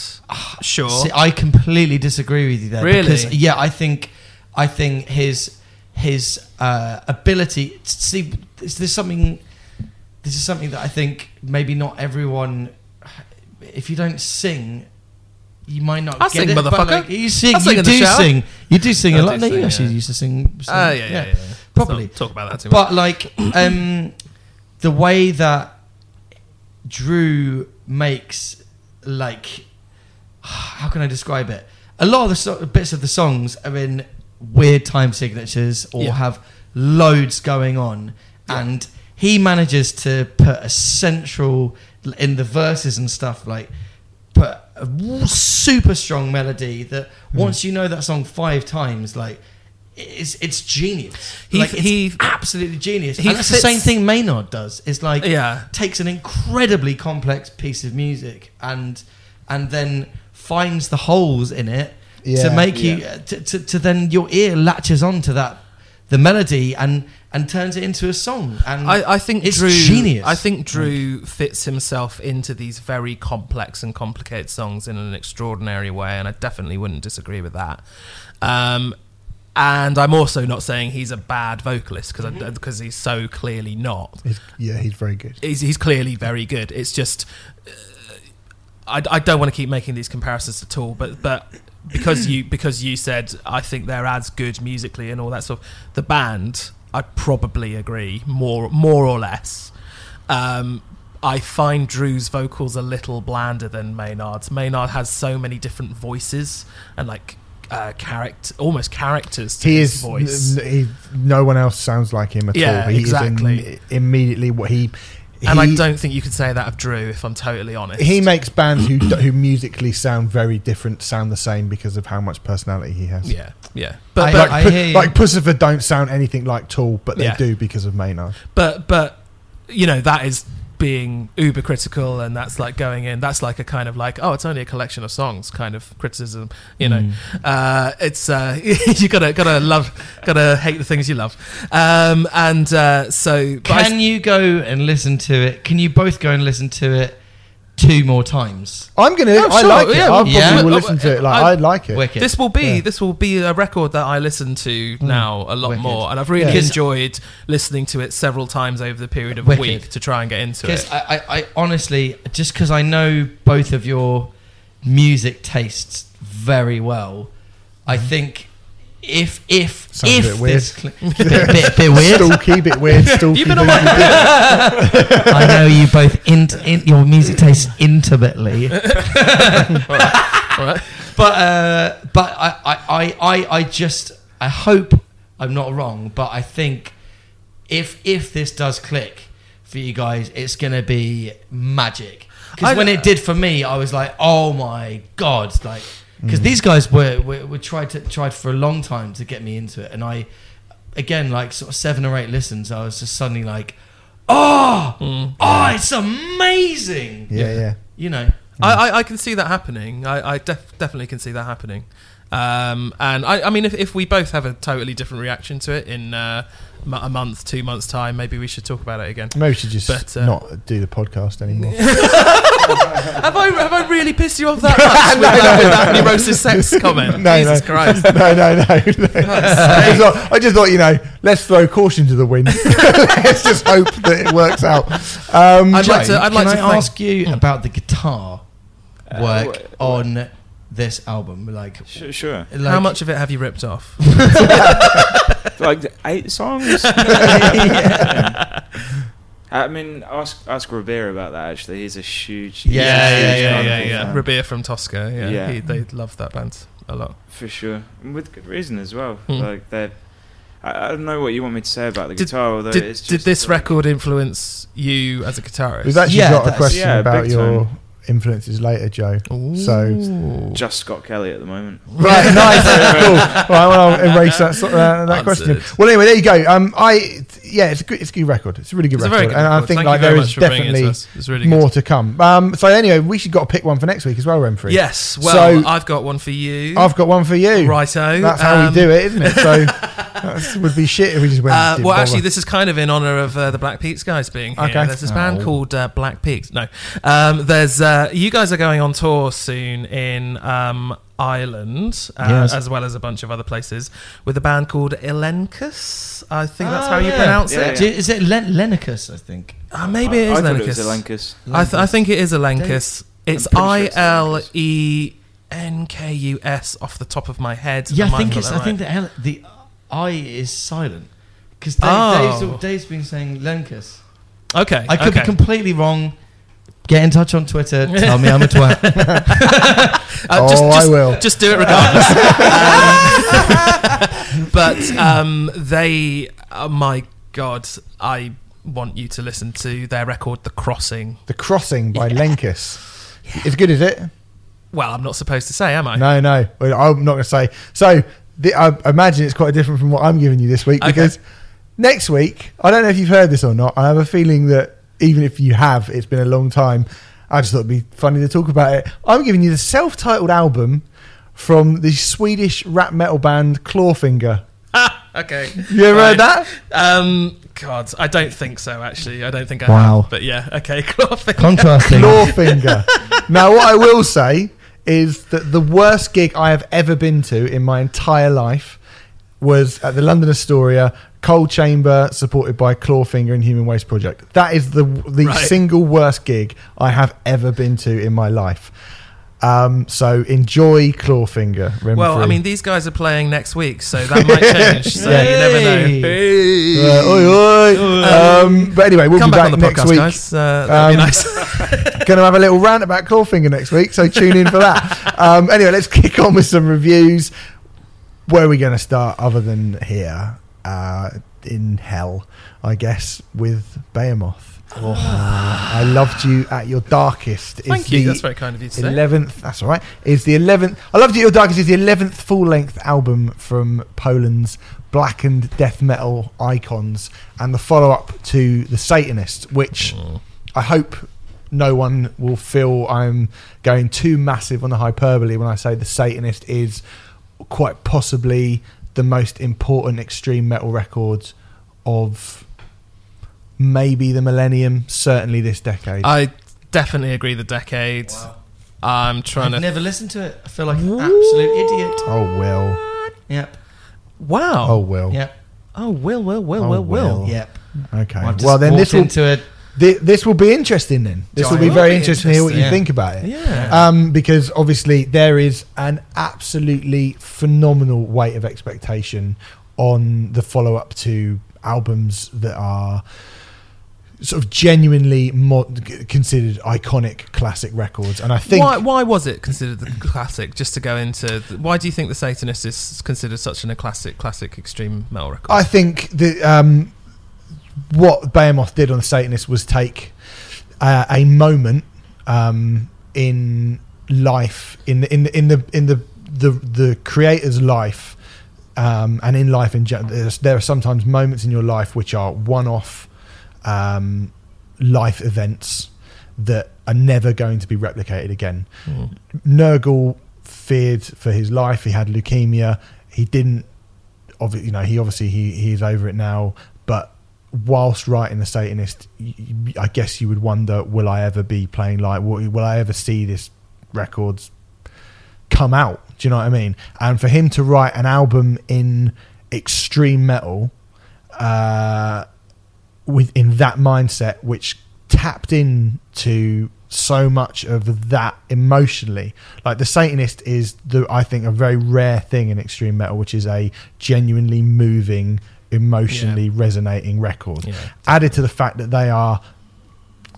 sure. See, I completely disagree with you there. Really? Because, yeah, I think, I think his his uh, ability. See, is this something? This is something that I think maybe not everyone. If you don't sing, you might not I get sing, it. but, like, you sing. I sing you do shower. sing. You do sing I a lot. No, you sing, actually yeah. used to sing. sing Ah, yeah, yeah, yeah. yeah. Not talk about that too much. But like (clears throat) um, the way that Drew makes like how can I describe it? A lot of the so- bits of the songs are in weird time signatures or Yeah. have loads going on, and he manages to put a central in the verses and stuff like put a super strong melody that Hmm. once you know that song five times, like it's it's genius. He- like it's he- absolutely genius. he and that's fits- the same thing Maynard does. It's like yeah, takes an incredibly complex piece of music and and then finds the holes in it Yeah. to make you to, to, to then your ear latches onto that the melody and and turns it into a song and I, I think it's Drew. genius. I think Drew fits himself into these very complex and complicated songs in an extraordinary way, and I definitely wouldn't disagree with that. Um, and I'm also not saying he's a bad vocalist because because he's so clearly not. He's, yeah, he's very good. He's, he's clearly very good. It's just uh, I, I don't want to keep making these comparisons at all, but but because you because you said I think they're as good musically and all that stuff. The band, I probably agree more more or less. Um, I find Drew's vocals a little blander than Maynard's. Maynard has so many different voices and like uh, character, almost characters to He his is. voice. n- he, no one else sounds like him at Yeah, all. He exactly. Im- immediately what he. And I don't think you could say that of Drew, if I'm totally honest. He makes bands who who musically sound very different sound the same because of how much personality he has. Yeah, yeah. But, I- but, like, I Pu- hear you. like Puscifer don't sound anything like Tool, but they Yeah. do because of Maynard. but but you know that is being uber critical and that's like going in that's like a kind of like oh it's only a collection of songs kind of criticism you know? Mm. uh it's uh (laughs) you gotta gotta love gotta hate the things you love. Um and uh so but I- can you go and listen to it? Can you both go and listen to it two more times I'm gonna. Oh, I sure, like it. yeah, I probably yeah. will Uh, listen to it. Like I- I, like it. wicked this will be Yeah. this will be a record that I listen to now a lot Wicked. more and I've really Yeah. enjoyed listening to it several times over the period of a week to try and get into it I, I, I honestly, just because I know both of your music tastes very well, I think if if. Sounds a if bit weird. this cl- bit, bit, bit (laughs) weird. Stalky, bit weird. Stalky, You've been on bit- (laughs) I know you both int in, your music tastes intimately, all right (laughs) but uh, but I, I, I, I, I just I hope I'm not wrong, but I think if if this does click for you guys, it's gonna be magic. I- Because when it did for me, I was like, oh my god, like because these guys were, were were tried to tried for a long time to get me into it, and I again like sort of seven or eight listens, I was just suddenly like, oh, Mm. oh, it's amazing. Yeah, yeah. You know, I, I, I can see that happening. I, I def- definitely can see that happening. Um, and I, I mean, if, if we both have a totally different reaction to it in uh, m- a month, two months time, maybe we should talk about it again. Maybe we should just But, uh, not do the podcast anymore. (laughs) have I have I really pissed you off that (laughs) much with, that, with that neurosis sex (laughs) comment? No, Jesus no. Christ! no, no, no. no. I, just thought, I just thought, you know, let's throw caution to the wind. let's just hope that it works out. Um, I'd like to- I'd like can to I ask you about the guitar Uh, work wh- on this album? Like, Sh- sure. like How much of it have you ripped off? (laughs) like eight songs. (laughs) I mean, ask ask Rabea about that. Actually, he's a huge. he's a Yeah, yeah, huge yeah, yeah, Karnivool yeah, yeah. Rabea from Toska. Yeah, Yeah. He, they love that band a lot. for sure, and with good reason as well. Hmm. Like they, I, I don't know what you want me to say about the Did- guitar. Although Did, it's did this like- record influence you as a guitarist? We've actually Yeah, got a question yeah, about your time. Influences later, Joe. So just Scott Kelly at the moment? right, nice, (laughs) cool. Right, well, I'll erase that uh, that question. Well, anyway, there you go. Um, I yeah, it's a good, it's a good record. It's a really good It's a record, very good and I think Thank like there is very there much is for bringing it definitely. It's really more good. to come. Um, so anyway, we should got to pick one for next week as well, Remfry. Yes. Well, So- I've got one for you. I've got one for you. Righto. That's how Um, we do it, isn't it? So (laughs) that would be shit if we just went. Uh, well, bother. actually, this is kind of in honor of uh, the Black Peaks guys being here. Okay. There's this band Oh. called uh, Black Peaks. No, um, there's uh, you guys are going on tour soon in um, Ireland, uh, Yes. as well as a bunch of other places, with a band called Elencus. I think that's Oh, how you pronounce Yeah, it. Do- Is it Len- Lenicus? I think. Uh, maybe it I, is I thought Elencus. it was Elencus. I, th- I think it is Elencus. It's I'm I pretty sure it's L Elencus. E N K U S off the top of my head. Yeah, I might think it's. got that I think the L, the I is silent because Dave, Oh. Dave's, Dave's been saying Lenicus. Okay, I could okay. be completely wrong. Get in touch on Twitter. Tell me I'm a twat. (laughs) Uh, just, Oh, I will. Just do it regardless. (laughs) Um, but um, they, oh my God, I want you to listen to their record, The Crossing. the Crossing by Yeah. Lenkis. It's good, is it? Well, I'm not supposed to say, am I? No, no. Well, I'm not going to say. So the, I imagine it's quite different from what I'm giving you this week Okay. because next week, I don't know if you've heard this or not. I have a feeling that even if you have, it's been a long time. I just thought it'd be funny to talk about it. I'm giving you the self-titled album from the Swedish rap metal band Clawfinger. (laughs) Okay. You ever heard that? Um, God, I don't think so. Actually, I don't think I Wow. have. But yeah, okay. (laughs) Clawfinger. Contrasting. Clawfinger. (laughs) now, what I will say is that the worst gig I have ever been to in my entire life was at the London Astoria, Coal Chamber, supported by Clawfinger and Human Waste Project. That is the the Right. single worst gig I have ever been to in my life. Um, so enjoy Clawfinger. Remfry. Well, I mean, these guys are playing next week, so that (laughs) might change. So Yeah. you never know. Hey. Uh, oi, oi. Um, but anyway, we'll Come be back back, on the next podcast, week. guys. Uh, that'd be Um, nice. (laughs) going to have a little rant about Clawfinger next week, so tune in for that. (laughs) Um, anyway, let's kick on with some reviews. Where are we going to start other than here? Uh, in hell, I guess, with Behemoth. Uh, I loved you at your darkest. is Thank you. the That's very kind of you to say. Eleventh, that's all right. Is the eleventh? I loved you at your darkest. Is the eleventh full-length album from Poland's blackened death metal icons, and the follow-up to the Satanist, which I hope no one will feel I'm going too massive on the hyperbole when I say the Satanist is quite possibly the most important extreme metal records of maybe the millennium, certainly this decade. I definitely agree. The decade. I'm trying I've to. never listened to it. I feel like an absolute idiot. oh, well. Yep. wow. Oh, well. Yep. Oh, will, will, will, Oh, will, will. Will. Yep. Okay. I've just well, then this walked will, into it. Thi- this will be interesting then. This will be will very be interesting to hear what you interesting. think about it. Yeah. Um, because obviously there is an absolutely phenomenal weight of expectation on the follow up to albums that are sort of genuinely considered iconic classic records. And I think why, why was it considered the classic? Just to go into, the, why do you think the Satanist is considered such an, a classic, classic extreme metal record? I think that um, what Behemoth did on the Satanist was take uh, a moment um, in life, in the in the in the in the the, the creator's life, um, and in life in general. there's- There are sometimes moments in your life which are one-off um, life events that are never going to be replicated again. Mm. Nergal feared for his life. He had leukemia. He didn't. obvi- You know, he obviously he he's over it now. But whilst writing the Satanist, I guess you would wonder: Will I ever be playing like? Will, I ever see this records come out? Do you know what I mean? And for him to write an album in extreme metal, uh, within that mindset, which tapped into so much of that emotionally. Like the Satanist is the I think a very rare thing in extreme metal, which is a genuinely moving, emotionally resonating record. Yeah. Added to the fact that they are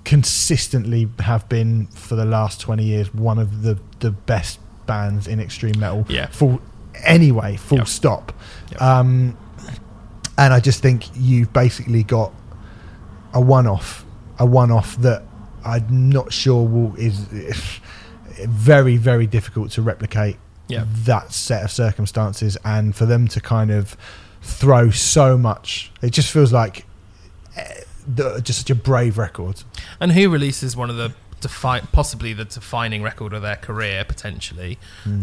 consistently have been for the last 20 years one of the the best bands in extreme metal Yeah. full anyway full Yep. stop Yep. um and i just think you've basically got a one-off a one-off that i'm not sure will is (laughs) very very difficult to replicate Yeah. that set of circumstances and for them to kind of throw so much it just feels like the, just such a brave record And who releases one of the defi- possibly the defining record of their career potentially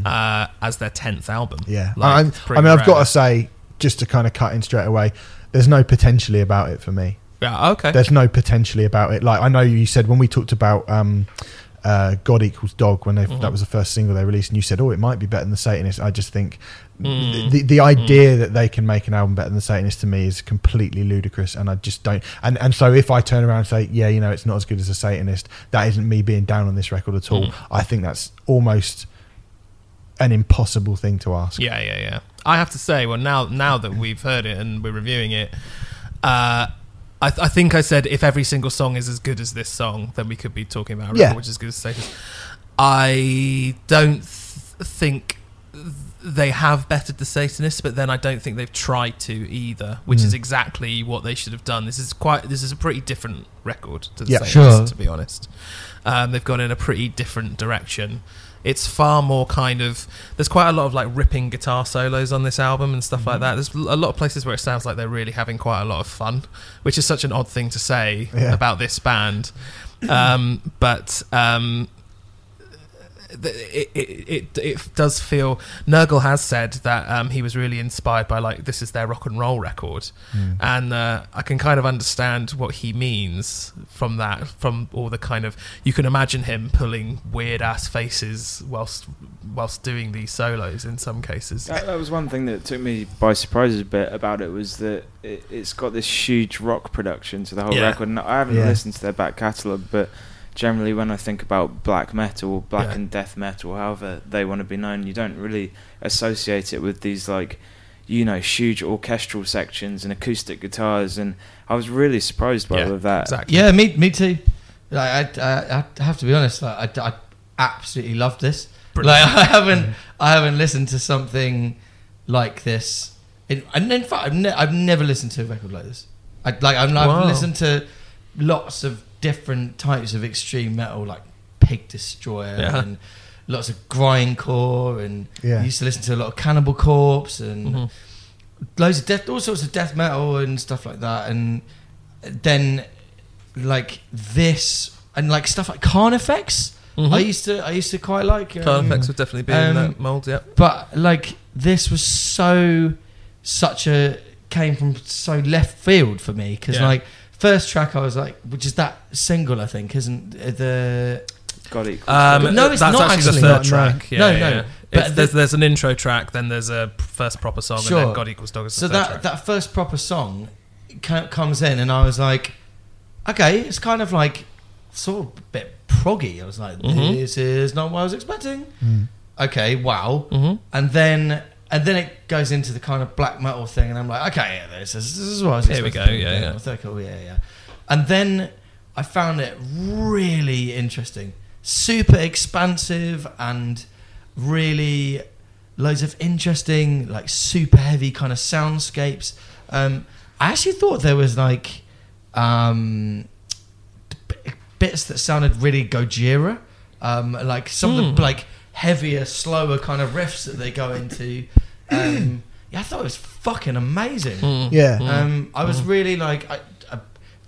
uh, as their tenth album? Yeah Like, i mean i've got to say just to kind of cut in straight away there's no potentially about it for me Yeah, okay. there's no potentially about it. Like I know you said when we talked about um, uh, God equals dog when they, Mhm. that was the first single they released, and you said, "Oh, it might be better than the Satanist." I just think Mm. the the idea that they can make an album better than the Satanist to me is completely ludicrous, and I just don't. And and so if I turn around and say, "Yeah, you know, it's not as good as the Satanist," that isn't me being down on this record at all. Mm. I think that's almost an impossible thing to ask. Yeah, yeah, yeah. I have to say, well, now now that we've heard it and we're reviewing it, uh, I, th- I think I said if every single song is as good as this song, then we could be talking about a record Yeah. which is as good as Status. I don't th- think they have bettered the Satanists, but then I don't think they've tried to either, which is Mm. exactly what they should have done. This is quite this is a pretty different record to the Yeah. Satanists, Sure. to be honest. Um, they've gone in a pretty different direction. It's far more kind of. There's quite a lot of like ripping guitar solos on this album and stuff like Mm-hmm. that. There's a lot of places where it sounds like they're really having quite a lot of fun, which is such an odd thing to say Yeah. about this band. Um, but um, it, it, it, it does feel. Nergal has said that um, he was really inspired by like this is their rock and roll record, Mm. and uh, I can kind of understand what he means from that. From all the kind of you can imagine him pulling weird ass faces whilst whilst doing these solos in some cases. That, that was one thing that took me by surprise a bit about it was that it, it's got this huge rock production to the whole Yeah. record. And I haven't Yeah. listened to their back catalogue, but generally when I think about black metal, or black Yeah. and death metal, however they want to be known, you don't really associate it with these like you know huge orchestral sections and acoustic guitars. And I was really surprised by Yeah, all of that. exactly. Yeah, me, me too. Like, I, I, I have to be honest. Like, I, I absolutely loved this. Brilliant. Like, (laughs) I haven't, I haven't listened to something like this. In, and in fact, I've, ne- I've never listened to a record like this. I, like, I'm, I've listened to lots of different types of extreme metal, like Pig Destroyer Yeah. and lots of grindcore, and Yeah. Used to listen to a lot of Cannibal Corpse and Mhm. loads of death, all sorts of death metal and stuff like that, and then like this and like stuff like Carnifex. Mhm. I used to, I used to quite like. um, Carnifex would definitely be in um, that mold. Yeah. but like this was so such a came from so left field for me because Yeah. like first track I was like, which is that single I think isn't it the God equals Um, No, it's that's not actually, actually. the third No, no. track. Yeah, No, yeah, no. yeah. But the- there's, there's an intro track, then there's a first proper song, and Sure. then God equals dog is so third that track. that first proper song co- comes in and I was like, okay, it's kind of like sort of a bit proggy. I was like, Mhm. this is not what I was expecting. Mm. Okay, wow. hmm and then and then it goes into the kind of black metal thing, and I'm like, okay, yeah, this is, this is what I was Here we go, yeah, yeah. I was like, oh yeah, yeah. And then I found it really interesting, super expansive, and really loads of interesting, like super heavy kind of soundscapes. Um, I actually thought there was like um, b- bits that sounded really Gojira, um, like some of Hmm. the like heavier, slower kind of riffs that they go into. (clears throat) Um, yeah, I thought it was fucking amazing. Mm. Yeah. Mm. Um, I was really like, I, I,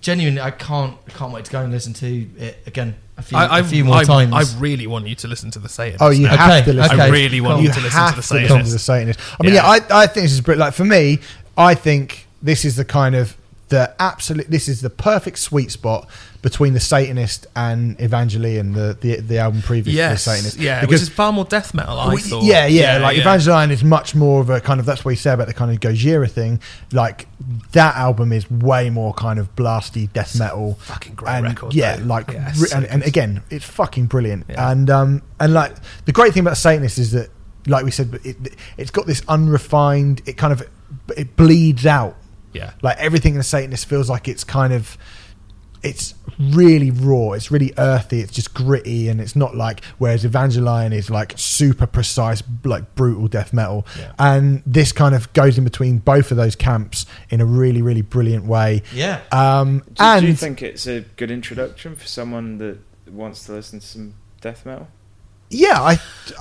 genuinely, I can't, I can't wait to go and listen to it again a few, I, I, a few more I, times. I really want you to listen to the Satanist. Oh, you now. have Okay, to listen. okay. I really want cool. you you to listen to the to listen to the Satanist. Satanist. I mean, Yeah. yeah, I, I think this is brilliant. Like for me, I think this is the kind of the absolute. This is the perfect sweet spot between the Satanist and Evangelion, the the, the album previous Yes, to the Satanist. yeah, because which is far more death metal. I thought. yeah, yeah, like yeah. Evangelion is much more of a kind of that's what you say about the kind of Gojira thing. Like that album is way more kind of blasty death metal. fucking great and record, yeah, though. like Yeah, so and, and again, it's fucking brilliant. Yeah. And um and like the great thing about Satanist is that, like we said, it it's got this unrefined. It kind of it bleeds out. Yeah. Like everything in the Satanist feels like it's kind of it's really raw. It's really earthy. It's just gritty, and it's not like whereas Evangelion is like super precise, like brutal death metal. Yeah. And this kind of goes in between both of those camps in a really, really brilliant way. yeah, Um, Do, and do you think it's a good introduction for someone that wants to listen to some death metal? yeah, I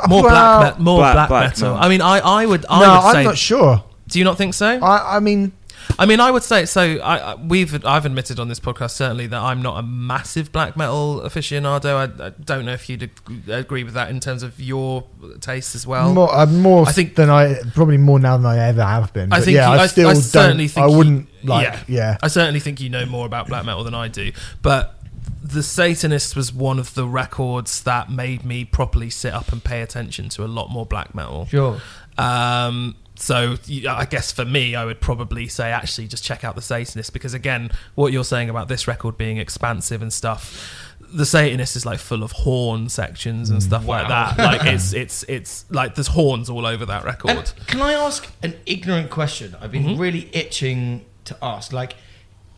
More well, black, me- more Black- black, black metal. metal. I mean, I, I would, I no, would I'm say. not sure. Do you not think so? I, I mean, I mean, I would say so. I, I we've I've admitted on this podcast certainly that I'm not a massive black metal aficionado. I, I don't know if you'd ag- agree with that in terms of your taste as well. more, uh, more I think- than I probably more now than I ever have been. I But think yeah, you- I I- still I don't. certainly think I you- wouldn't like. yeah. yeah. I certainly think you know more about black metal than I do, but the Satanist was one of the records that made me properly sit up and pay attention to a lot more black metal. sure. Um, so I guess for me, I would probably say actually just check out the Satanist because again, what you're saying about this record being expansive and stuff, the Satanist is like full of horn sections and stuff like that. Like (laughs) it's it's it's like there's horns all over that record. And can I ask an ignorant question? I've been really itching to ask. Like,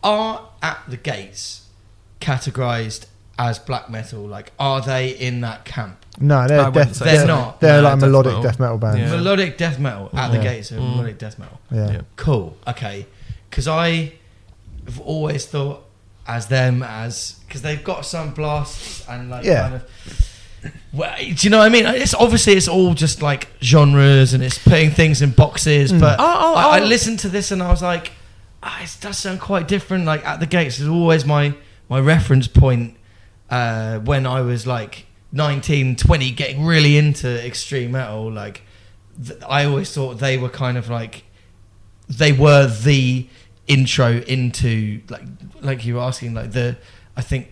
are at the gates categorized as black metal? Like, are they in that camp? No, they're wouldn't death. say They're, so. not. They're No, like death melodic metal. death metal bands. Yeah. Melodic death metal at the Yeah. gates of Mm. melodic death metal. Yeah. Yeah. Cool. Okay. Because I have always thought as them as because they've got some blasts and like Yeah. kind of. Well, do you know what I mean? It's obviously it's all just like genres and it's putting things in boxes. Mm. But Oh, oh, I, I oh. listened to this and I was like, ah, it does sound quite different. Like at the gates is always my my reference point uh, when I was like 19, 20, getting really into extreme metal. Like th- I always thought they were kind of like they were the intro into like like you were asking like the I think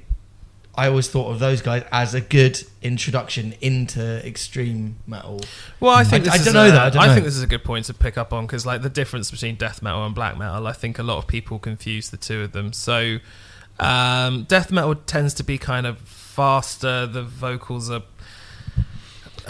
I always thought of those guys as a good introduction into extreme metal. Well, I think I- I don't know a- that, I don't know. think this is a good point to pick up on because, like, the difference between death metal and black metal, I think a lot of people confuse the two of them. So, um, death metal tends to be kind of faster. The vocals are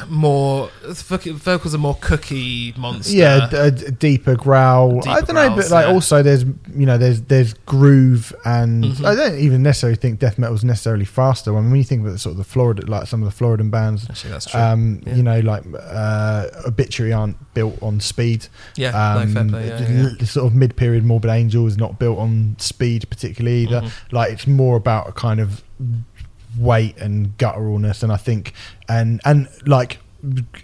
more vocals are more cookie monster. Yeah, d- a d- deeper growl. I don't know, but like yeah. also there's you know there's there's groove and Mhm. I don't even necessarily think death metal is necessarily faster. I mean, when you think about the sort of the Florida like some of the Floridan bands, Actually, that's true. um, Yeah. you know like uh, Obituary aren't built on speed. yeah, Um, no play. Yeah, the- sort of mid-period Morbid Angel is not built on speed particularly either. Mhm. Like it's more about a kind of weight and gutturalness, and I think and and like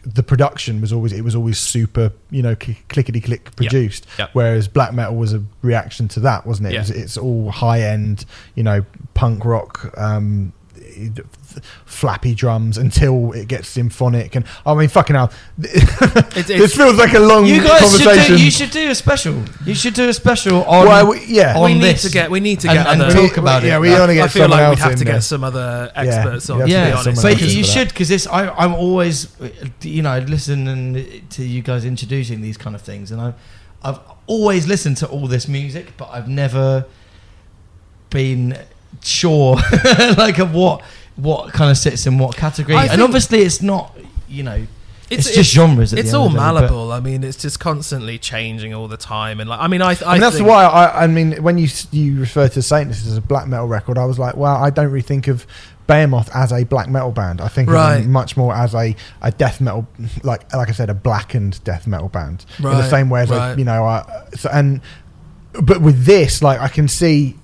the production was always it was always super you know clickety click produced Yep. whereas black metal was a reaction to that wasn't it, Yeah. it was, it's all high end you know punk rock um flappy drums until it gets symphonic and i mean fucking hell It's- (laughs) this feels like a long You guys should conversation do, you should do a special. You should do a special on well, we, yeah on we need to get we need to get and other. talk about yeah, it. we want to get I feel like we'd have to there. get some other experts on. you'd To be to get honest, someone but you, in you for that. should because this I, I'm always you know listening to you guys introducing these kind of things and I've I've always listened to all this music but I've never been sure (laughs) like of what what kind of sits in what category I and obviously it's not you know it's, just genres at It's end all of the day, malleable. I mean, it's just constantly changing all the time, and like, I mean, I, I, I mean, that's think, why I, I mean, when you you refer to Satanist as a black metal record, I was like, well, I don't really think of Behemoth as a black metal band. I think of Right. them much more as a, a death metal, like like I said, a blackened death metal band. In the same way as right. like, you know, I, so, and but with this, like I can see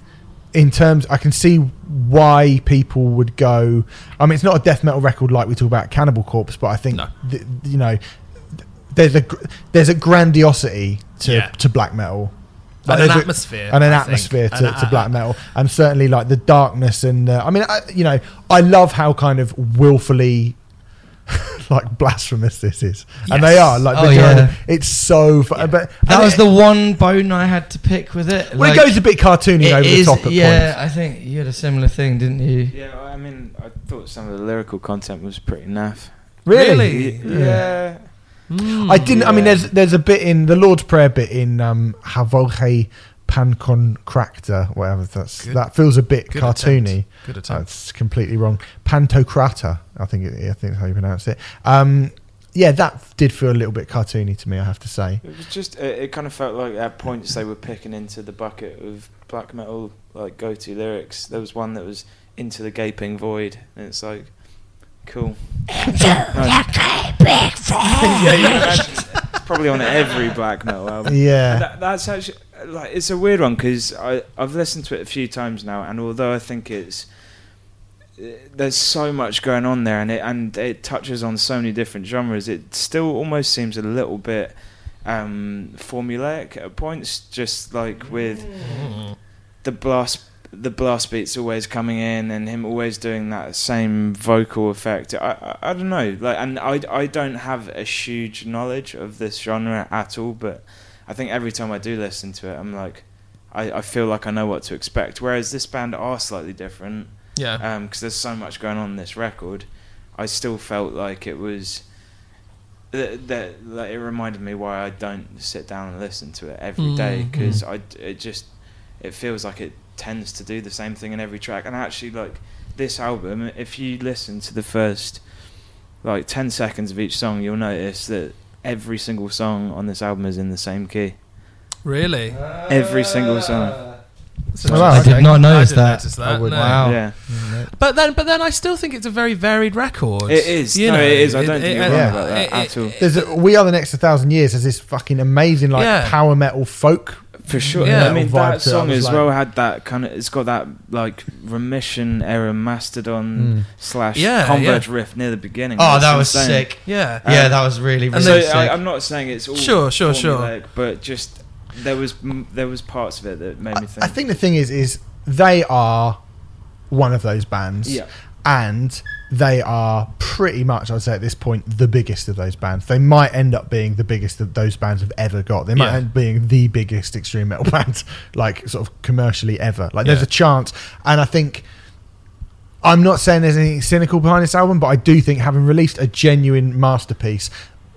in terms, I can see why people would go. I mean, it's not a death metal record like we talk about Cannibal Corpse, but I think No. th- you know, there's a gr- there's a grandiosity to Yeah. to black metal Like, and an there's a- atmosphere. and an I think. atmosphere to, And, to uh, black metal, and certainly like the darkness and uh, I mean, I, you know, I love how kind of willfully. Like blasphemous this is, and they are like Oh, the yeah. it's so. Fu- But That and was it, the one bone I had to pick with it. well, Like, it goes a bit cartoony over is- the top at yeah, points. I think you had a similar thing, didn't you? Yeah, I mean, I thought some of the lyrical content was pretty naff. Really? Yeah. Mm. I didn't. I mean, Yeah. there's there's a bit in the Lord's Prayer bit in um, Havoche Pancracta, whatever that's Good- that feels a bit good cartoony. attempt. Good attempt. That's completely wrong. Pantocrata, I think it, I think that's how you pronounce it. Um, yeah, that did feel a little bit cartoony to me. I have to say. It was just, it, it kind of felt like at points they were picking into the bucket of black metal, like go to lyrics. There was one that was into the gaping void, and it's like, cool. (laughs) yeah, you can imagine it's probably on every black metal album. Yeah, That, that's actually like it's a weird one because I I've listened to it a few times now, and although I think it's there's so much going on there, and it and it touches on so many different genres, it still almost seems a little bit um, formulaic at points. Just like with the blast the blast beats always coming in and him always doing that same vocal effect I, I I don't know like and I I don't have a huge knowledge of this genre at all but I think every time I do listen to it I'm like I, I feel like I know what to expect. Whereas this band are slightly different Yeah. because there's so much going on in this record I still felt like it was that, that like, it reminded me why I don't sit down and listen to it every day Mm, because I it just it feels like it tends to do the same thing in every track. And actually like this album if you listen to the first like 10 seconds of each song you'll notice that every single song on this album is in the same key Really? Every single song. So- wow, I did okay. not I notice didn't that. notice I would- no. Wow. yeah But then, but then, I still think it's a very varied record. It is. You No, know, it is. I don't think you're wrong uh, about that at all. There's a, we are the next thousand years. Has this fucking amazing like Yeah. power metal folk? For sure. Yeah. I mean, that to it. I song as like- well had that kind of. It's got that like remission era Mastodon Mm. slash Yeah, Converge riff near the beginning. Oh, that was insane. sick. Yeah. Uh, yeah, that was really, really And so sick. I, I'm not saying it's all Sure, sure, sure. but just there was m- there was parts of it that made me I, think. I think the thing is, is they are one of those bands, Yeah. and they are pretty much, I'd say at this point, the biggest of those bands. They might end up being the biggest that those bands have ever got. They might Yeah. end up being the biggest extreme metal (laughs) band, like sort of commercially ever. Like there's a chance, and I think. I'm not saying there's anything cynical behind this album, but I do think having released a genuine masterpiece,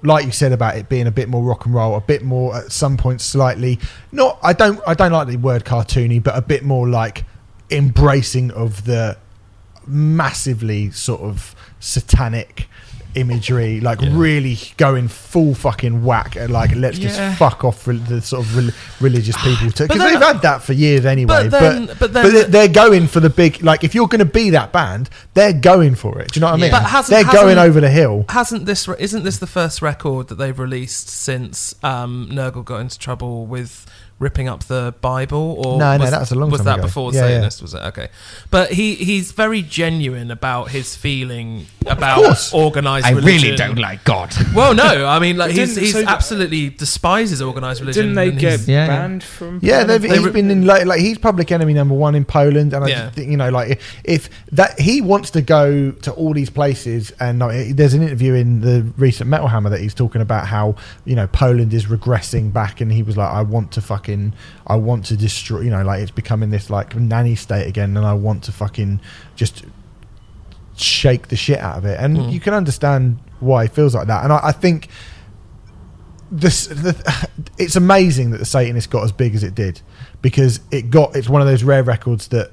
like you said about it being a bit more rock and roll, a bit more at some point slightly not I don't I don't like the word cartoony, but a bit more like embracing of the massively sort of satanic imagery, like Yeah. really going full fucking whack at like let's Yeah. just fuck off re- the sort of rel- religious people (sighs) because they've had that for years anyway. But then, but, but then, they're- they're going for the big like if you're going to be that band, they're going for it. Do you know what I mean? But hasn't- they're going over the hill. hasn't this? re- Isn't this the first record that they've released since um, Nergal got into trouble with ripping up the Bible? Or No, no, was, that was a long Was time that ago. before Yeah, yeah. Was it okay? But he he's very genuine about his feeling about course. organized. I religion. really don't like God. Well, no, I mean, like he's, he's so- absolutely despises organized religion. Didn't they get Yeah, yeah. banned from? Yeah, they've, They he's re- been in like, like he's public enemy number one in Poland, and I Yeah. think, you know like if, if that he wants to go to all these places, and like, eh, there's an interview in the recent Metal Hammer that he's talking about how you know Poland is regressing back, and he was like, I want to fucking, I want to destroy, you know, like it's becoming this like nanny state again, and I want to fucking just shake the shit out of it, and Mm. you can understand why it feels like that, and I, I think this the, (sighs) it's amazing that the satanist got as big as it did because it got it's one of those rare records that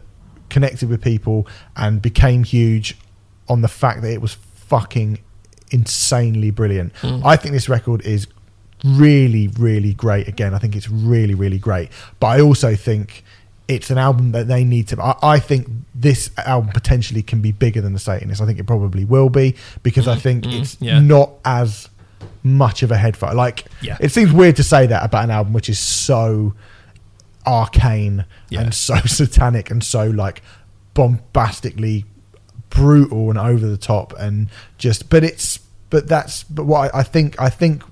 connected with people and became huge on the fact that it was fucking insanely brilliant Mm. i think this record is really really great again i think it's really really great but i also think it's an album that they need to i, I think this album potentially can be bigger than the satanist i think it probably will be because i think mm, it's yeah. not as much of a head fight. Like, Yeah. it seems weird to say that about an album which is so arcane Yeah. and so (laughs) satanic and so like bombastically brutal and over the top and just. But it's. But that's. But what I, I think. I think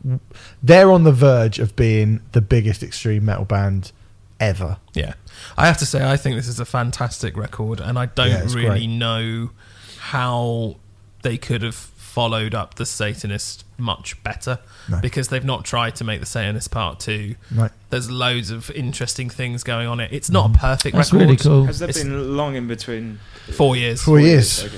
they're on the verge of being the biggest extreme metal band ever. Yeah, I have to say, I think this is a fantastic record, and I don't Yeah, really great. know how they could have followed up the Satanist much better No. because they've not tried to make the Satanist part two. Right. There's loads of interesting things going on. It. It's not Mm-hmm. a perfect That's record. really cool. Has there It's- been long in between? Four years. Four years. Okay.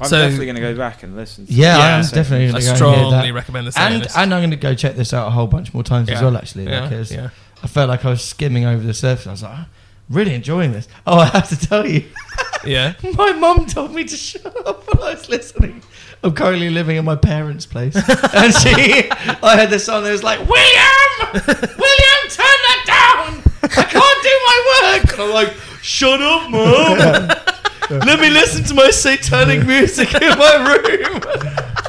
I'm So- definitely going to go back and listen. To Yeah, Yeah. I'm definitely going to go and strongly hear that. recommend the And and I'm going to go check this out a whole bunch more times as well. Actually, yeah, because yeah. I felt like I was skimming over the surface. I was like, "Ah, really enjoying this. Oh, (laughs) I have to tell you, yeah. (laughs) my mum told me to shut up (laughs) while I was listening. I'm currently living in my parents' place, and she, I heard this on. It was like, William, William, turn that down. I can't do my work. And I'm like, shut up, mum. Let me listen to my satanic music in my room.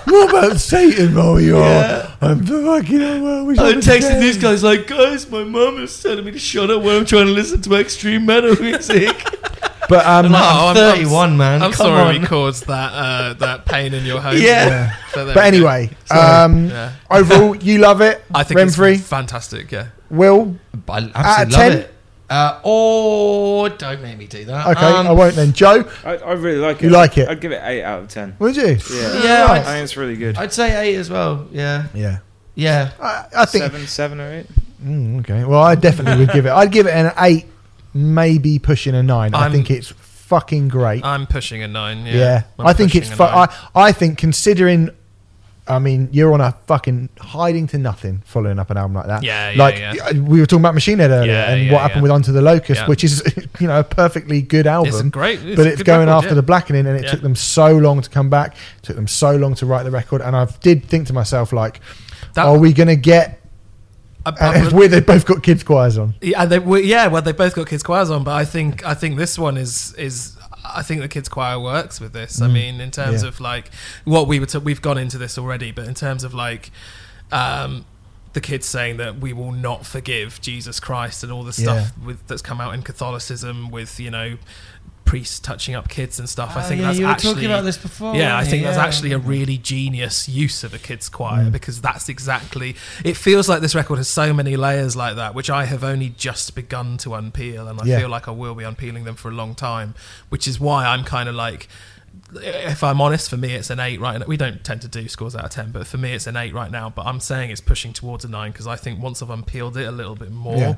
What about Satan, you Yeah. I'm fucking. I wish I was texted dead. these guys like, guys, my mum is telling me to shut up when I'm trying to listen to extreme metal music. (laughs) But um, I'm, Oh, I'm I'm- 31, man. I'm Come sorry on. we caused that uh, that pain in your home. Yeah. yeah. So But anyway, Sorry. um, Yeah. overall, you love it. I think Remfry, it's fantastic. Yeah. Will. I Out of 10? love it. Uh, oh, don't make me do that. Okay, Um, I won't then. Joe, I, I really like it. You like it? I'd give it eight out of ten. would you? Yeah. Yeah, I I'd, think it's really good. I'd say eight as well. Yeah, Yeah. yeah. I, I think. seven, seven or eight. Mm, okay. Well, I definitely would give it. I'd give it an eight, maybe pushing a nine. i I'm- think it's fucking great. I'm pushing a nine. Yeah. yeah, I'm think it's. Fu- I I think considering. I mean, you're on a fucking hiding to nothing following up an album like that. Yeah, yeah, like yeah. Uh, we were talking about Machine Head earlier, Yeah, and what happened with Unto the Locust, which is (laughs) you know a perfectly good album. It's great, it's but it's going record, after the blackening, and it took them so long to come back. Took them so long to write the record, and I did think to myself, like, That- are we going to get? It's (laughs) weird they both got kids choirs on. Yeah, they, well, yeah, well, they both got kids choirs on, but I think I think this one is is I think the kids choir works with this. I Mm. mean, in terms Yeah. of like what we were, t- we've gone into this already, but in terms of like um, the kids saying that we will not forgive Jesus Christ and all the stuff with that's come out in Catholicism with you know priests touching up kids and stuff. I Oh, think yeah, that's you were actually talking about this before. yeah, I think you? that's actually a really genius use of a kids' choir Mm. because that's exactly. It feels like this record has so many layers like that, which I have only just begun to unpeel, and I Yeah. feel like I will be unpeeling them for a long time. Which is why I'm kind of like, if I'm honest, for me it's an eight right now. We don't tend to do scores out of ten, but for me it's an eight right now. But I'm saying it's pushing towards a nine because I think once I've unpeeled it a little bit more. Yeah.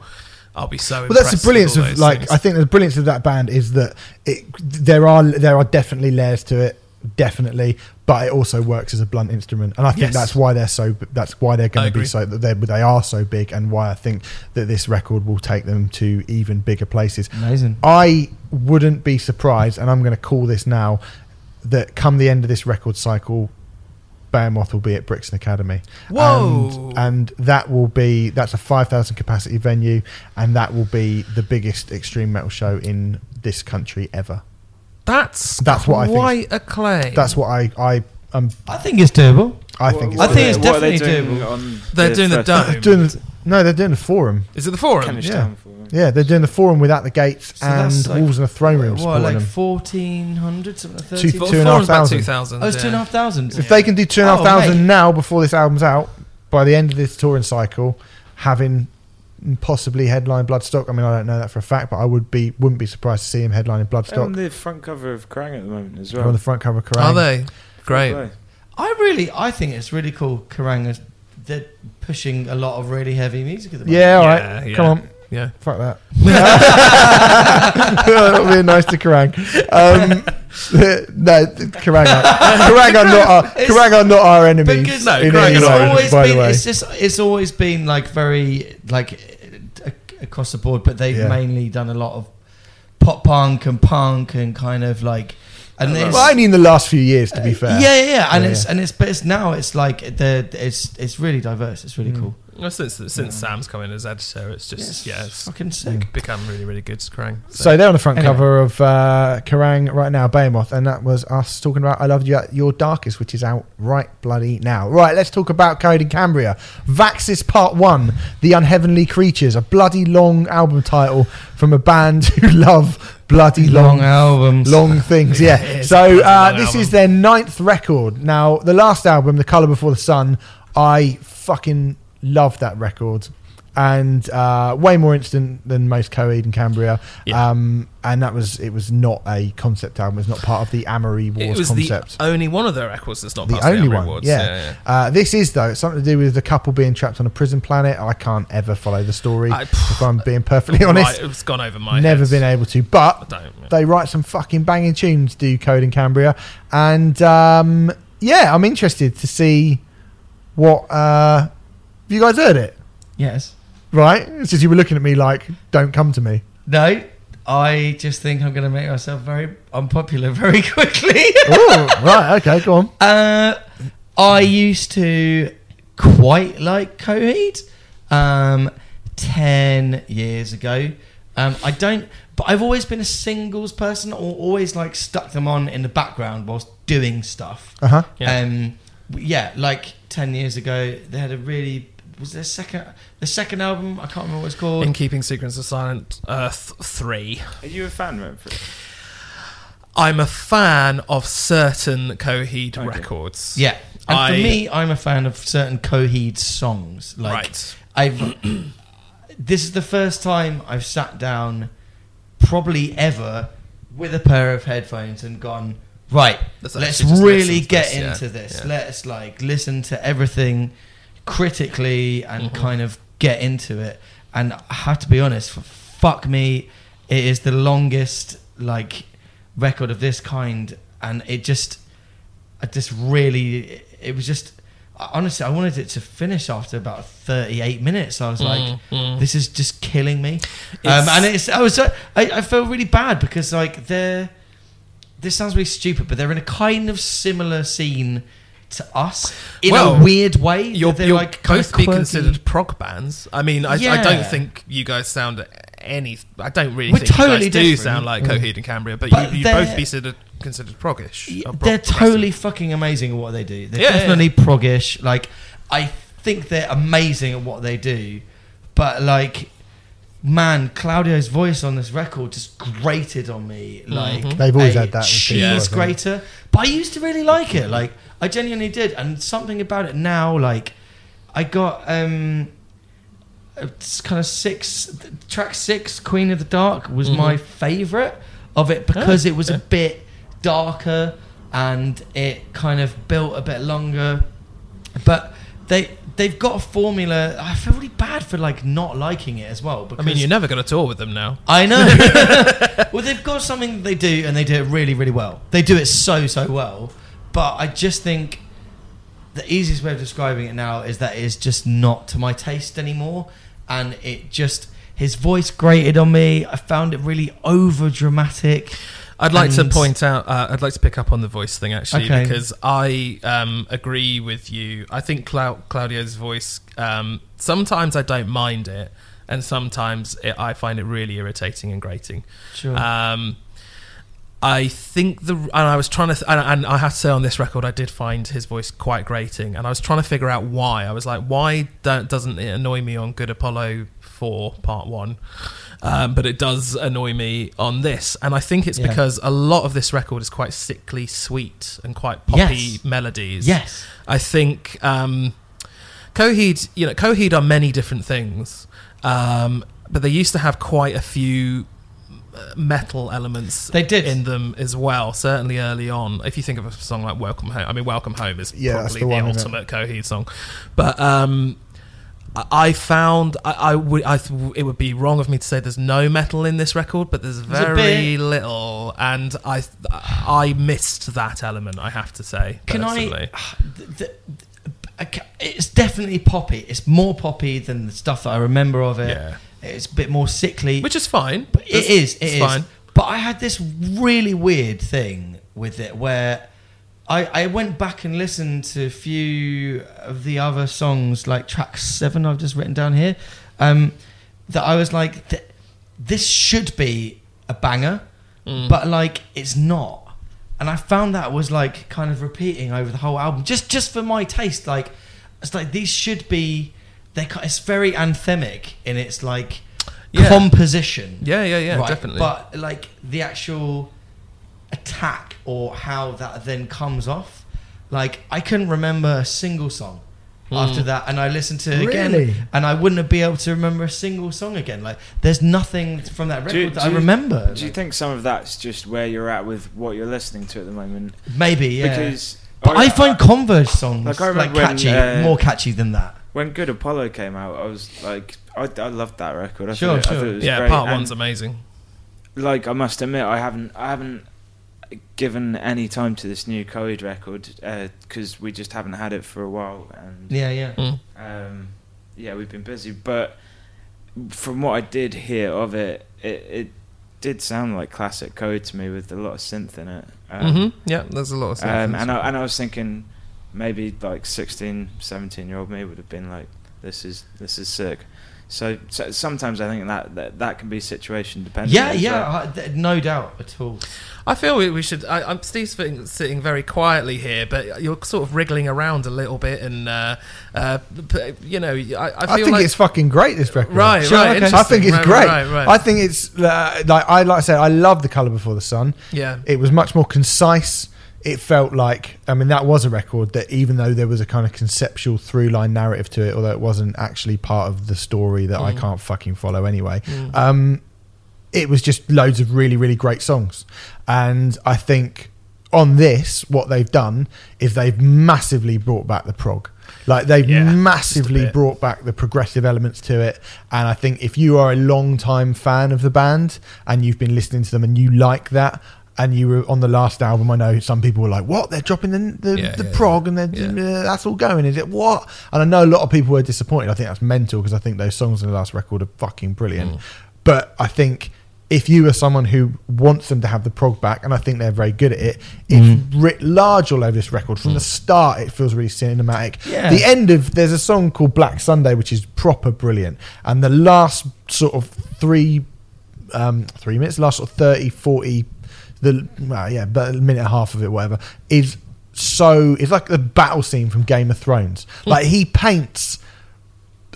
I'll be so. Well, that's the brilliance of those like. things. I think the brilliance of that band is that it there are there are definitely layers to it, definitely, but it also works as a blunt instrument, and I think Yes. that's why they're so. That's why they're going to be so. That they they are so big, and why I think that this record will take them to even bigger places. Amazing. I wouldn't be surprised, and I'm going to call this now, that come the end of this record cycle, Behemoth will be at Brixton Academy. Whoa. And, and that will be that's a 5,000 capacity venue, and that will be the biggest extreme metal show in this country ever. that's That's what I think quite a claim. That's what I I um I think it's doable. I think. what I think it's they- what are they definitely doable. on They're doing the first- dome. They're doing the, no, they're doing the forum. Is it the forum? Kentish Yeah. Town Forum. Yeah, they're doing the forum without the gates So that's and like- Wolves in the Throne Room What, supporting like them. fourteen hundred, something like Two- thirteen? Well, two and a half forum's about thousand. two thousand. Oh, it's two and a half thousand. If they can do two and a half Oh, thousand mate. now before this album's out, by the end of this touring cycle, having possibly headline Bloodstock. I mean, I don't know that for a fact, but I would be wouldn't be surprised to see him headlining bloodstock. They're on Bloodstock. the front cover of Kerrang at the moment as They're well. on the front cover of Kerrang. Are they? Great. Play. I really, I think it's really cool. Kerrang is they're pushing a lot of really heavy music at the moment. Yeah, all right. Yeah, yeah. Come on. Yeah. Fuck that. (laughs) (laughs) That'll be nice to Kerrang. Um, (laughs) no, Kerrang are, Kerrang are not our, It's- Kerrang are not our enemies. Because No, in Kerrang are it's not way, our always by the been, way. it's just, it's always been like very like across the board, but they've Yeah. mainly done a lot of pop punk and punk and kind of like, and Well, I mean the last few years, to be fair. Yeah, yeah, yeah, and Yeah, it's yeah. and it's but it's now it's like the it's it's really diverse. It's really Mm. cool. Well, since since Sam's come in as editor, it's just yeah, it's fucking sick. become really really good. Scrang. So they're on the front Anyway. cover of uh, Kerrang right now, Behemoth, and that was us talking about I Loved You at Your Darkest, which is out right bloody now. Right, let's talk about Coheed and Cambria. Vaxis Part 1, The Unheavenly Creatures, a bloody long album title from a band (laughs) who love bloody long, Long albums. long things. (laughs) Yeah, Yeah. it is a So uh, this album. is their ninth record. Now, the last album, The Color Before the Sun, I fucking love that record. And uh, way more instant than most Coheed and Cambria. Yeah. Um, and that was it was not a concept album. It was not part of the Amory Wars It was concept. the only one of their records that's not The past only the one, Awards. yeah. Uh, this is though it's something to do with the couple being trapped on a prison planet. I can't ever follow the story I- if I'm being perfectly (laughs) honest. Right, it's gone over my head. Never head. been able to, but yeah. they write some fucking banging tunes. Do Coheed and Cambria, and um, yeah, I'm interested to see what. Uh, have you guys heard it? Yes. Right? It's just you were looking at me like, "Don't come to me." No, I just think I'm going to make myself very unpopular (laughs) very quickly. oh, right. Okay, go on. (laughs) Uh, I used to quite like Coheed um, 10 years ago. Um, I don't, but I've always been a singles person or always like stuck them on in the background whilst doing stuff. Uh huh. Yeah. Um, yeah, like 10 years ago, they had a really. Was their second the second album? I can't remember what it's called. In keeping Secrets of Silent Earth three. Are you a fan, Remfry? I'm a fan of certain Coheed Okay. records. Yeah, and I- for me, I'm a fan of certain Coheed songs. Like right. I've. this is the first time I've sat down, probably ever, with a pair of headphones and gone right. Let's Let's, really get this, yeah. into this. Yeah. Let's like listen to everything critically and Mhm. kind of get into it. And I have to be honest, fuck me, it is the longest like record of this kind, and it just, I just really, it was just. Honestly, I wanted it to finish after about 38 minutes. I was like, Mm, mm. this is just killing me. Um, and it's I was so- I, I felt really bad because like they're this sounds really stupid, but they're in a kind of similar scene to us in Well, a weird way. You'll, they're you'll like kind both be considered prog bands. I mean, I, I don't think you guys sound any. I don't really We're think totally you guys do sound like mm. Coheed and Cambria, but, But you, you both be considered, considered proggish. Yeah, prog- they're totally fucking amazing at what they do. They're Yeah, yeah, definitely proggish. Like I think they're amazing at what they do, but like. Man, Claudio's voice on this record just grated on me like Mhm. They've always a had that with cheese people, grater. But I used to really like it. Like I genuinely did, and something about it now, like I got um, it's kind of six track six, Queen of the Dark was Mhm. my favorite of it because Oh, it was yeah. a bit darker and it kind of built a bit longer. But they they've got a formula. I feel really bad for like not liking it as well. I Because mean, you're never going to tour with them now. I know. (laughs) (laughs) well, they've got something that they do, and they do it really, really well. They do it so, so well. But I just think the easiest way of describing it now is that it is just not to my taste anymore, and it just his voice grated on me. I found it really over dramatic. I'd like to point out. Uh, I'd like to pick up on the voice thing actually Okay. because I um, agree with you. I think Clau- Claudio's voice. Um, sometimes I don't mind it, and sometimes it, I find it really irritating and grating. Sure. Um, I think the and I was trying to th- and, and I have to say on this record I did find his voice quite grating and I was trying to figure out why I was like why don't, doesn't it annoy me on Good Apollo 4 part 1 um, but it does annoy me on this and I think it's Yeah. because a lot of this record is quite sickly sweet and quite poppy Yes. melodies yes. I think um, Coheed, you know, Coheed are many different things, um, but they used to have quite a few uh, metal elements. They did. in them as well. Certainly early on, if you think of a song like "Welcome Home," I mean, "Welcome Home" is Yeah, probably the the, one, ultimate Coheed song. But um, I- found I, I would I th- it would be wrong of me to say there's no metal in this record, but there's There's very little, and I I missed that element. I have to say. Can personally. I? The, the, it's definitely poppy. It's more poppy than the stuff that I remember of it. Yeah. It's a bit more sickly. Which is fine. But it is. It it's is. fine. But I had this really weird thing with it where I, I went back and listened to a few of the other songs, like track seven I've just written down here, um, that I was like, th- this should be a banger, Mm. but like it's not. And I found that was like kind of repeating over the whole album, just just for my taste. Like it's like these should be. They it's very anthemic in its like Yeah. composition. Yeah, yeah, yeah, right? definitely. But like the actual attack or how that then comes off, like I couldn't remember a single song after that, and I listened to it again, and I wouldn't be able to remember a single song again. Like, there's nothing from that record Do you- that do I you- remember. Do you think some of that's just where you're at with what you're listening to at the moment? maybe? Yeah. Because but I find Converge songs Like, like, when, catchy, uh, more catchy than that. when Good Apollo came out, I was like, I, I loved that record. I Sure, thought, it- I thought it was yeah, great. part and, one's amazing. like I must admit, I haven't, I haven't given any time to this new Coheed record because we just haven't had it for a while, and Yeah, yeah. Mm. um, yeah, we've been busy. But from what I did hear of it, it, it did sound like classic Coheed to me with a lot of synth in it. Um, hmm Yeah, there's a lot of synth. um, and I, and I was thinking maybe like 16, 17 year old me would have been like, this is this is sick. So, so sometimes I think that, that that can be situation dependent. Yeah, yeah. I, th- no doubt at all. I feel we, we should. I, I'm Steve's sitting, sitting very quietly here, but you're sort of wriggling around a little bit, and uh, uh, you know, I, I feel I think like it's fucking great. This record, right, Sure, right. okay. I think it's interesting. great. Right, right, right. I think it's uh, like I like I said. I love the color before the sun. yeah, It was much more concise. It felt like I mean that was a record that even though there was a kind of conceptual through line narrative to it, although it wasn't actually part of the story that I Mm. can't fucking follow anyway. Mm. Um, it was just loads of really really great songs, and I think on this what they've done is they've massively brought back the prog. Like they've Yeah, massively brought back the progressive elements to it, and I think if you are a long time fan of the band and you've been listening to them and you like that, and you were on the last album, I know some people were like, "What? They're dropping the the, Yeah, the yeah, prog and they're, uh, that's all going? Is it what?" And I know a lot of people were disappointed. I think that's mental because I think those songs in the last record are fucking brilliant. Mm. But I think if you are someone who wants them to have the prog back, and I think they're very good at it, it's writ large all over this record. From the start, it feels really cinematic. Yeah. The end of there's a song called Black Sunday, which is proper brilliant, and the last sort of three um, three minutes, last sort of 30, 40, the well, yeah, but a minute and a half of it, whatever, is so it's like the battle scene from Game of Thrones. Like he paints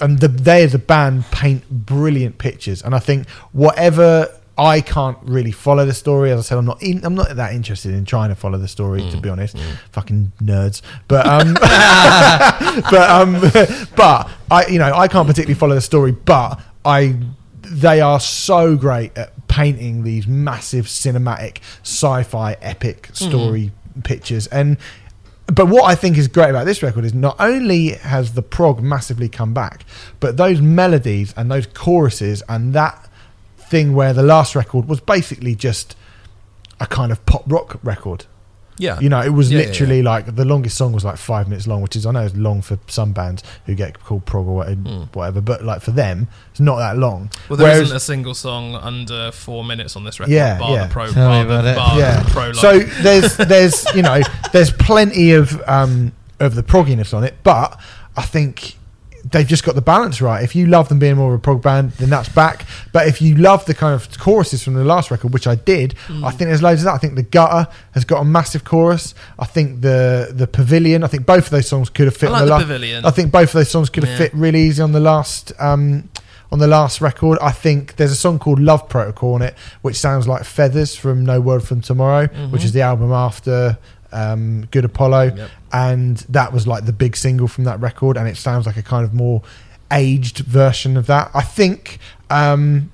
and the, they as a band paint brilliant pictures and i think whatever i can't really follow the story. As i said i'm not in, i'm not that interested in trying to follow the story to be honest. Fucking nerds. But um (laughs) but um (laughs) but i you know i can't particularly follow the story but i they are so great at painting these massive cinematic sci-fi epic mm-hmm. story pictures and but what I think is great about this record is not only has the prog massively come back, but those melodies and those choruses and that thing where the last record was basically just a kind of pop rock record. Yeah. You know, it was Yeah, yeah, literally like the longest song was like five minutes long, which is I know is long for some bands who get called prog or wha- Mm. whatever, but like for them, it's not that long. Well, there Whereas- not a single song under four minutes on this record. Yeah, bar yeah. the pro, Tell bar me the, it. bar yeah. the prologue. So there's (laughs) there's you know there's plenty of um, of the progginess on it, but I think they've just got the balance right. If you love them being more of a prog band, then that's back. But if you love the kind of choruses from the last record, which I did, I think there's loads of that. I think the gutter has got a massive chorus. I think the the pavilion. I think both of those songs could have fit. I on like the the la- Pavilion. I think both of those songs could have Yeah. fit really easy on the last. Um, on the last record, I think there's a song called "Love Protocol" on it, which sounds like "Feathers" from "No Word from Tomorrow," which is the album after um, "Good Apollo," Yep. and that was like the big single from that record, and it sounds like a kind of more aged version of that. I think. Um,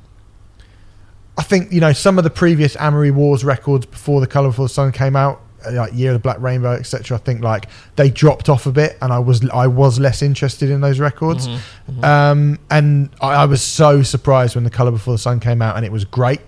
I think you know some of the previous Amory Wars records before the Colourful Sun came out, uh, like Year of the Black Rainbow, etc. I think like they dropped off a bit, and I was I was less interested in those records. Mm-hmm. Um, and I, I was so surprised when the Color Before the Sun came out, and it was great.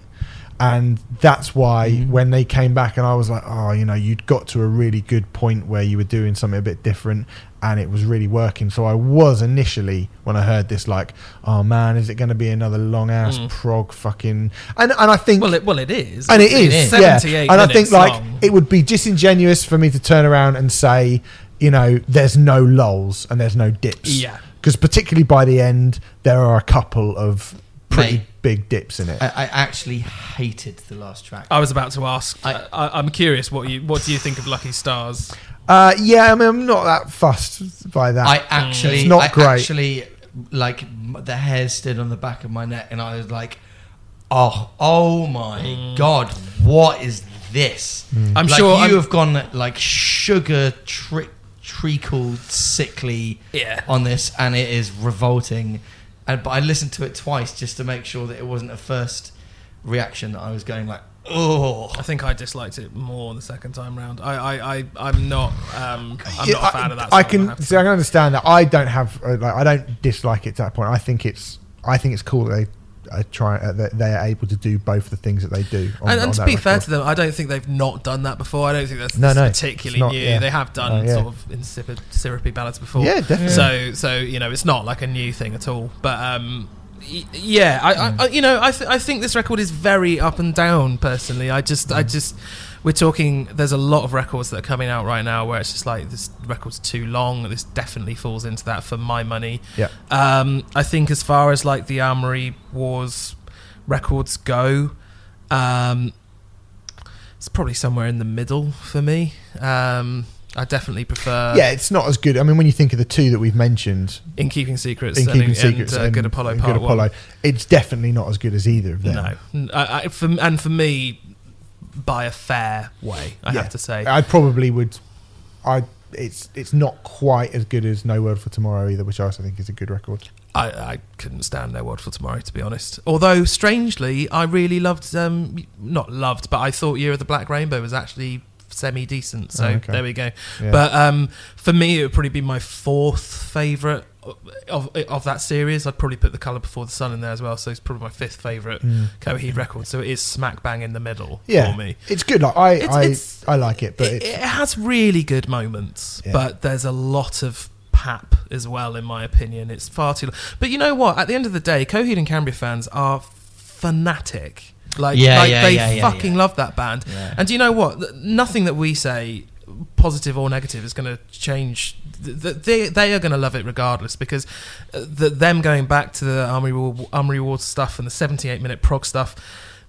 And that's why Mm-hmm. when they came back, and I was like, oh, you know, you'd got to a really good point where you were doing something a bit different, and it was really working. So I was initially when I heard this, like, oh man, is it going to be another long ass Mm. prog fucking? And and I think well, it, well, it is. and it is, It's yeah. 78 And I think like long. it would be disingenuous for me to turn around and say, you know, there's no lulls and there's no dips. Yeah. Because particularly by the end, there are a couple of pretty Mate. big dips in it. I, I actually hated the last track. I was about to ask. I- I, I, I'm curious. What you what do you think of Lucky Stars? Uh, yeah, I mean, I'm not that fussed by that. I actually, It's not I great. actually, like the hairs stood on the back of my neck, and I was like, "Oh, oh my Mm. god, what is this?" Mm. I'm like, sure you I'm- have gone like sugar tri- treacle, sickly Yeah. on this, and it is revolting. And but I listened to it twice just to make sure that it wasn't a first reaction that I was going like, oh. I think I disliked it more the second time round. I, I, I I'm not, um, I'm Yeah, not a fan of that. I, I can have see. I can understand that. I don't have. Uh, like, I don't dislike it to that point. I think it's. I think it's cool that they uh, try uh, that they are able to do both the things that they do. On, and, and to be fair to them, I don't think they've not done that before. I don't think that's, No, no, particularly not, new. yeah. They have done Oh, yeah. sort of insipid, syrupy ballads before. yeah, definitely. So, so you know, it's not like a new thing at all. But um, yeah, I, I, I you know, I, th- I think this record is very up and down. Personally, I just, I just, we're talking. There's a lot of records that are coming out right now where it's just like this record's too long. This definitely falls into that for my money. Yeah. Um, I think as far as like the Armory Wars records go, um, it's probably somewhere in the middle for me. Um, I definitely prefer yeah, it's not as good. I mean, when you think of the two that we've mentioned, in Keeping Secrets in Keeping and, Secrets uh, and Good Apollo and Part Good Apollo, One. it's definitely not as good as either of them. No, I, I, for, and for me, by a fair way, I Yeah. have to say. I probably would. I. It's it's not quite as good as No World for Tomorrow either, which I also think is a good record. I, I couldn't stand No World for Tomorrow, to be honest. Although, strangely, I really loved, um, not loved, but I thought Year of the Black Rainbow was actually semi decent. So Oh, okay. there we go. Yeah. But um, for me, it would probably be my fourth favourite of, of that series. I'd probably put The Colour Before the Sun in there as well. So it's probably my fifth favourite Mm. Coheed record. So it is smack bang in the middle yeah, for me. it's good. Like I, It's- I, it's- I like it, but it, it has really good moments, Yeah. but there's a lot of pap as well, in my opinion. It's far too. But you know what? At the end of the day, Coheed and Cambria fans are fanatic. Like, Yeah, like yeah, they yeah, fucking love that band. And do you know what? Nothing that we say, positive or negative, is going to change. Th- th- They, they are going to love it regardless because uh, the, them going back to the Armory, War, Armory Wars stuff and the 78 minute prog stuff,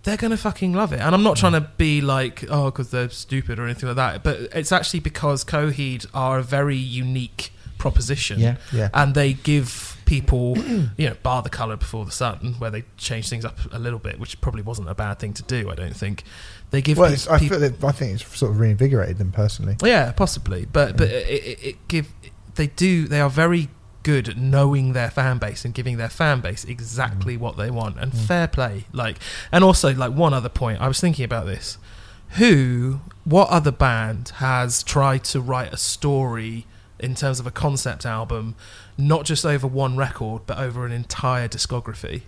they're going to fucking love it. And I'm not trying to be like, oh, because they're stupid or anything like that, but it's actually because Coheed are a very unique proposition Yeah. yeah. and they give people, (clears throat) you know, bar the color before the sun, where they change things up a little bit, which probably wasn't a bad thing to do. I don't think they give. Well, pe- I feel that, I think it's sort of reinvigorated them personally. yeah, possibly, but but it, it, it give they do they are very good at knowing their fan base and giving their fan base exactly mm. what they want and mm. fair play like and also like one other point i was thinking about this who what other band has tried to write a story in terms of a concept album not just over one record but over an entire discography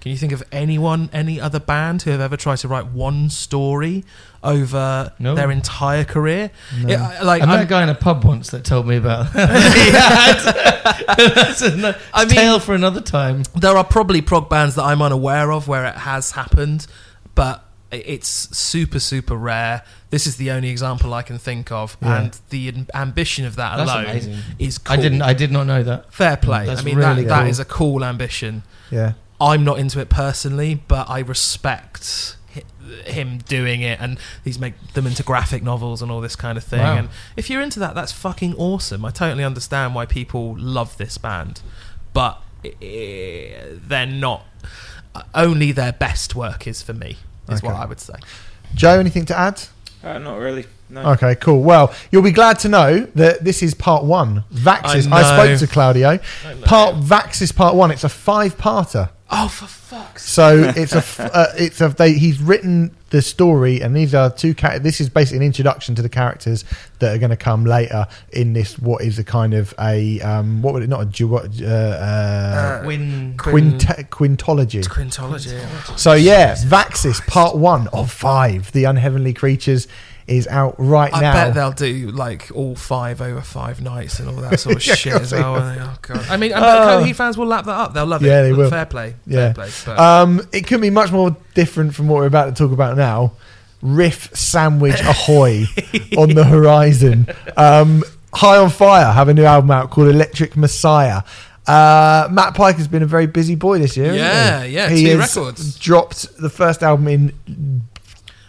can you think of anyone any other band who have ever tried to write one story over No. their entire career No. Yeah, I- like I met I'm- a guy in a pub once that told me about (laughs) (laughs) That's a I mean- tale for another time. there are probably prog bands that I'm unaware of where it has happened, but it's super super rare. This is the only example I can think of, Yeah. and the ambition of that That's alone amazing. is cool. I didn't. I did not know that. Fair play. That's I mean, really that, that cool. is a cool ambition. Yeah, I'm not into it personally, but I respect him doing it, and he's make them into graphic novels and all this kind of thing. Wow. And if you're into that, that's fucking awesome. I totally understand why people love this band, but they're not. Uh, only their best work is for me. Is what I would say. Joe, anything to add? Uh, not really. No. Okay, cool. Well, you'll be glad to know that this is part one. Vaxis. I, I spoke to Claudio. Part Vaxis part one. It's a five-parter. Oh, for fuck's So it's a f- uh, it's a they, he's written the story, and these are two. Char- this is basically an introduction to the characters that are going to come later in this. What is a kind of a um, what would it not a duo, uh, uh, Win. quint- quintology. Quintology. So yeah, Vaxis part one of five. The unheavenly creatures is out right I now. I bet they'll do like all five over five nights and all that sort of (laughs) Yeah, shit of as well. will. and they- Oh god! I mean, and Uh, Coheed fans will lap that up. They'll love it. Yeah, they will. Fair play. Yeah. Fair play. Um, it could be much more different from what we're about to talk about now. Riff sandwich ahoy (laughs) on the horizon. Um, High on Fire have a new album out called Electric Messiah. Uh, Matt Pike has been a very busy boy this year. Yeah, hasn't he? yeah, He two has records. Dropped the first album in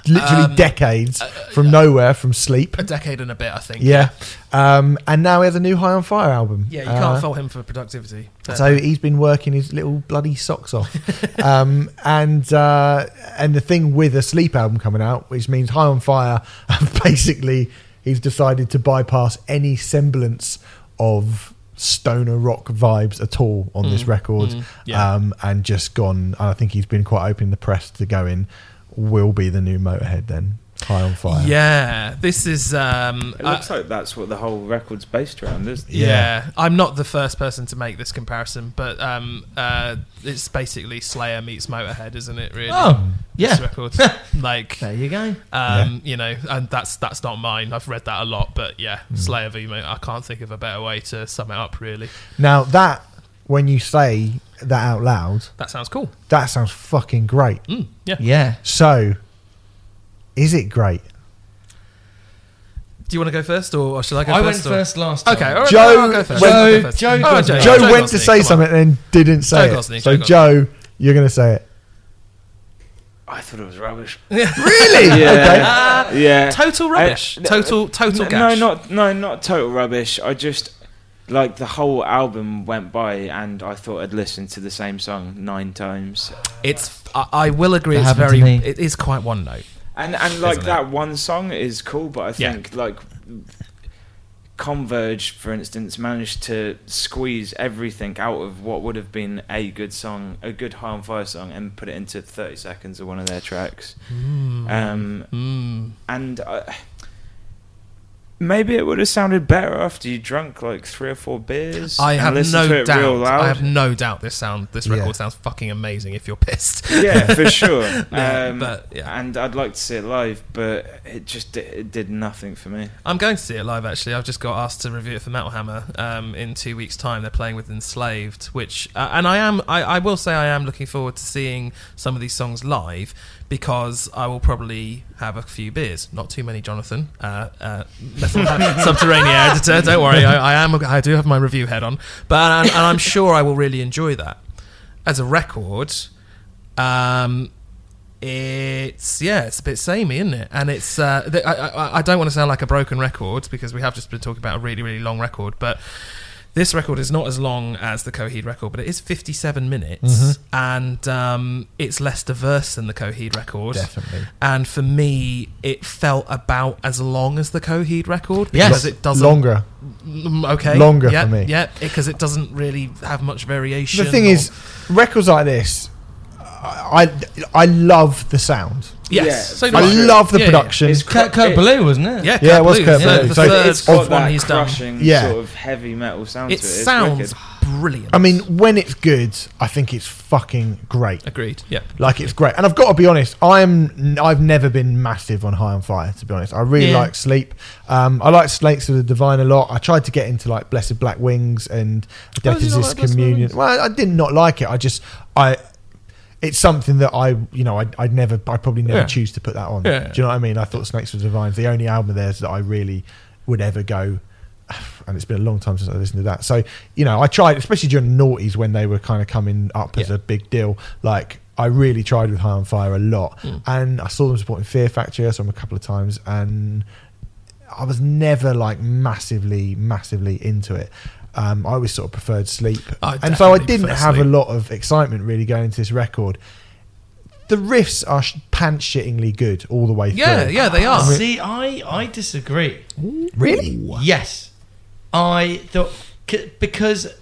literally Um, decades from nowhere, from sleep. a decade and a bit, I think. Yeah, um, and now he has a new High on Fire album. Yeah, you Uh, can't fault him for productivity. So play. he's been working his little bloody socks off, (laughs) um, and uh, and the thing with a sleep album coming out, which means High on Fire, (laughs) basically he's decided to bypass any semblance of stoner rock vibes at all on this Mm, record, mm, yeah. um, and just gone. and I think he's been quite open in the press to go in. Will be the new Motorhead then, High on Fire. Yeah, this is. Um, It looks like that's what the whole record's based around, isn't it? yeah. Yeah. I'm not the first person to make this comparison, but um, uh, it's basically Slayer meets Motorhead, isn't it? Really? Oh, This record. (laughs) like, There you go. um, you know, and that's that's not mine. I've read that a lot, but yeah, Mm. Slayer v Mo- I can't think of a better way to sum it up. Really, Now that when you say that out loud, that sounds cool. that sounds fucking great. Mm, yeah. Yeah. So, is it great? Do you want to go first, or, or shall I go I went first? or- first last time. Okay, all right, Joe- I'll go first. when- I'll go Joe- first. Joe All right, Gosling. Joe, Joe went to Gosling, say come on. something and didn't say Joe it. Gosling, so, Joe Joe, you're going to say it. I thought it was rubbish. (laughs) Really? Yeah. Okay. Uh, Yeah. Total rubbish. Uh, total total no, gash. no, not no, not total rubbish. I just like the whole album went by, and I thought I'd listened to the same song nine times, It's. I, I will agree. That It's very. It is quite one note. and and like Isn't it? that one song is cool, but I Yeah. think like Converge, for instance, managed to squeeze everything out of what would have been a good song, a good High on Fire song, and put it into thirty seconds of one of their tracks. Um, Mm. and I, maybe it would have sounded better after you drunk like three or four beers. I and have listened to no it real doubt. loud. I have no doubt. This sound. This record Yeah. sounds fucking amazing. If you're pissed. yeah, for sure. Yeah, (laughs) um, but, yeah. and I'd like to see it live, but it just di- it did nothing for me. I'm going to see it live. Actually, I've just got asked to review it for Metal Hammer um, in two weeks' time. They're playing with Enslaved, which uh, and I am. I, I will say I am looking forward to seeing some of these songs live because I will probably have a few beers. Not too many, Jonathan. Uh, uh, (laughs) Subterranean (laughs) editor. Don't worry. I, I am. I do have my review head on, but and, and I'm sure I will really enjoy that as a record. Um, it's yeah, it's a bit samey, isn't it? And it's uh, th- I, I, I don't want to sound like a broken record because we have just been talking about a really really long record, but this record is not as long as the Coheed record, but it is 57 minutes, and um, it's less diverse than the Coheed record. Definitely. And for me, it felt about as long as the Coheed record Yes. because it doesn't Longer. Mm, Okay, Longer yeah, for me. Yeah, because it doesn't really have much variation. The thing is, records like this, I I love the sound. Yes, Yeah, so do I for love the Yeah, yeah. production. It's Kurt, Kurt it- Ballou, wasn't it? Yeah, Yeah, it Kurt was Blues, Kurt the, Ballou. the So third, it's fourth got one that he's done. crushing Yeah. sort of heavy metal sound It to it. It's sounds wicked. brilliant. I mean, when it's good, I think it's fucking great. agreed. Yeah, Like it's great, and I've got to be honest. I'm I've never been massive on High on Fire. To be honest, I really Yeah. like Sleep. Um, I like Snakes of the Divine a lot. I tried to get into like Blessed Black Wings and Oh, did you not Death like Exist Blessed Black Communion. Wings? Well, I did not like it. I just I. It's something that I, you know, I'd, I'd never, I'd probably never Yeah. choose to put that on. Yeah. Do you know what I mean? I thought Snakes of the Divine the only album of theirs that I really would ever go. (sighs) And it's been a long time since I listened to that. So, you know, I tried, especially during the noughties when they were kind of coming up as Yeah. a big deal. Like, I really tried with High on Fire a lot. Mm. And I saw them supporting Fear Factory. I saw them a couple of times. And I was never like massively, massively into it. Um, I always sort of preferred Sleep. I and so I didn't prefer have a lot of excitement really going into this record. The riffs are sh- pants shittingly good all the way yeah, through. yeah. Yeah, they are. See, I, I disagree. Really? Yes. I thought c- because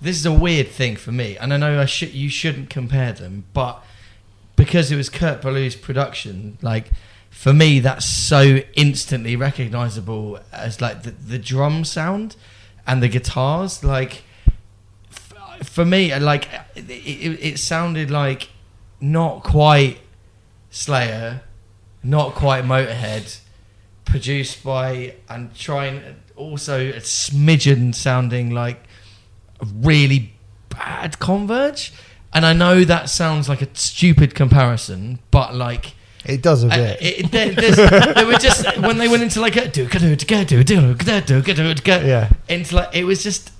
this is a weird thing for me, and I know I should you shouldn't compare them, but because it was Kurt Ballou's production, like for me, that's so instantly recognizable as like the, the drum sound and the guitars. Like f- for me, like it, it, it sounded like not quite Slayer, not quite Motorhead, produced by and trying also a smidgen sounding like a really bad Converge. And I know that sounds like a stupid comparison, but like It does a uh, it, there, they were just (laughs) when they went into like a do do do do do do do do Yeah. into like it was just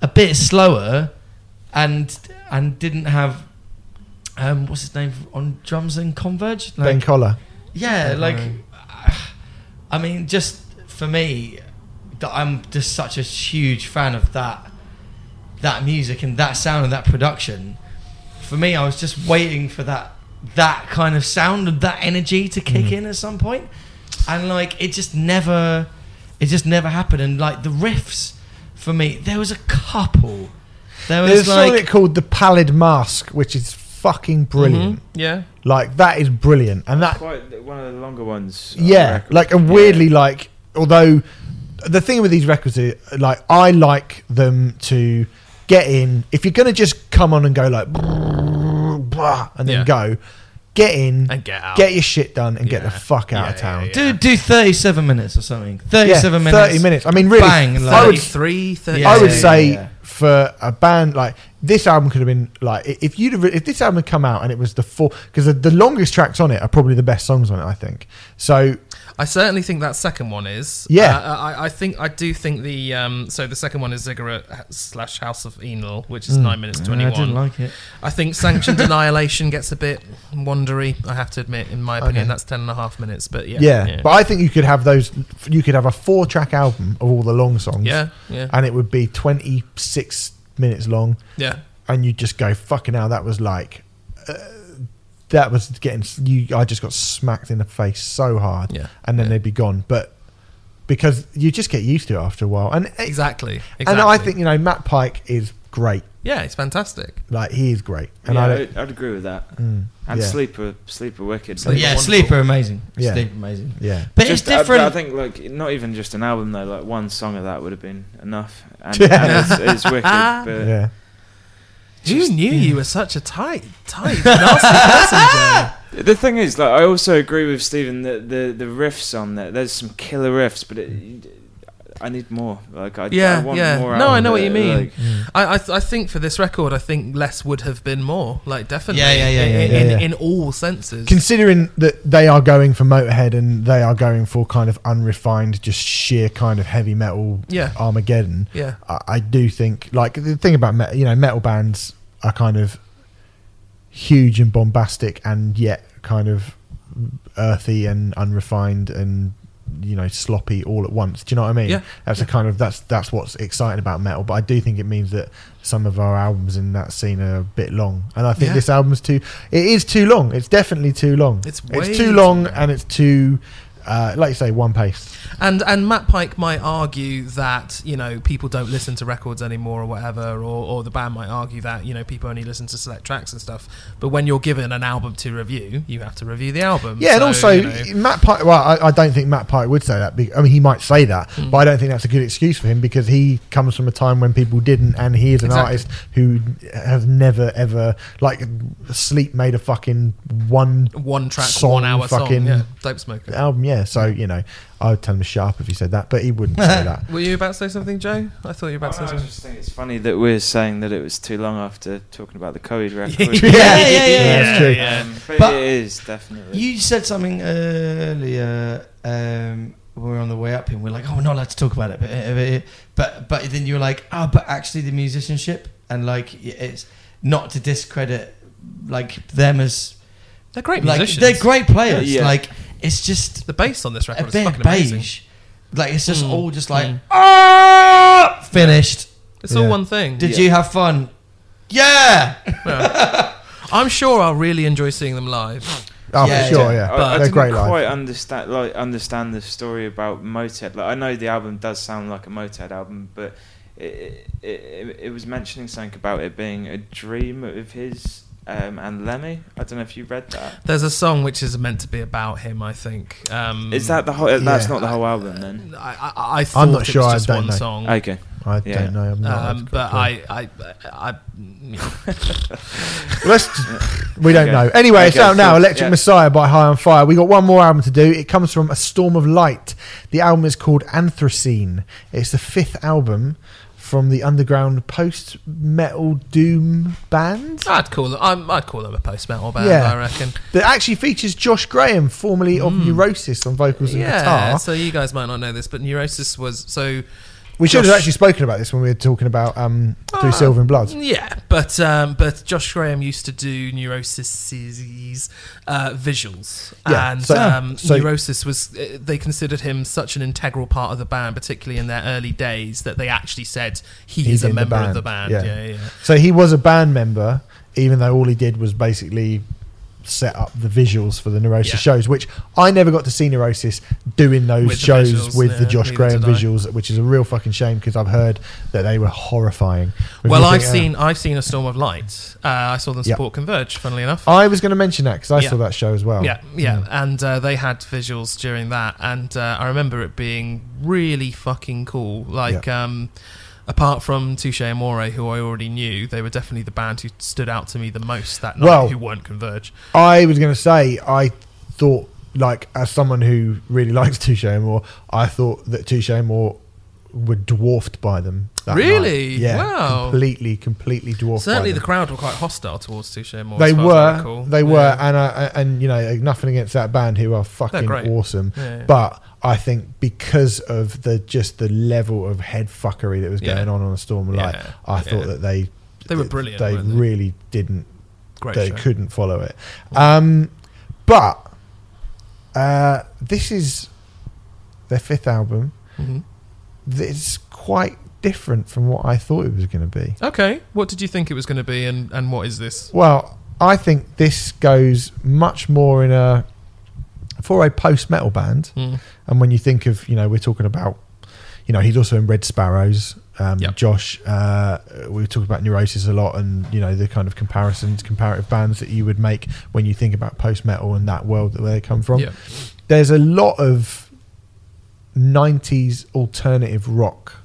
a bit slower and and didn't have um what's his name on drums and Converge Ben Koller. yeah like. I mean just for me that I'm just such a huge fan of that that music and that sound and that production for me I was just waiting for that that kind of sound and that energy to kick Mm. in at some point and like it just never, it just never happened. And like the riffs, for me, there was a couple. There was There's like something called the Pallid Mask, which is fucking brilliant. Mhm. Yeah. Like that is brilliant, and that Quite one of the longer ones. yeah, record. like and weirdly like although the thing with these records is like I like them to get in if you're gonna just come on and go like blah, and then Yeah. go get in And get out. get your shit done and get the Yeah. fuck out Yeah, of town yeah, do do thirty seven minutes or something. Thirty Yeah, seven minutes. 30 minutes I mean really Bang, I like- would 33, 30. Yeah, I would yeah, say yeah. for a band like this album could have been like i- if you'd have, if this album had come out and it was the four because the, the longest tracks on it are probably the best songs on it I think so I certainly think that second one is. Yeah. Uh, I, I think I do think the um. So the second one is Ziggurat slash House of Enlil, which is nine minutes twenty one. I didn't like it. I think Sanctioned (laughs) Annihilation gets a bit wandery. I have to admit, in my opinion, Okay. that's ten and a half minutes. But yeah, yeah, but I think you could have those you could have a four track album of all the long songs yeah, yeah, and it would be 26 minutes long yeah. and you just go fucking hell that was like uh, that was getting you i just got smacked in the face so hard Yeah, and then yeah. they'd be gone but because you just get used to it after a while and Exactly, exactly. and i think you know matt pike is great yeah, it's fantastic. like he is great and yeah, i I'd, I'd agree with that. mm, And yeah, Sleeper, Sleeper Wicked. Sleeper yeah, wonderful. Sleeper amazing. Yeah. Sleeper amazing. yeah But Just, it's but different. I think like not even just an album though. Like one song of that would have been enough. And, (laughs) Yeah. and it's, it's wicked. (laughs) But yeah Who Just- knew you were such a tight, tight, (laughs) nasty person, Joe? the thing is, like, I also agree with Stephen that the the riffs on there. There's some killer riffs, but it, I need more. Like, I, Yeah, I want yeah. more. No, I know what it, you mean. like-. I, I, th- I think for this record, I think less would have been more. Like definitely, Yeah, yeah, yeah, in, yeah, in, yeah, in, in all senses. considering that they are going for motorhead and they are going for kind of unrefined just sheer kind of heavy metal Yeah. armageddon yeah, I, I do think like the thing about me- you know metal bands are kind of huge and bombastic and yet kind of earthy and unrefined and you know sloppy all at once. Do you know what I mean? Yeah. That's a kind of that's that's what's exciting about metal. But I do think it means that some of our albums in that scene are a bit long, and I think Yeah. this album's too. It is too long. It's definitely too long. It's it's too long. and it's too. Uh, like you say, one pace. and and Matt Pike might argue that you know people don't listen to records anymore or whatever, or, or the band might argue that you know people only listen to select tracks and stuff. But when you're given an album to review, you have to review the album. Yeah, and also you know, Matt Pike. Well, I, I don't think Matt Pike would say that. I mean, he might say that, Mm. but I don't think that's a good excuse for him because he comes from a time when people didn't, and he is an Exactly. artist who has never ever like Sleep made a fucking one one track, song, one hour fucking- song. Yeah, dope smoker. album. Yeah, so you know, I would tell him to shut if he said that, but he wouldn't say that. (laughs) Were you about to say something, Joe? I thought you were about I to say don't I something. just think it's funny that we're saying that it was too long after talking about the Coheed (laughs) record. Yeah, yeah, yeah, yeah, that's true. Um, but, But- it is definitely. You said something earlier. Um, when we were on the way up here. and We're like, oh, we're not allowed to talk about it, but uh, but but then you were like, oh, but actually the musicianship and like it's not to discredit like them as They're great like musicians. they're great players. Yeah. Like it's just The bass on this a record is bit fucking amazing. beige. Like it's just Mm, all just like mm. ah finished. It's Yeah. all one thing. Did Yeah. you have fun? Yeah. Yeah. (laughs) I'm sure I'll really enjoy seeing them live. Oh, Yeah, for sure, yeah. yeah. I, I They're didn't great live. quite understand like understand the story about Motörhead. Like I know the album does sound like a Motörhead album, but it it, it, it was mentioning something about it being a dream of his um, and Lemmy. I don't know if you read that. There's a song which is meant to be about him. I think. Um, Is that the whole? That's not the whole album then. I, I, I thought not it sure, I was just don't one know. song. Okay. I Yeah. don't know. I'm not Um, but I, I, I, (laughs) yeah. Let's just, we don't Okay. know. Anyway, it's out now. Electric Yeah. Messiah by High on Fire. We got one more album to do. It comes from A Storm of Light. The album is called Anthroscene. It's the fifth album from the underground post metal doom band I'd call them. I'm, I'd call them a post metal band. Yeah. I reckon. that actually features Josh Graham, formerly of Mm. Neurosis, on vocals and Yeah. guitar. So you guys might not know this, but Neurosis was so. We should have actually spoken about this when we were talking about um, Through Ah. Silver and Blood. Yeah, but um, but Josh Graham used to do Neurosis's uh, visuals, Yeah, and so- um, so- Neurosis was uh, they considered him such an integral part of the band, particularly in their early days, that they actually said he He's is a in the member of the band. Yeah, yeah. yeah. So he was a band member, even though all he did was basically set up the visuals for the Neurosis Yeah. shows, which I never got to see Neurosis doing those With shows visuals, with the Josh Graham visuals, which is a real fucking shame because I've heard that they were horrifying. If Well, I've think, uh, seen I've seen a storm of light. Uh, I saw them Yeah. support Converge. Funnily enough. I was going to mention that because I Yeah. saw that show as well. Yeah, yeah, and uh, they had visuals during that, and uh, I remember it being really fucking cool. Like, um, apart from Touche Amore, who I already knew, they were definitely the band who stood out to me the most that night. Well- who weren't Converge. I was going to say, I thought, like, as someone who really (laughs) likes Touche Amore, I thought that Touche Amore were dwarfed by them. Really? night. Yeah. Wow. Completely, completely dwarfed Certainly, the crowd were quite hostile towards Touche Amore. They as far as I were, they were, and and you know nothing against that band who are fucking awesome, Yeah, yeah. but I think because of the just the level of head fuckery that was Yeah. going on on a Storm of Light, Yeah, I yeah. thought that they They were brilliant, They they? really didn't Great they show. couldn't follow it. Um, but uh, this is their fifth album. Mhm. It's quite different from what I thought it was going to be. Okay, what did you think it was going to be, and, and what is this? Well, I think this goes much more in a for a post metal band. Mm. And when you think of, you know, we're talking about, you know, he's also in Red Sparowes. Um, Yep. Josh, uh, we were talking about Neurosis a lot, and you know the kind of comparisons, comparative bands that you would make when you think about post metal and that world that where they come from. Yeah. There's a lot of '90s alternative rock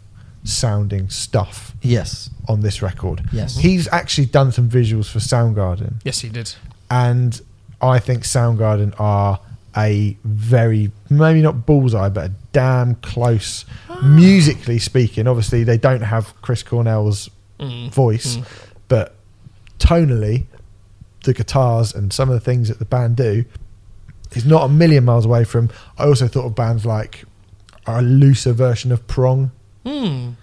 sounding stuff Yes. on this record. Yes. He's actually done some visuals for Soundgarden, Yes, he did. and I think Soundgarden are a very maybe not bullseye, but a damn close musically speaking. Obviously, they don't have Chris Cornell's Mm. voice, Mm. but tonally, the guitars and some of the things that the band do is not a million miles away from. I also thought of bands like a looser version of Prong, Mm.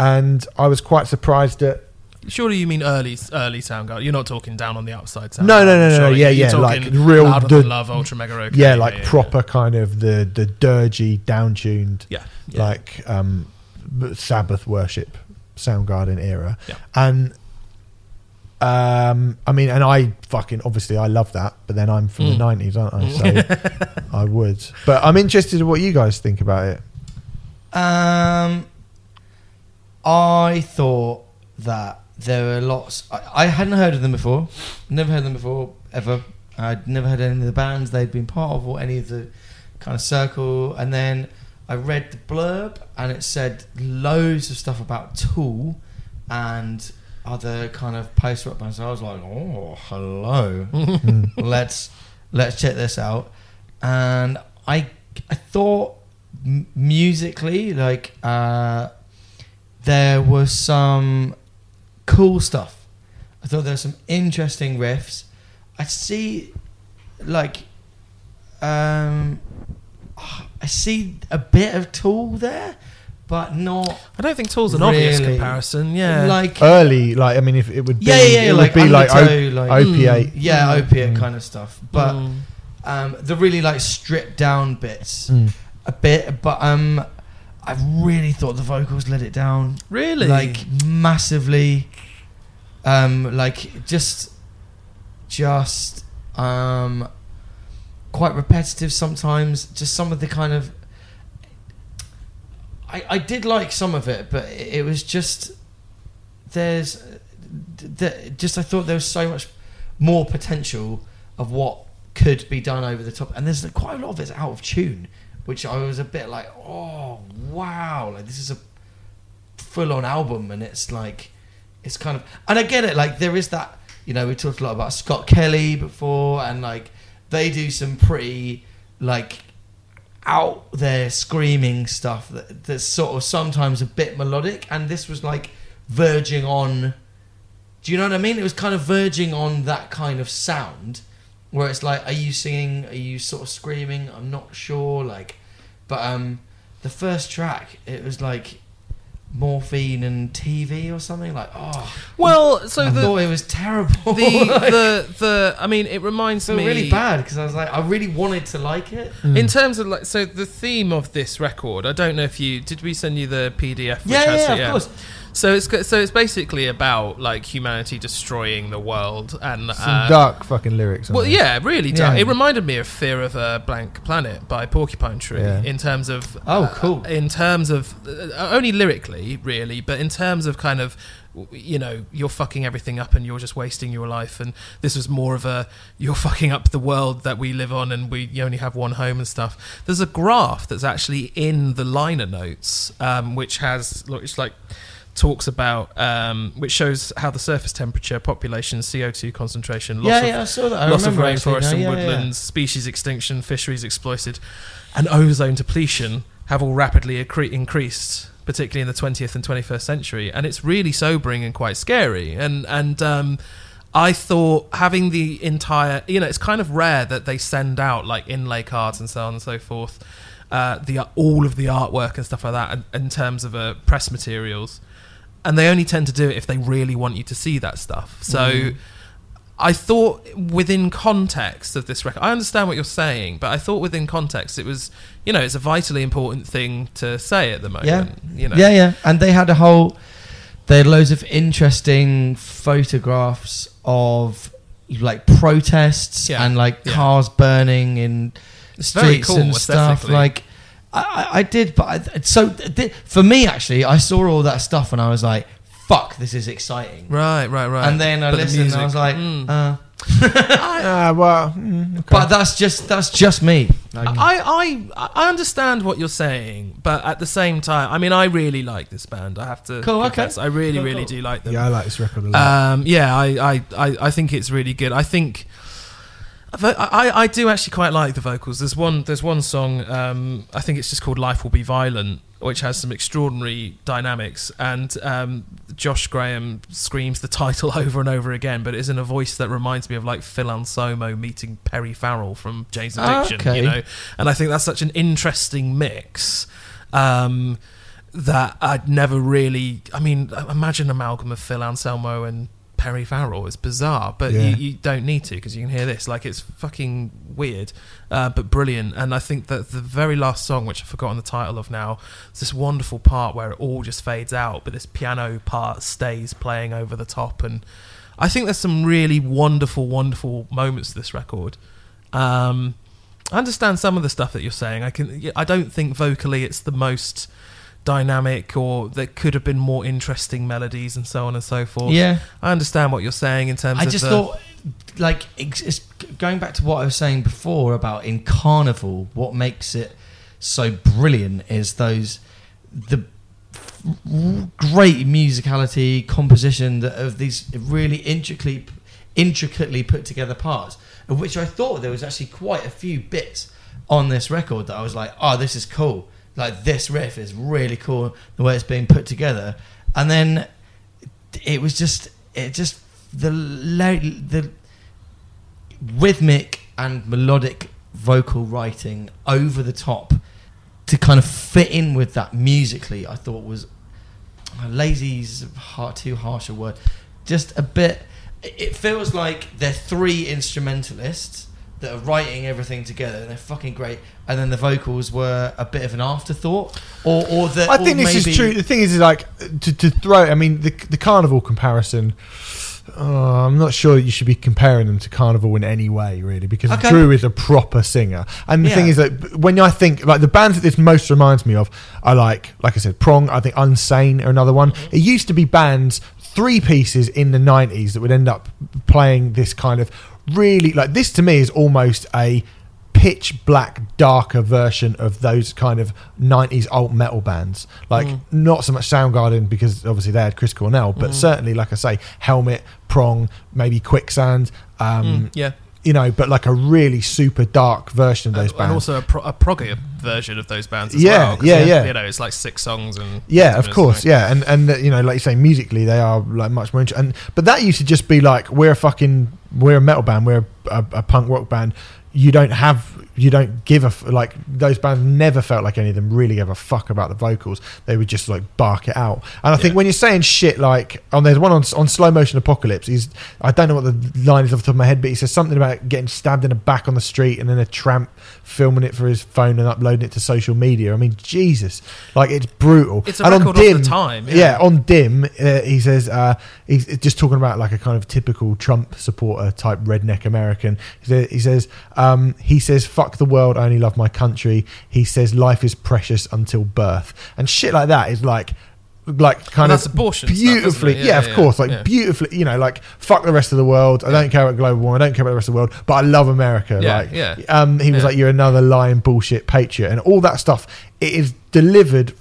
and I was quite surprised at Surely you mean early, early Soundgarden. You're not talking down on the upside Soundgarden. No, no, no, no, surely. yeah, You're yeah, like real Louder the- Than love, Ultramega OK. yeah, like proper kind of the the dirgy, down-tuned, Yeah, yeah. like um, Sabbath worship, Soundgarden era, Yeah. and um, I mean, and I fucking obviously I love that, but then I'm from the Mm. '90s, aren't I? So (laughs) I would, but I'm interested in what you guys think about it. Um, I thought that there were lots. I, I hadn't heard of them before. Never heard of them before ever. I'd never heard any of the bands they'd been part of or any of the kind of circle. And then I read the blurb and it said loads of stuff about Tool and other kind of post rock bands. So I was like, oh, hello (laughs) let's let's check this out and i i thought m- musically like uh there were some cool stuff i thought there were some interesting riffs i see like um i see a bit of tool there but not I don't think Tool's an obvious comparison. Yeah, like Early, like I mean, if it would be, yeah yeah, yeah it like would be like, op- like opiate. yeah Mm. opiate Mm. kind of stuff but Mm. um, the really like stripped down bits Mm. a bit, but um, I really thought the vocals let it down, really, like massively. Um, like just, just um, quite repetitive sometimes. Just some of the kind of. I I did like some of it, but it, was just there's, the, just I thought there was so much more potential of what could be done over the top, and there's quite a lot of it's out of tune, which I was a bit like, oh wow, like this is a full on album, and it's like it's kind of, and I get it, like there is that, you know, we talked a lot about Scott Kelly before, and like they do some pretty like out there screaming stuff that, that's sort of sometimes a bit melodic, and this was like verging on. Do you know what I mean? It was kind of verging on that kind of sound, where it's like, are you singing? Are you sort of screaming? I'm not sure. Like, but um, the first track, it was like morphine and TV or something. Like, oh, well, so I the thought it was terrible. the, (laughs) Like, the the I mean, it reminds so me really bad because I was like, I really wanted to like it. Mm. In terms of like, so the theme of this record, I don't know if you did. We send you the PDF? Which Yeah, yeah, it? of course. So it's so it's basically about like humanity destroying the world and Some uh, dark fucking lyrics. on Well, there. yeah, really. Dark. Yeah. It reminded me of "Fear of a Blank Planet" by Porcupine Tree Yeah. in terms of Oh, uh, cool. in terms of uh, only lyrically, really, but in terms of kind of you know you're fucking everything up and you're just wasting your life and this was more of a you're fucking up the world that we live on and we you only have one home and stuff there's a graph that's actually in the liner notes um, which has look it's like talks about um, which shows how the surface temperature population co2 concentration loss yeah, of yeah, I saw that. I loss of remember actually rainforests now, and yeah, yeah. woodlands, species extinction, fisheries exploited, and ozone depletion have all rapidly accre- increased, particularly in the 20th and 21st century. And it's really sobering and quite scary. And and um, I thought having the entire, you know, it's kind of rare that they send out like inlay cards and so on and so forth. Uh, the all of the artwork and stuff like that in, in terms of uh, press materials, and they only tend to do it if they really want you to see that stuff. So Mm. I thought within context of this record, I understand what you're saying, but I thought within context it was, you know, it's a vitally important thing to say at the moment. Yeah. You know. Yeah, yeah. And they had a whole. They had loads of interesting photographs of like protests Yeah, and like yeah. cars burning in It's streets cool and stuff. Like, I, I- I did, but I, so th- for me, actually, I saw all that stuff and I was like, "Fuck, this is exciting." Right, right, right. And then I But the listened and I was like, Mm. uh, (laughs) Ah, well, mm, okay. "But that's just that's just me." Like, I, I I understand what you're saying, but at the same time, I mean, I really like this band. I have to. Cool, okay. I really, Cool, really cool. do like them. yeah, I like this record a lot. Um, yeah, I, I, I, I think it's really good. I think I, I, do actually quite like the vocals. There's one there's one song um, I think it's just called "Life Will Be Violent," which has some extraordinary dynamics, and um, Josh Graham screams the (laughs) title over and over again, but it's in a voice that reminds me of like Phil Anselmo meeting Perry Farrell from Jane's Addiction. Okay. You know, and I think that's such an interesting mix. Um, that I'd never really. I mean, imagine an amalgam of Phil Anselmo and Perry Farrell. It's bizarre, but Yeah. you, you don't need to because you can hear this. Like it's fucking weird, uh, but brilliant. And I think that the very last song, which I've forgotten the title of now, is this wonderful part where it all just fades out, but this piano part stays playing over the top. And I think there's some really wonderful, wonderful moments to this record. Um, I understand some of the stuff that you're saying. I can. I don't think vocally it's the most dynamic, or there could have been more interesting melodies and so on and so forth. yeah, I understand what you're saying in terms I just thought, like, it's, going back to what I was saying before about in Karnivool, what makes it so brilliant is those the great musicality, composition that of these really intricately, intricately put together parts. Of which I thought there was actually quite a few bits on this record that I was like, oh, this is cool. Like this riff is really cool the way it's being put together, and then it was just it just the the rhythmic and melodic vocal writing over the top to kind of fit in with that musically I thought was lazy's hard too harsh a word. Just a bit it feels like they're three instrumentalists that are writing everything together and they're fucking great and then the vocals were a bit of an afterthought or or the I think this is true. The thing is, is like to, to throw. I mean, the the Karnivool comparison. Uh, I'm not sure that you should be comparing them to Karnivool in any way, really, because Okay. Drew is a proper singer. And the thing is that when I think like the bands that this most reminds me of, I like, like I said, Prong. I think Unsane are another one. Mm-hmm. It used to be bands, three pieces in the '90s that would end up playing this kind of really like this. To me, is almost a pitch black darker version of those kind of 90s alt metal bands like Mm. not so much soundgarden because obviously they had chris cornell but Mm. certainly like i say helmet prong maybe quicksand um Mm, yeah, you know but like a really super dark version of those and, bands and also a, pro- a proggy version of those bands as Yeah, well. yeah, yeah. You know, it's like six songs and yeah of course something. yeah and and uh, you know like you say musically they are like much more interesting and but that used to just be like we're a fucking we're a metal band we're a, a, a punk rock band you don't have you don't give a f- like those bands never felt like any of them really gave a fuck about the vocals. They would just like bark it out. And I think Yeah. when you're saying shit like on there's one on on slow motion apocalypse. He's I don't know what the line is off the top of my head, but he says something about getting stabbed in the back on the street and then a tramp filming it for his phone and uploading it to social media. I mean, Jesus, like it's brutal. It's a And on record of the time, Yeah, yeah. on Dim, uh, he says uh, he's just talking about like a kind of typical Trump supporter type redneck American. He says, he says, um, he says, "Fuck the world, I only love my country." He says, "Life is precious until birth," and shit like that is like. Like kind of abortion stuff, isn't beautifully, Yeah, yeah, of course, like yeah. beautifully, you know, like fuck the rest of the world. I don't care about global warming. I don't care about the rest of the world, but I love America. Yeah, like, yeah. um, he was Yeah. like, "You're another lying bullshit patriot," and all that stuff. It is delivered.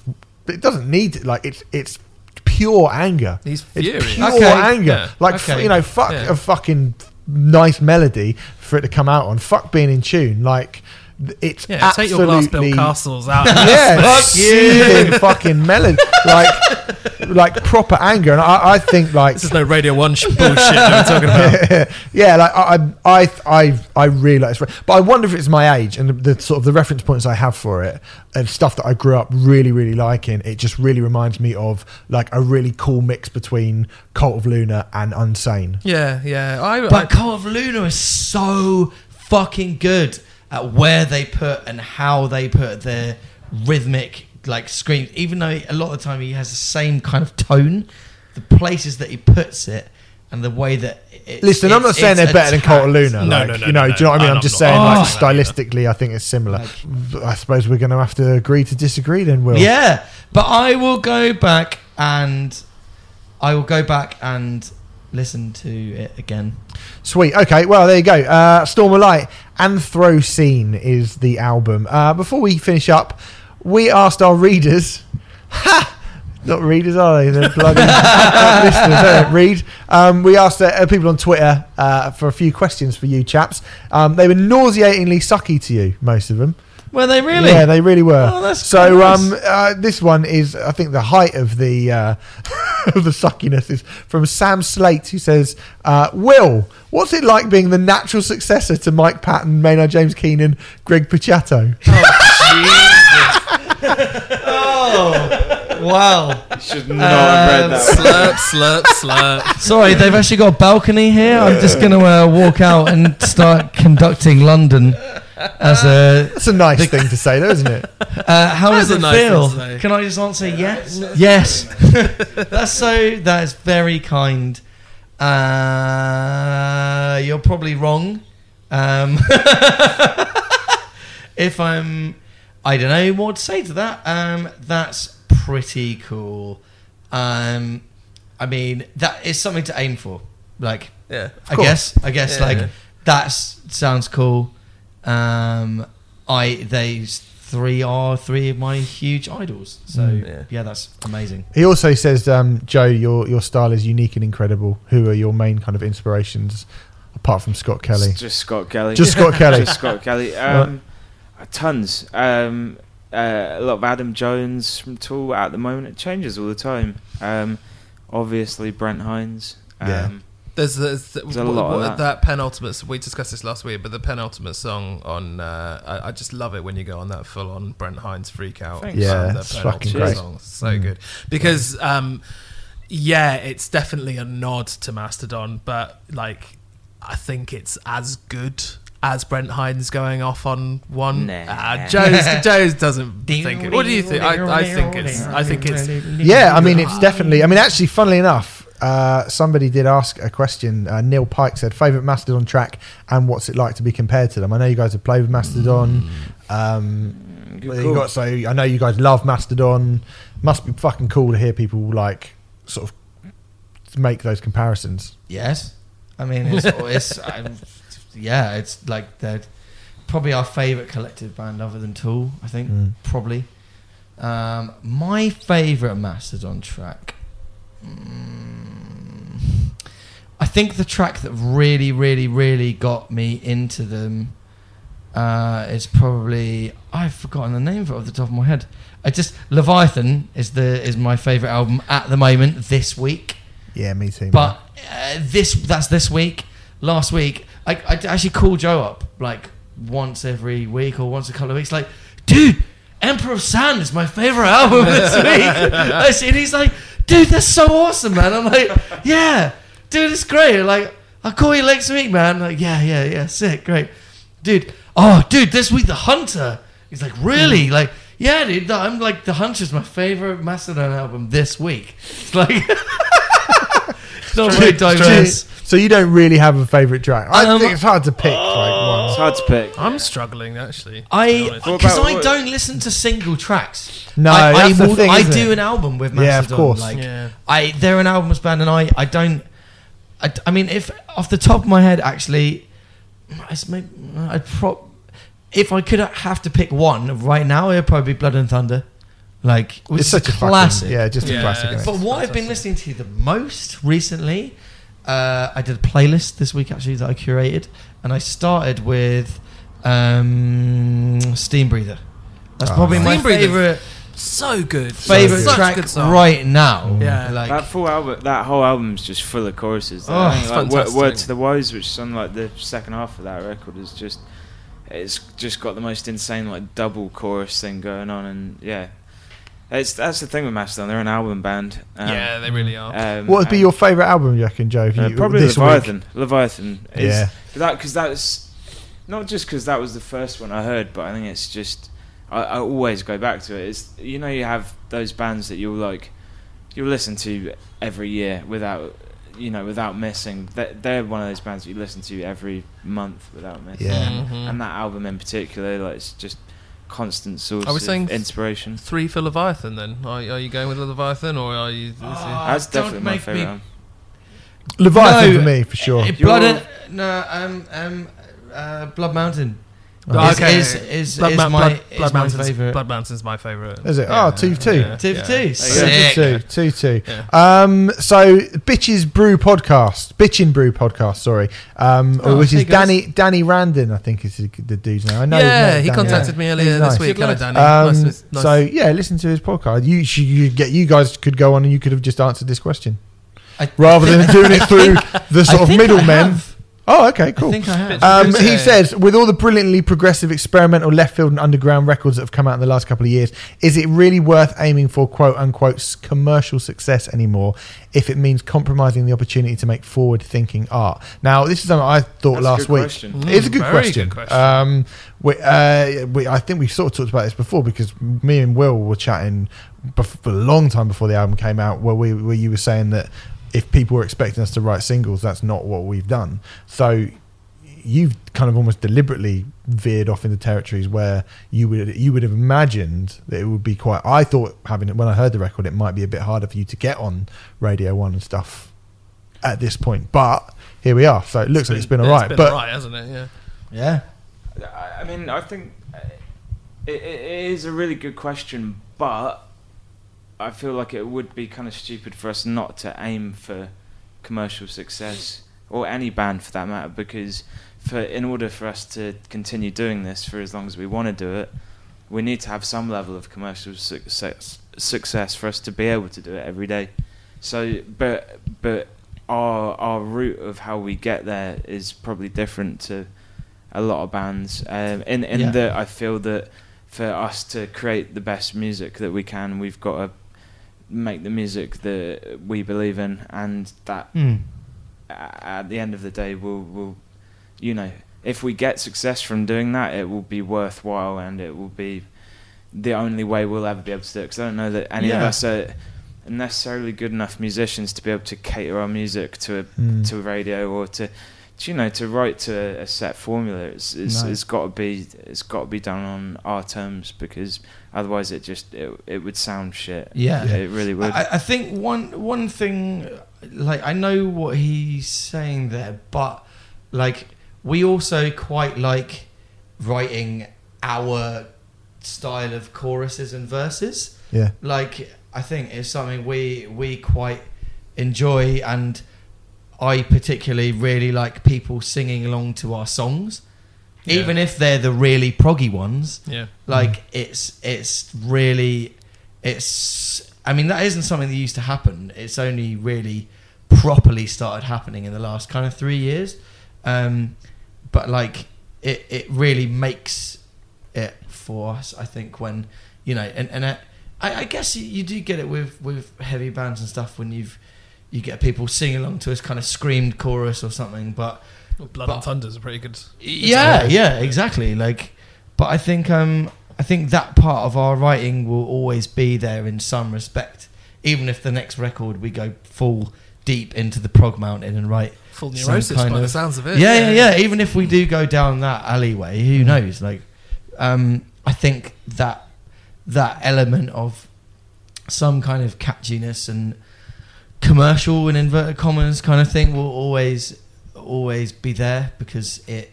It doesn't need like it's it's pure anger. He's It's furious. pure Okay. anger. Yeah. Like f- Okay. you know, fuck Yeah. a fucking nice melody for it to come out on. Fuck being in tune. Like it's Yeah, take your glass absolutely built castles out. yeah, (laughs) Fuck soothing fucking melody, like like proper anger. And I, I think like This is no Radio One sh- bullshit that we're talking about. (laughs) yeah, like I, I, I, I really like this. But I wonder if it's my age and the, the sort of the reference points I have for it and stuff that I grew up really, really liking. It just really reminds me of like a really cool mix between Cult of Luna and Unsane. Yeah, yeah. I, But I, Cult of Luna is so fucking good at where they put and how they put their rhythmic like screams. Even though a lot of the time he has the same kind of tone, the places that he puts it and the way that it, Listen, I'm not saying they're it's better than Cult of attacked. Luna. No, like, no, no, you know, no, do you know what I mean? I'm just I'm saying, not like, saying that either. stylistically, I think it's similar. Like- I suppose we're going to have to agree to disagree then, Will. Yeah, but I will go back and I will go back and listen to it again. Sweet. Okay. Well, there you go. Uh, Storm of Light. Anthroscene is the album. Uh, before we finish up, we asked our readers. (laughs) Ha! Not readers, are they? They're bloody (laughs) listeners. They don't read. Um, we asked uh, people on Twitter uh, for a few questions for you chaps. Um, they were nauseatingly sucky to you, most of them. Were they really? Yeah, they really were. Oh, that's so nice. um, uh, this one is, I think, the height of the uh, (laughs) of the suckiness is from Sam Slate, who says, uh, "Will, what's it like being the natural successor to Mike Patton, Maynard James Keenan, Greg Puciato?" (laughs) Oh, wow. Should not have read that. slurp, slurp, slurp. Sorry, they've actually got a balcony here. I'm just going to uh, walk out and start conducting London as a. That's a nice thing to say, though, isn't it? (laughs) Uh, how That's does a it nice thing feel? to say. Can I just answer yes? Yes. (laughs) That's so. That is very kind. Uh, you're probably wrong. Um, (laughs) if I'm, I don't know what to say to that. Um, that's pretty cool. Um, I mean, that is something to aim for. Like, Yeah. I guess. I guess Yeah. like that sounds cool. Um, I they three are three of my huge idols. So Mm. yeah. Yeah. that's amazing. He also says, um, "Joe, your your style is unique and incredible. Who are your main kind of inspirations, apart from Scott Kelly? It's Just Scott Kelly. Just Scott Kelly. Just Scott Kelly. (laughs) Um, uh, tons. Um, uh, a lot of Adam Jones from Tool at the moment. It changes all the time. Um, obviously Brent Hinds. Um, Yeah. There's, there's, There's a lot of that. that. penultimate. We discussed this last week, but the penultimate song on. Uh, I, I just love it when you go on that full on Brent Hinds freak out. Thanks. Yeah, the it's fucking great. Song. So Mm. good because, um, yeah, it's definitely a nod to Mastodon, but like, I think it's as good. As Brent Hinds going off on one, Nah. uh, Joe's (laughs) Joe's doesn't think it. What do you think? I, I think it's. I think it's. Yeah, I mean, it's definitely. I mean, actually, funnily enough, uh, somebody did ask a question. Uh, Neil Pike said, "Favorite Mastodon track and what's it like to be compared to them?" I know you guys have played with Mastodon. Um, good well, you got so I know you guys love Mastodon. Must be fucking cool to hear people like sort of make those comparisons. Yes, I mean it's, (laughs) it's I'm, yeah, it's like they're probably our favorite collective band other than Tool. I think Mm. probably. Um, my favorite Mastodon track. Mm, think the track that really, really, really got me into them uh, is probably I've forgotten the name of it off the top of my head. I just Leviathan is the is my favorite album at the moment this week. Yeah, me too. But uh, this that's this week. Last week, I, I actually called Joe up like once every week or once a couple of weeks. Like, dude, Emperor of Sand is my favorite album this week. (laughs) And he's like, dude, that's so awesome, man. I'm like, yeah, dude, it's great. Like, I'll call you next week, man. Like, yeah, yeah, yeah, sick, great, dude. Oh, dude, this week the Hunter. He's like, really? Like, yeah, dude. I'm like, the Hunter's my favorite Mastodon album this week. It's (laughs) like, it's (laughs) not very diverse. So you don't really have a favourite track. I Um, think it's hard to pick like one. It's hard to pick. I'm struggling actually. I because I don't listen to single tracks. No, I, I, the thing, I isn't do it? an album with Yeah, Mastodon. of course. Like yeah. I, they're an albums band, and I, I don't. I, I mean, if off the top of my head, actually, it's maybe, I'd pro- if I could have to pick one right now, it'd probably be Blood and Thunder. Like, which It's such a classic. Fucking, yeah, just a classic. it's- isn't it? But what I've been listening to the most recently, uh, I did a playlist this week actually that I curated, and I started with um, Steam Breather. That's Oh, probably nice. my Steam Breather. favorite So good. favorite Such a track good song. right now. Yeah. like that full album, that whole album's just full of choruses. Oh, I think, it's like, Word, fantastic. Word to the Wise, which is on like the second half of that record, is just it's just got the most insane like double chorus thing going on, and yeah, it's that's the thing with Mastodon. They're an album band. Um, yeah, they really are. Um, What would be your favourite album, you reckon, Joe? If uh, you, probably this week? Leviathan. Leviathan. Is, Yeah. That because that's not just because that was the first one I heard, but I think it's just I, I always go back to it. It's you know you have those bands that you'll like you'll listen to every year without you know without missing. They're, they're one of those bands that you listen to every month without missing. Yeah. And, Mhm. and that album in particular, like it's just constant source Are we of saying inspiration. Three for Leviathan then? Are, are you going with Leviathan or are you? is it- Ah, That's definitely my favorite. me- album. Leviathan No, for me, for sure. You're- Blood and, no, um, um, uh, Blood Mountain. Oh, is, okay. is, is, Blood, is Mount- my, Blood, is Blood my Mountain's, favorite. Blood Mountain's my favorite. Is it? Oh, two, two. Yeah, Two yeah. for two. you go. Sick. Two, two, two. Yeah. Um, so Bitches Brew podcast, Bitchin Brew podcast, sorry, um, Oh, which is hey, guys. Danny Danny Randon, I think is the, the dude's name. I know. yeah, he name, contacted me earlier He's this nice. week. Good Hello. Danny. Um, nice, nice. So yeah, listen to his podcast. You should you get you guys could go on and you could have just answered this question I rather than doing it through the I sort of think I middlemen. Have. Oh, okay, cool. I think I have. Um, he says, with all the brilliantly progressive, experimental, left field, and underground records that have come out in the last couple of years, is it really worth aiming for "quote unquote" commercial success anymore if it means compromising the opportunity to make forward-thinking art? Now, this is something I thought That's last week. Mm, it's a good very question. good question. Um, we, uh, we, I think we sort of talked about this before because me and Will were chatting bef- for a long time before the album came out, where we where you were saying that if people were expecting us to write singles, that's not what we've done. So you've kind of almost deliberately veered off into territories where you would you would have imagined that it would be quite. I thought having it when I heard the record, it might be a bit harder for you to get on Radio One and stuff at this point. But here we are. So it looks like it's been all right. It's been But alright, hasn't it? Yeah. yeah. I I mean, I think uh, it, it is a really good question, but I feel like it would be kind of stupid for us not to aim for commercial success or any band for that matter, because for in order for us to continue doing this for as long as we want to do it, we need to have some level of commercial success success for us to be able to do it every day. So, but but our our route of how we get there is probably different to a lot of bands. Um, in in Yeah. that I feel that for us to create the best music that we can, we've got to make the music that we believe in, and that a- at the end of the day will will you know if we get success from doing that, it will be worthwhile and it will be the only way we'll ever be able to do it. Because I don't know that any of us are necessarily good enough musicians to be able to cater our music to a Mm. to radio or to, you know to write to a, a set formula. It's it's, No. it's got to be it's got to be done on our terms because otherwise it just it, it would sound shit. Yeah. it really would. I, I think one one thing, like I know what he's saying there, but like we also quite like writing our style of choruses and verses. yeah, Like I think it's something we we quite enjoy, and I particularly really like people singing along to our songs, Yeah. even if they're the really proggy ones Yeah. like it's it's really it's i mean that isn't something that used to happen it's only really properly started happening in the last kind of three years um but like it it really makes it for us. I think when you know, and and I, I guess you, you do get it with with heavy bands and stuff when you've you get people singing along to this kind of screamed chorus or something, but Blood But- and Thunder's a pretty good. yeah, yeah, exactly. Like, but I think um, I think that part of our writing will always be there in some respect, even if the next record we go full deep into the prog mountain and write. Full neurosis kind by the sounds of it. Yeah, yeah, yeah. Even if we do go down that alleyway, who knows? Like, um, I think that that element of some kind of catchiness and commercial and inverted commas kind of thing will always always be there because it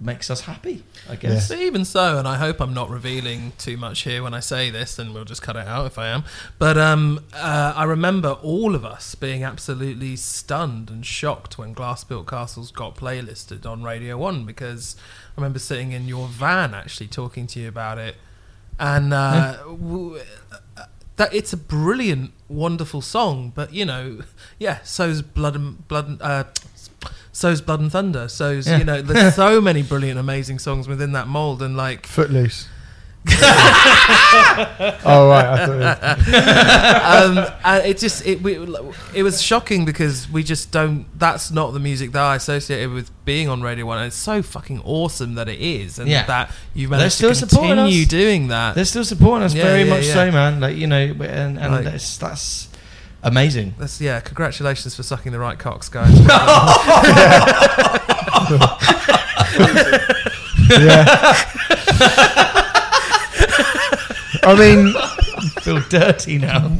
makes us happy. I guess. But even so, and I hope I'm not revealing too much here when I say this, and we'll just cut it out if I am. But um, uh, I remember all of us being absolutely stunned and shocked when Glass Built Castles got playlisted on Radio One because I remember sitting in your van actually talking to you about it, and uh, w- uh, that it's a brilliant, wonderful song. But you know, yeah, so's Blood and Blood. And, uh, So's Blood and Thunder. So's Yeah. you know, there's so many brilliant, amazing songs within that mold, and like Footloose. (laughs) oh right, I thought it um, and it just it we, it was shocking because we just don't. That's not the music that I associated with being on Radio One. And it's so fucking awesome that it is, and Yeah. that you've They're managed to still supporting continue doing that. They're still supporting us Yeah, very yeah, much so, man. Like you know, and, and Like- that's that's amazing. That's yeah. Congratulations for sucking the right cocks, guys. (laughs) yeah. (laughs) I mean, (laughs) feel dirty now.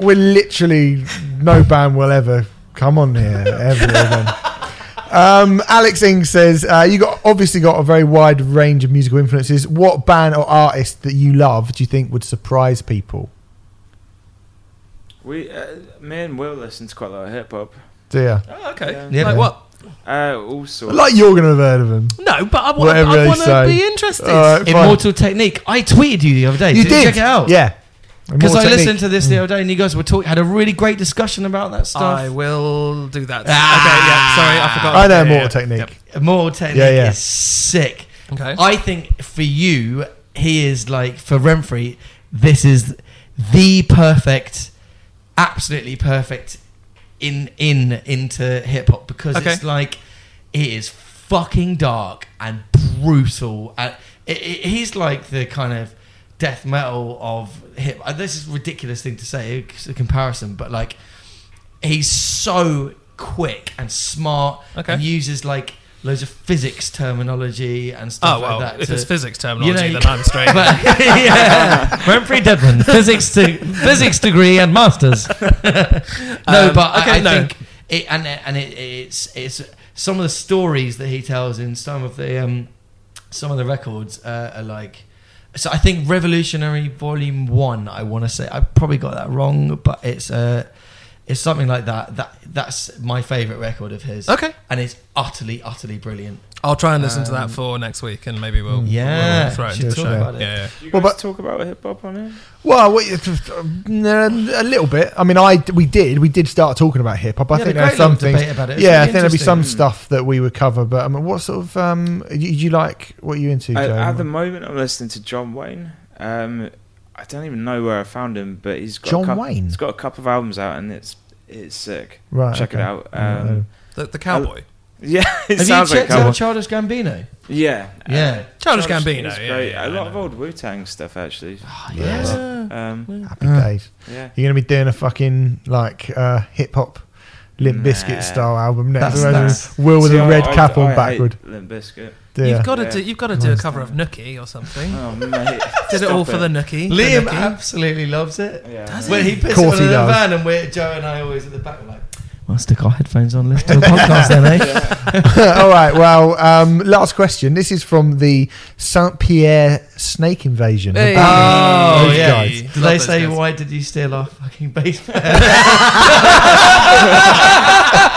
we're literally no band will ever come on here ever again. Um, Alex Ing says uh, you got obviously got a very wide range of musical influences. What band or artist that you love do you think would surprise people? We, uh, me and Will listen to quite a lot of hip hop. Do you? oh, okay. Yeah. Yeah. Like what? Uh, all sorts. Like you're gonna have heard of him. No, but I, wa- Whatever they want to say. be interested. All right, fine. Immortal Technique. I tweeted you the other day. You did, did. you check it out? Yeah. Because I Technique. listened to this the other day, and you guys were talking, had a really great discussion about that stuff. I will do that. Ah. okay, yeah. Sorry, I forgot. I know Yeah, Immortal yeah, Technique. Immortal Technique Yeah, yeah. is sick. Okay. I think for you, he is like for Remfry. This is the perfect, absolutely perfect in in into hip hop because Okay. it's like it is fucking dark and brutal. And it, it, he's like the kind of death metal of hip. uh, This is a ridiculous thing to say, it's a comparison, but like he's so quick and smart Okay. and uses like loads of physics terminology and stuff Oh well, like that. if to- it's physics terminology, you know, then I'm straight. (laughs) but, yeah, (laughs) Remfry Dedman, physics to physics degree and masters. (laughs) no, Um, but I- okay, I, no. think it and and it, it's it's some of the stories that he tells in some of the um some of the records uh, are like. So I think Revolutionary Volume One. I want to say I probably got that wrong, but it's uh it's something like that. That that's my favorite record of his. okay, and it's utterly utterly brilliant. I'll try and listen to Um, that for next week, and maybe we'll Yeah, we'll throw it should into the talk show. about it. Yeah, yeah. You Well, but- talk about hip hop on it? Well, we, a little bit. I mean, I we did we did start talking about hip hop. I Yeah, think the there's great little some things. debate about it. Yeah, really I think there'll be some interesting. stuff that we would cover. But I mean, what sort of um, you, do you like? What are you into, I, Joe? at the moment, I'm listening to John Wayne. Um, I don't even know where I found him, but he's got John a couple, Wayne? He's got a couple of albums out, and it's it's sick. right, check it out. Um, The, the cowboy, (laughs) Yeah, it Have sounds you like checked cowboy. out Childish Gambino? Yeah, Yeah. Childish Gambino, is yeah, great. yeah, a I lot of old Wu Tang stuff actually. yes. Um, happy Uh. days. yeah. You're gonna be doing a fucking like uh, hip hop, Limp Nah. Biscuit style album next. That's- that's- Will with See, a I- red I- cap I on hate backward. Limp Bizkit. Yeah. you've got to Yeah. do. You've got to do a cover of Nookie or something. Oh mate, Did it all for the Nookie. the Liam Nookie. absolutely loves it. Yeah. Does When he puts Course it on he in the does. van and we're, Joe and I always at the back, we're like, well, stick our headphones on, listen to the (laughs) podcast then, eh? (laughs) All right. Well, um, last question. This is from the Saint Pierre snake invasion. Hey. Oh, those yeah. guys. Did Love they say, guys. why did you steal our fucking bass? (laughs)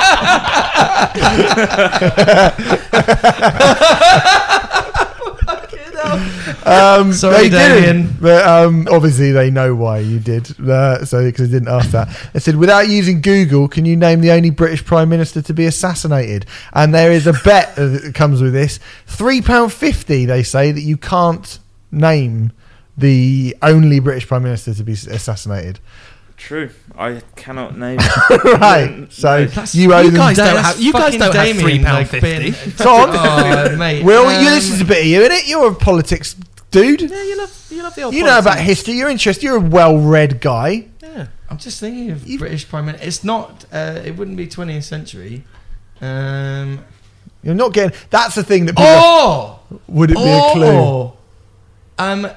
Um, (laughs) Sorry, they Damien. didn't, but um, obviously they know why you did. Uh, so because they didn't ask that, they said without using Google, can you name the only British Prime Minister to be assassinated? And there is a bet (laughs) that comes with this: three pound fifty. They say that you can't name the only British Prime Minister to be assassinated. True. I cannot (laughs) name. right. So That's- you owe you them. guys don't That's have- you guys fucking don't have Damien, £3.50. been- (laughs) Tom? Oh, mate. Will, um, you, this is a bit of you, innit? You're a politics dude. Yeah, you love you love the old. You know about politics. history. You're interested. You're a well-read guy. Yeah. I'm just thinking of You- British Prime Minister. It's not. Uh, it wouldn't be 20th century. Um, You're not getting. That's the thing that people. oh, would it be a clue? oh, um, it,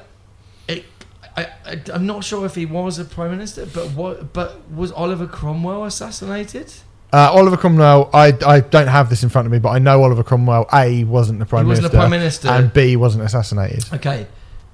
I, I, I'm not sure if he was a prime minister, but what? But was Oliver Cromwell assassinated? Uh, Oliver Cromwell. I, I don't have this in front of me, but I know Oliver Cromwell. A wasn't the prime he wasn't minister, a prime minister. and B wasn't assassinated. okay,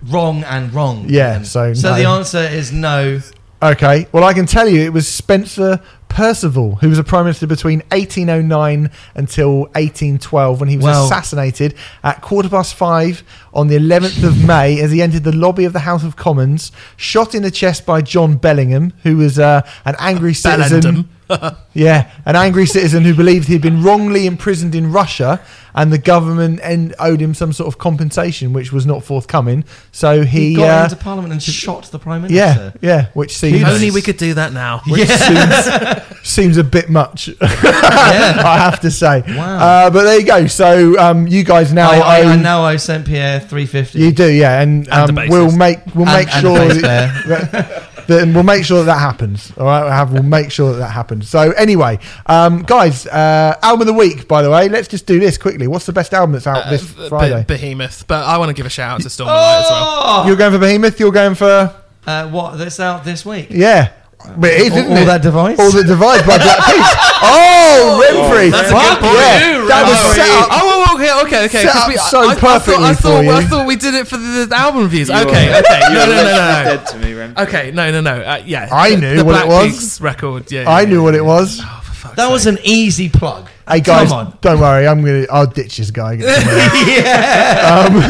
wrong and wrong. Yeah, then. so so no. the answer is no. Okay. Well, I can tell you, it was Spencer Perceval, who was a prime minister between 1809 until 1812, when he was Well- assassinated at quarter past five on the 11th of May as he entered the lobby of the House of Commons, shot in the chest by John Bellingham, who was uh, an angry citizen. Bellendum. (laughs) Yeah, an angry citizen who believed he'd been wrongly imprisoned in Russia, and the government en- owed him some sort of compensation, which was not forthcoming. So he, He, got uh, into Parliament and shot the prime minister. yeah, yeah. which seems If only we could do that now. (laughs) which seems, seems a bit much. (laughs) I have to say. Wow. Uh, but there you go. So um, you guys now I, I, I own. know I Saint Pierre 350. You do, yeah, and, And um, the we'll make we'll And- make and sure the that, player. that, that- we'll make sure that, that happens. All right, we'll, have, we'll make sure that that happens. So anyway, um, guys, uh, album of the week. By the way, let's just do this quickly. What's the best album that's out Uh, this Be- Friday? Behemoth, but I want to give a shout out to Storm and Light as well. Oh! You're going for Behemoth. You're going for Uh, what? That's out this week. yeah. But it is, all, isn't all it? that device. All that divides by Black Peaks. (laughs) Oh, Remfry! That's a Fuck good point. yeah. That was oh, set up Oh, oh, okay, okay, okay. set 'cause up we- so I, I, perfectly I thought, I for thought, you. I thought we did it for the, the album reviews. You're- okay, okay. You're No, no, no, no, no. dead to me, Rem. Okay, no, no, no. Uh, yeah, I the- knew the what Black it was. Peaks record. Yeah, I yeah, knew yeah, what yeah. it was. Oh, for fuck's that was an easy plug. Hey guys, Come on. don't worry. I'm gonna. I'll ditch this guy. (laughs) yeah. um,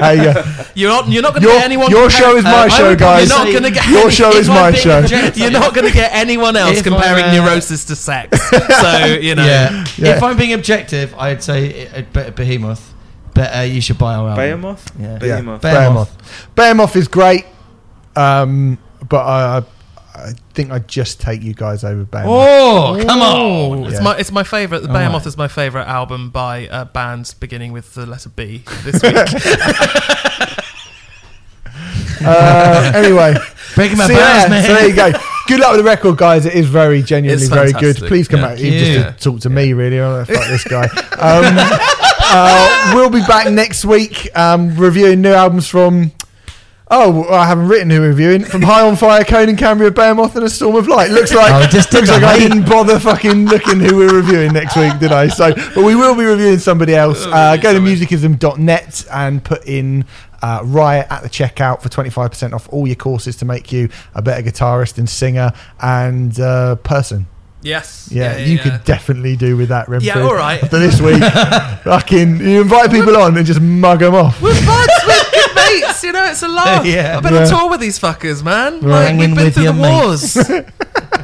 hey, uh, You're not. You're not going to your get anyone. your compar- show is my Uh, I show, would guys. You're not going to get. (laughs) Your any- show if is I'm my being show. objective- You're not going to get anyone else If comparing I'm, uh, neurosis to sex. (laughs) So you know. yeah. Yeah. If I'm being objective, I'd say it, it, Be- Behemoth. But uh, you should buy our album. Behemoth? Yeah. Yeah, Behemoth. Behemoth. Behemoth is great, um, but I, I, I think I'd just take you guys over Behemoth. Oh, come on. It's Yeah. my it's my favorite. The All Behemoth right. is my favorite album by uh, bands beginning with the letter B this week. (laughs) (laughs) Uh, anyway, Breaking my so, balls, yeah, man. so there you go. Good luck with the record, guys. It is very genuinely It's very good. fantastic. Please come Yeah. out here just Yeah. to talk to me, really. Oh, fuck this guy. (laughs) Um, uh, we'll be back next week um, reviewing new albums from. Oh, well, I haven't written who we're reviewing. From High on Fire, Coheed and Cambria, Behemoth, and A Storm of Light. Looks (laughs) like, Oh, just looks like I didn't bother fucking looking who we're reviewing next week, did I? So, but we will be reviewing somebody else. Oh, Uh, go to sorry. musicism.net and put in uh, Riot at the checkout for 25% off all your courses to make you a better guitarist and singer and uh, person. yes. Yeah, you could definitely do with that, Remfry. Yeah, all right. After this week, (laughs) fucking, you invite people on and just mug them off. We're buds. We're good mates. You know, it's a (laughs) laugh. Yeah. I've been Yeah. on tour with these fuckers, man. Like, Hanging we've been with through your the wars. (laughs)